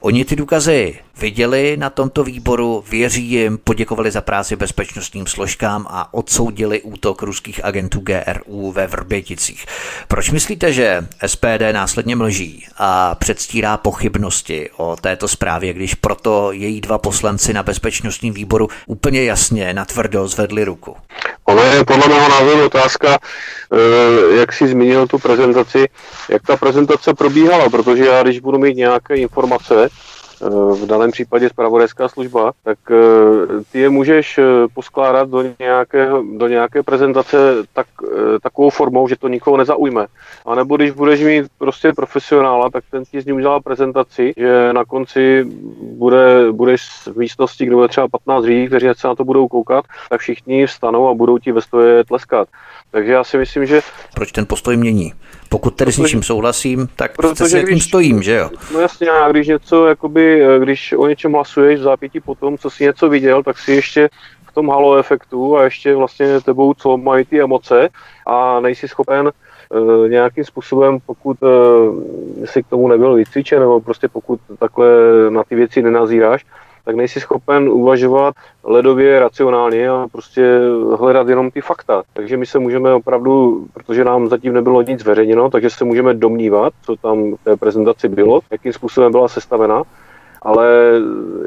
Oni ty důkazy viděli na tomto výboru, věří jim, poděkovali za práci bezpečnostním složkám a odsoudili útok ruských agentů GRU ve Vrběticích. Proč myslíte, že SPD následně mlží a předstírá pochybnosti o této zprávě, když proto její dva poslanci na bezpečnostním výboru úplně jasně natvrdo zvedli ruku? Ono je podle mého názoru otázka, eh, jak si zmínil tu prezentaci, jak ta prezentace probíhala, protože já když budu mít nějaké informace, v daném případě zpravodajská služba, tak eh, ty je můžeš poskládat do nějaké, do nějaké prezentace tak, takovou formou, že to nikoho nezaujme. A nebo když budeš mít prostě profesionála, tak ten ti z ní udělá prezentaci, že na konci bude, budeš v místnosti, kde bude třeba 15 lidí, kteří se na to budou koukat, tak všichni vstanou a budou ti ve stoje tleskat. Takže já si myslím, že Proč ten postoj mění? Pokud tedy s Protože- něčím souhlasím, tak Protože tím když- stojím, že jo? No jasně, a když něco, jakoby, eh, když o něčem hlasuješ v zápětí potom, co si něco viděl, tak si ještě v tom halo efektu a ještě vlastně tebou, co mají ty emoce a nejsi schopen e, nějakým způsobem, pokud e, si k tomu nebyl vycvičen, nebo prostě pokud takhle na ty věci nenazíráš, tak nejsi schopen uvažovat ledově racionálně a prostě hledat jenom ty fakta. Takže my se můžeme opravdu, protože nám zatím nebylo nic zveřejněno, takže se můžeme domnívat, co tam v té prezentaci bylo, jakým způsobem byla sestavena, ale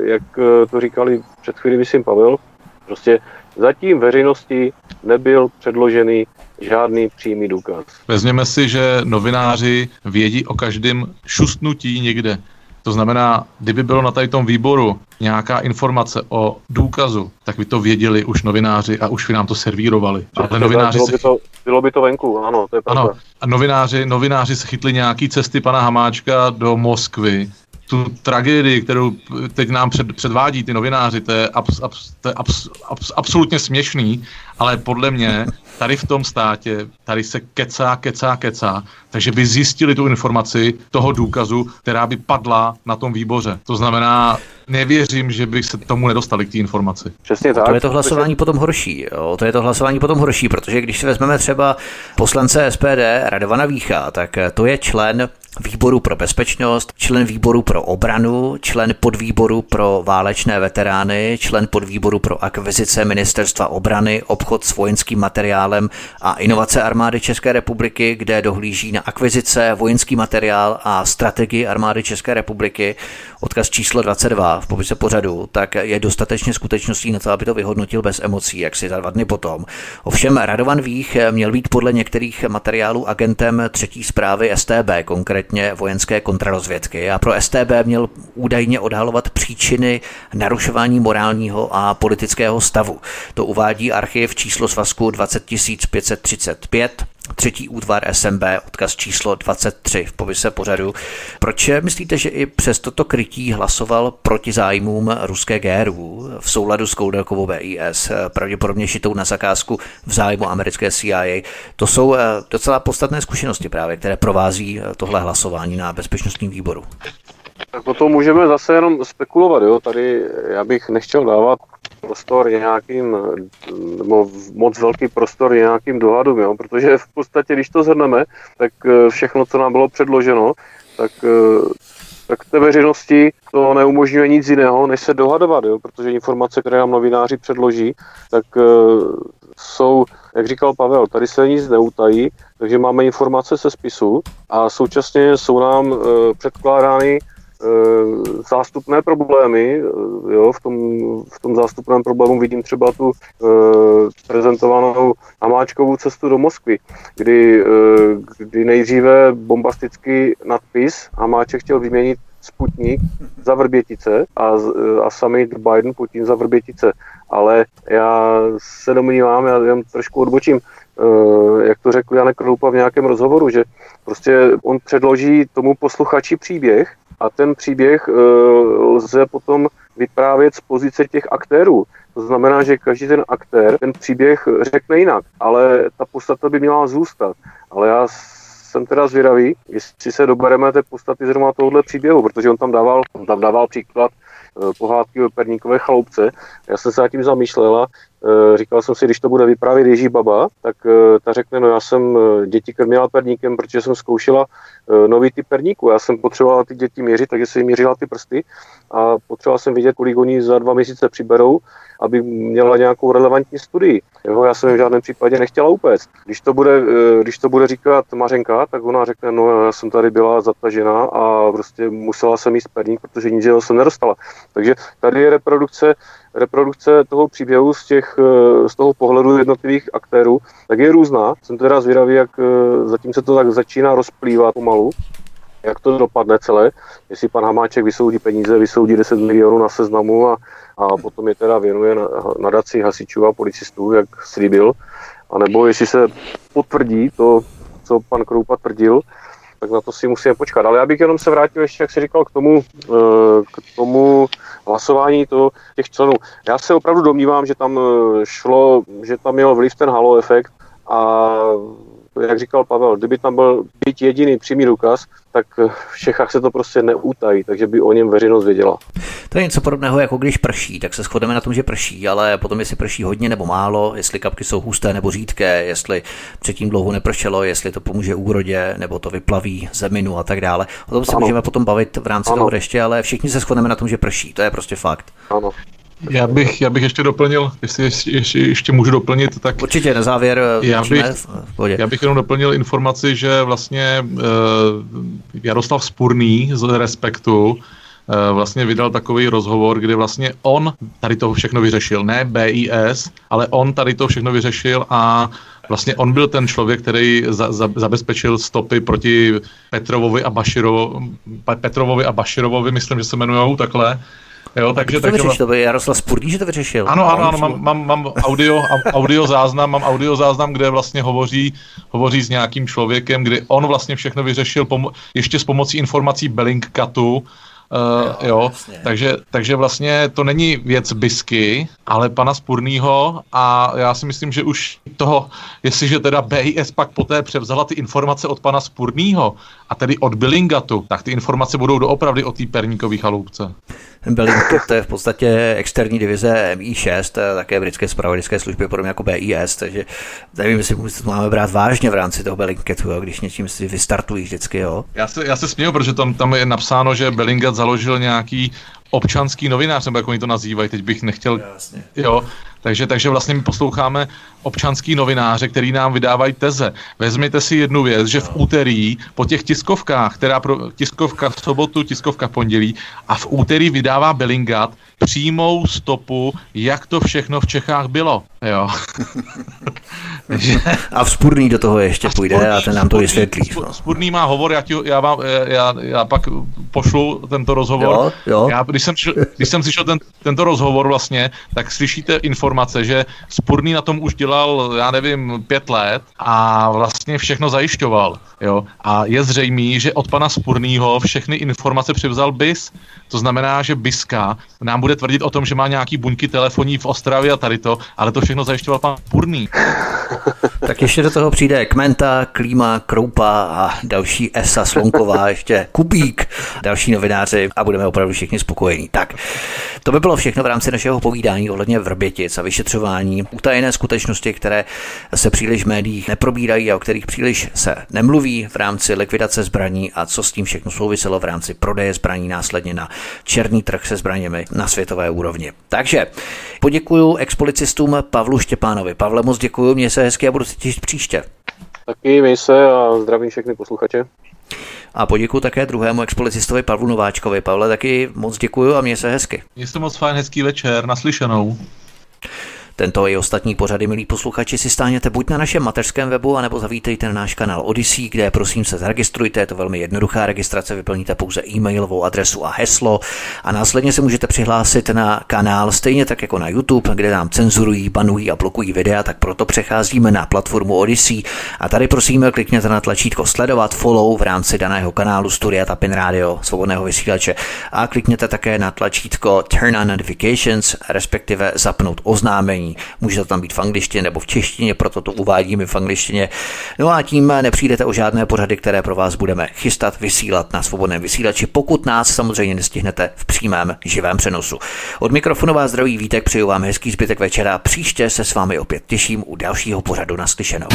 jak to říkali před chvíli, myslím, Pavel, prostě zatím veřejnosti nebyl předložený žádný přímý důkaz. Vezměme si, že novináři vědí o každém šustnutí někde. To znamená, kdyby bylo na tady tom výboru nějaká informace o důkazu, tak by to věděli už novináři a už by nám to servírovali. Ale novináři bylo, se by to, bylo by to venku, ano, to je pravda. Ano, a novináři, novináři se chytli nějaký cesty pana Hamáčka do Moskvy. Tu tragédii, kterou teď nám před, předvádí ty novináři, to je, abs, abs, to je abs, abs, absolutně směšný, ale podle mě tady v tom státě, tady se kecá, kecá, kecá, takže by zjistili tu informaci toho důkazu, která by padla na tom výboře. To znamená, nevěřím, že bych se tomu nedostali k té informaci. Přesně tak. To je to hlasování potom horší. Jo? To je to hlasování potom horší, protože když si vezmeme třeba poslance SPD Radovana Vícha, tak to je člen výboru pro bezpečnost, člen výboru pro obranu, člen podvýboru pro válečné veterány, člen podvýboru pro akvizice ministerstva obrany, obchod s vojenským materiálem a inovace armády České republiky, kde dohlíží na akvizice, vojenský materiál a strategii armády České republiky, odkaz číslo 22 v popise pořadu, tak je dostatečně skutečností na to, aby to vyhodnotil bez emocí, jak si za dva dny potom. Ovšem Radovan Vích měl být podle některých materiálů agentem třetí zprávy STB, konkrétně vojenské kontrarozvědky a pro STB měl údajně odhalovat příčiny narušování morálního a politického stavu. To uvádí archiv číslo svazku 20535 třetí útvar SMB, odkaz číslo 23 v povise pořadu. Proč myslíte, že i přes toto krytí hlasoval proti zájmům ruské GRU v souladu s Koudelkovou BIS, pravděpodobně šitou na zakázku v zájmu americké CIA? To jsou eh, docela podstatné zkušenosti právě, které provází eh, tohle hlasování na bezpečnostním výboru. Tak potom můžeme zase jenom spekulovat, jo. Tady já bych nechtěl dávat prostor nějakým, nebo moc velký prostor nějakým dohadům, jo, protože v podstatě, když to zhrneme, tak eh, všechno, co nám bylo předloženo, tak eh, tak té veřejnosti to neumožňuje nic jiného, než se dohadovat, jo? protože informace, které nám novináři předloží, tak jsou, jak říkal Pavel, tady se nic neutají, takže máme informace se spisu a současně jsou nám předkládány Eh, zástupné problémy. Eh, jo, v, tom, v tom zástupném problému vidím třeba tu e, prezentovanou Hamáčkovou cestu do Moskvy, kdy, e, kdy nejdříve bombastický nadpis Hamáček chtěl vyměnit Sputnik za Vrbětice a, a summit Biden Putin za Vrbětice. Ale já se domnívám, já jen trošku odbočím, jak to řekl Janek Kroupa v nějakém rozhovoru, že prostě on předloží tomu posluchači příběh a ten příběh e, lze potom vyprávět z pozice těch aktérů. To znamená, že každý ten aktér ten příběh řekne jinak, ale ta podstata by měla zůstat. Ale já jsem teda zvědavý, jestli se dobereme té podstaty zrovna tohohle příběhu, protože on tam dával, on tam dával příklad pohádky o perníkové chaloupce. Já jsem se tím zamýšlela, e, říkal jsem si, když to bude vyprávět Ježí baba, tak ta řekne, no já jsem děti krmila perníkem, protože jsem zkoušela nový typ perníku. Já jsem potřebovala ty děti měřit, takže jsem jim měřila ty prsty a potřeboval jsem vidět, kolik oni za dva měsíce přiberou, aby měla nějakou relevantní studii. Jo, já jsem v žádném případě nechtěla upéct. Když to bude, když to bude říkat Mařenka, tak ona řekne, no já jsem tady byla zatažena a prostě musela jsem jíst perník, protože nic jiného jsem nedostala. Takže tady je reprodukce reprodukce toho příběhu z, těch, z toho pohledu jednotlivých aktérů, tak je různá. Jsem teda zvědavý, jak zatím se to tak začíná rozplývat pomalu jak to dopadne celé, jestli pan Hamáček vysoudí peníze, vysoudí 10 milionů na seznamu a, a potom je teda věnuje na, nadaci hasičů a policistů, jak slíbil, anebo jestli se potvrdí to, co pan Kroupa tvrdil, tak na to si musíme počkat. Ale já bych jenom se vrátil ještě, jak si říkal, k tomu, eh, k tomu hlasování to, těch členů. Já se opravdu domnívám, že tam eh, šlo, že tam měl vliv ten halo efekt a jak říkal Pavel, kdyby tam byl byť jediný přímý důkaz, tak v Čechách se to prostě neutají, takže by o něm veřejnost věděla. To je něco podobného, jako když prší, tak se shodeme na tom, že prší, ale potom, jestli prší hodně nebo málo, jestli kapky jsou husté nebo řídké, jestli předtím dlouho nepršelo, jestli to pomůže úrodě, nebo to vyplaví zeminu a tak dále. O tom se Ano. můžeme potom bavit v rámci Ano. toho deště, ale všichni se shodneme na tom, že prší. To je prostě fakt. Ano. Já bych, já bych ještě doplnil, jestli ještě, ještě, ještě můžu doplnit, tak Určitě na závěr eh, Já bych- v. Já bych jenom doplnil informaci, že vlastně uh, Jaroslav Spurný z Respektu uh, vlastně vydal takový rozhovor, kde vlastně on tady to všechno vyřešil. Ne BIS, ale on tady to všechno vyřešil a vlastně on byl ten člověk, který za, za, zabezpečil stopy proti Petrovovi a Baširovovi, Petrovovi a Baširovovi, myslím, že se jmenujou takhle. Jo, takže, to takže vyřešil, to by Jaroslav Spurný, že to vyřešil. ano, ano, ano, mám, mám, mám audio, audio záznam, mám audio záznam, kde vlastně hovoří, hovoří s nějakým člověkem, kdy on vlastně všechno vyřešil pomo- ještě s pomocí informací Bellingcatu, Uh, jo, jo jasně. takže, takže vlastně to není věc Bisky, ale pana Spurnýho a já si myslím, že už toho, jestliže teda BIS pak poté převzala ty informace od pana Spurnýho a tedy od Billingatu, tak ty informace budou doopravdy o té perníkové chaloupce. Bellingcat, to je v podstatě externí divize MI6, to je také britské spravodajské služby, podobně jako BIS, takže nevím, jestli to máme brát vážně v rámci toho Bellingcatu, jo, když něčím si vystartují vždycky, jo. Já se, já se směju, protože tam, tam je napsáno, že Bellingat založil nějaký občanský novinář, nebo jak oni to nazývají, teď bych nechtěl, Jasně. jo, takže, takže vlastně my posloucháme občanský novináře, který nám vydávají teze. Vezměte si jednu věc, že v úterý po těch tiskovkách, která pro, tiskovka v sobotu, tiskovka v pondělí a v úterý vydává Bellingat přímou stopu, jak to všechno v Čechách bylo. Jo. A vzpurný do toho ještě půjde a ten nám to vysvětlí. No. Spurný má hovor, já, ti, já, vám, já, já pak pošlu tento rozhovor. Jo, jo. Já, když jsem, když jsem slyšel ten, tento rozhovor vlastně, tak slyšíte informace, že Spurný na tom už dělal, já nevím, pět let a vlastně všechno zajišťoval. Jo? A je zřejmý, že od pana Spurnýho všechny informace převzal BIS. To znamená, že BISka nám bude tvrdit o tom, že má nějaký buňky telefonní v Ostravě a tady to, ale to všechno zajišťoval pan Spurný. Tak ještě do toho přijde Kmenta, Klíma, Kroupa a další Esa Slonková, ještě Kubík, další novináři a budeme opravdu všichni spokojení. Tak, to by bylo všechno v rámci našeho povídání ohledně Vrbětic a vyšetřování utajené skutečnosti, které se příliš v médiích neprobírají a o kterých příliš se nemluví v rámci likvidace zbraní a co s tím všechno souviselo v rámci prodeje zbraní následně na černý trh se zbraněmi na světové úrovni. Takže poděkuju expolicistům Pavlu Štěpánovi. Pavle, moc děkuju, mě se hezky a budu se těšit příště. Taky měj se a zdravím všechny posluchače. A poděkuju také druhému expolicistovi Pavlu Nováčkovi. Pavle, taky moc děkuju a mě se hezky. Mějte moc fajn, hezký večer, naslyšenou. Tento i ostatní pořady, milí posluchači, si stáhněte buď na našem mateřském webu, anebo zavítejte na náš kanál Odyssey, kde prosím se zaregistrujte, je to velmi jednoduchá registrace, vyplníte pouze e-mailovou adresu a heslo. A následně se můžete přihlásit na kanál stejně tak jako na YouTube, kde nám cenzurují, banují a blokují videa, tak proto přecházíme na platformu Odyssey. A tady prosím klikněte na tlačítko sledovat, follow v rámci daného kanálu Studia Tapin Radio, svobodného vysílače. A klikněte také na tlačítko Turn on Notifications, respektive zapnout oznámení. Může to tam být v angličtině nebo v češtině, proto to uvádíme v angličtině. No a tím nepřijdete o žádné pořady, které pro vás budeme chystat, vysílat na svobodném vysílači, pokud nás samozřejmě nestihnete v přímém živém přenosu. Od mikrofonu vás zdraví Vítek, přeju vám hezký zbytek večera. Příště se s vámi opět těším u dalšího pořadu naslyšenou.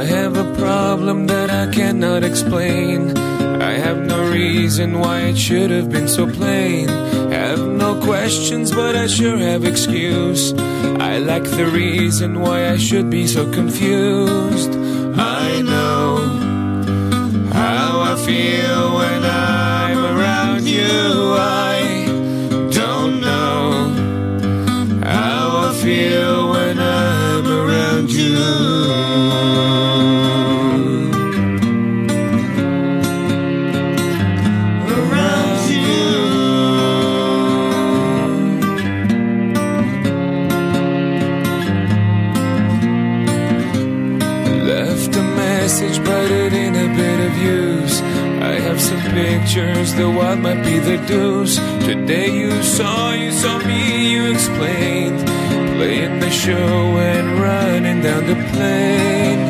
I have a problem that I cannot explain. I have no reason why it should have been so plain. Have no questions, but I sure have excuse. I lack the reason why I should be so confused. I know how I feel when I'm around you. I what might be the dues. Today you saw, you saw me, you explained. Playing the show and running down the plane.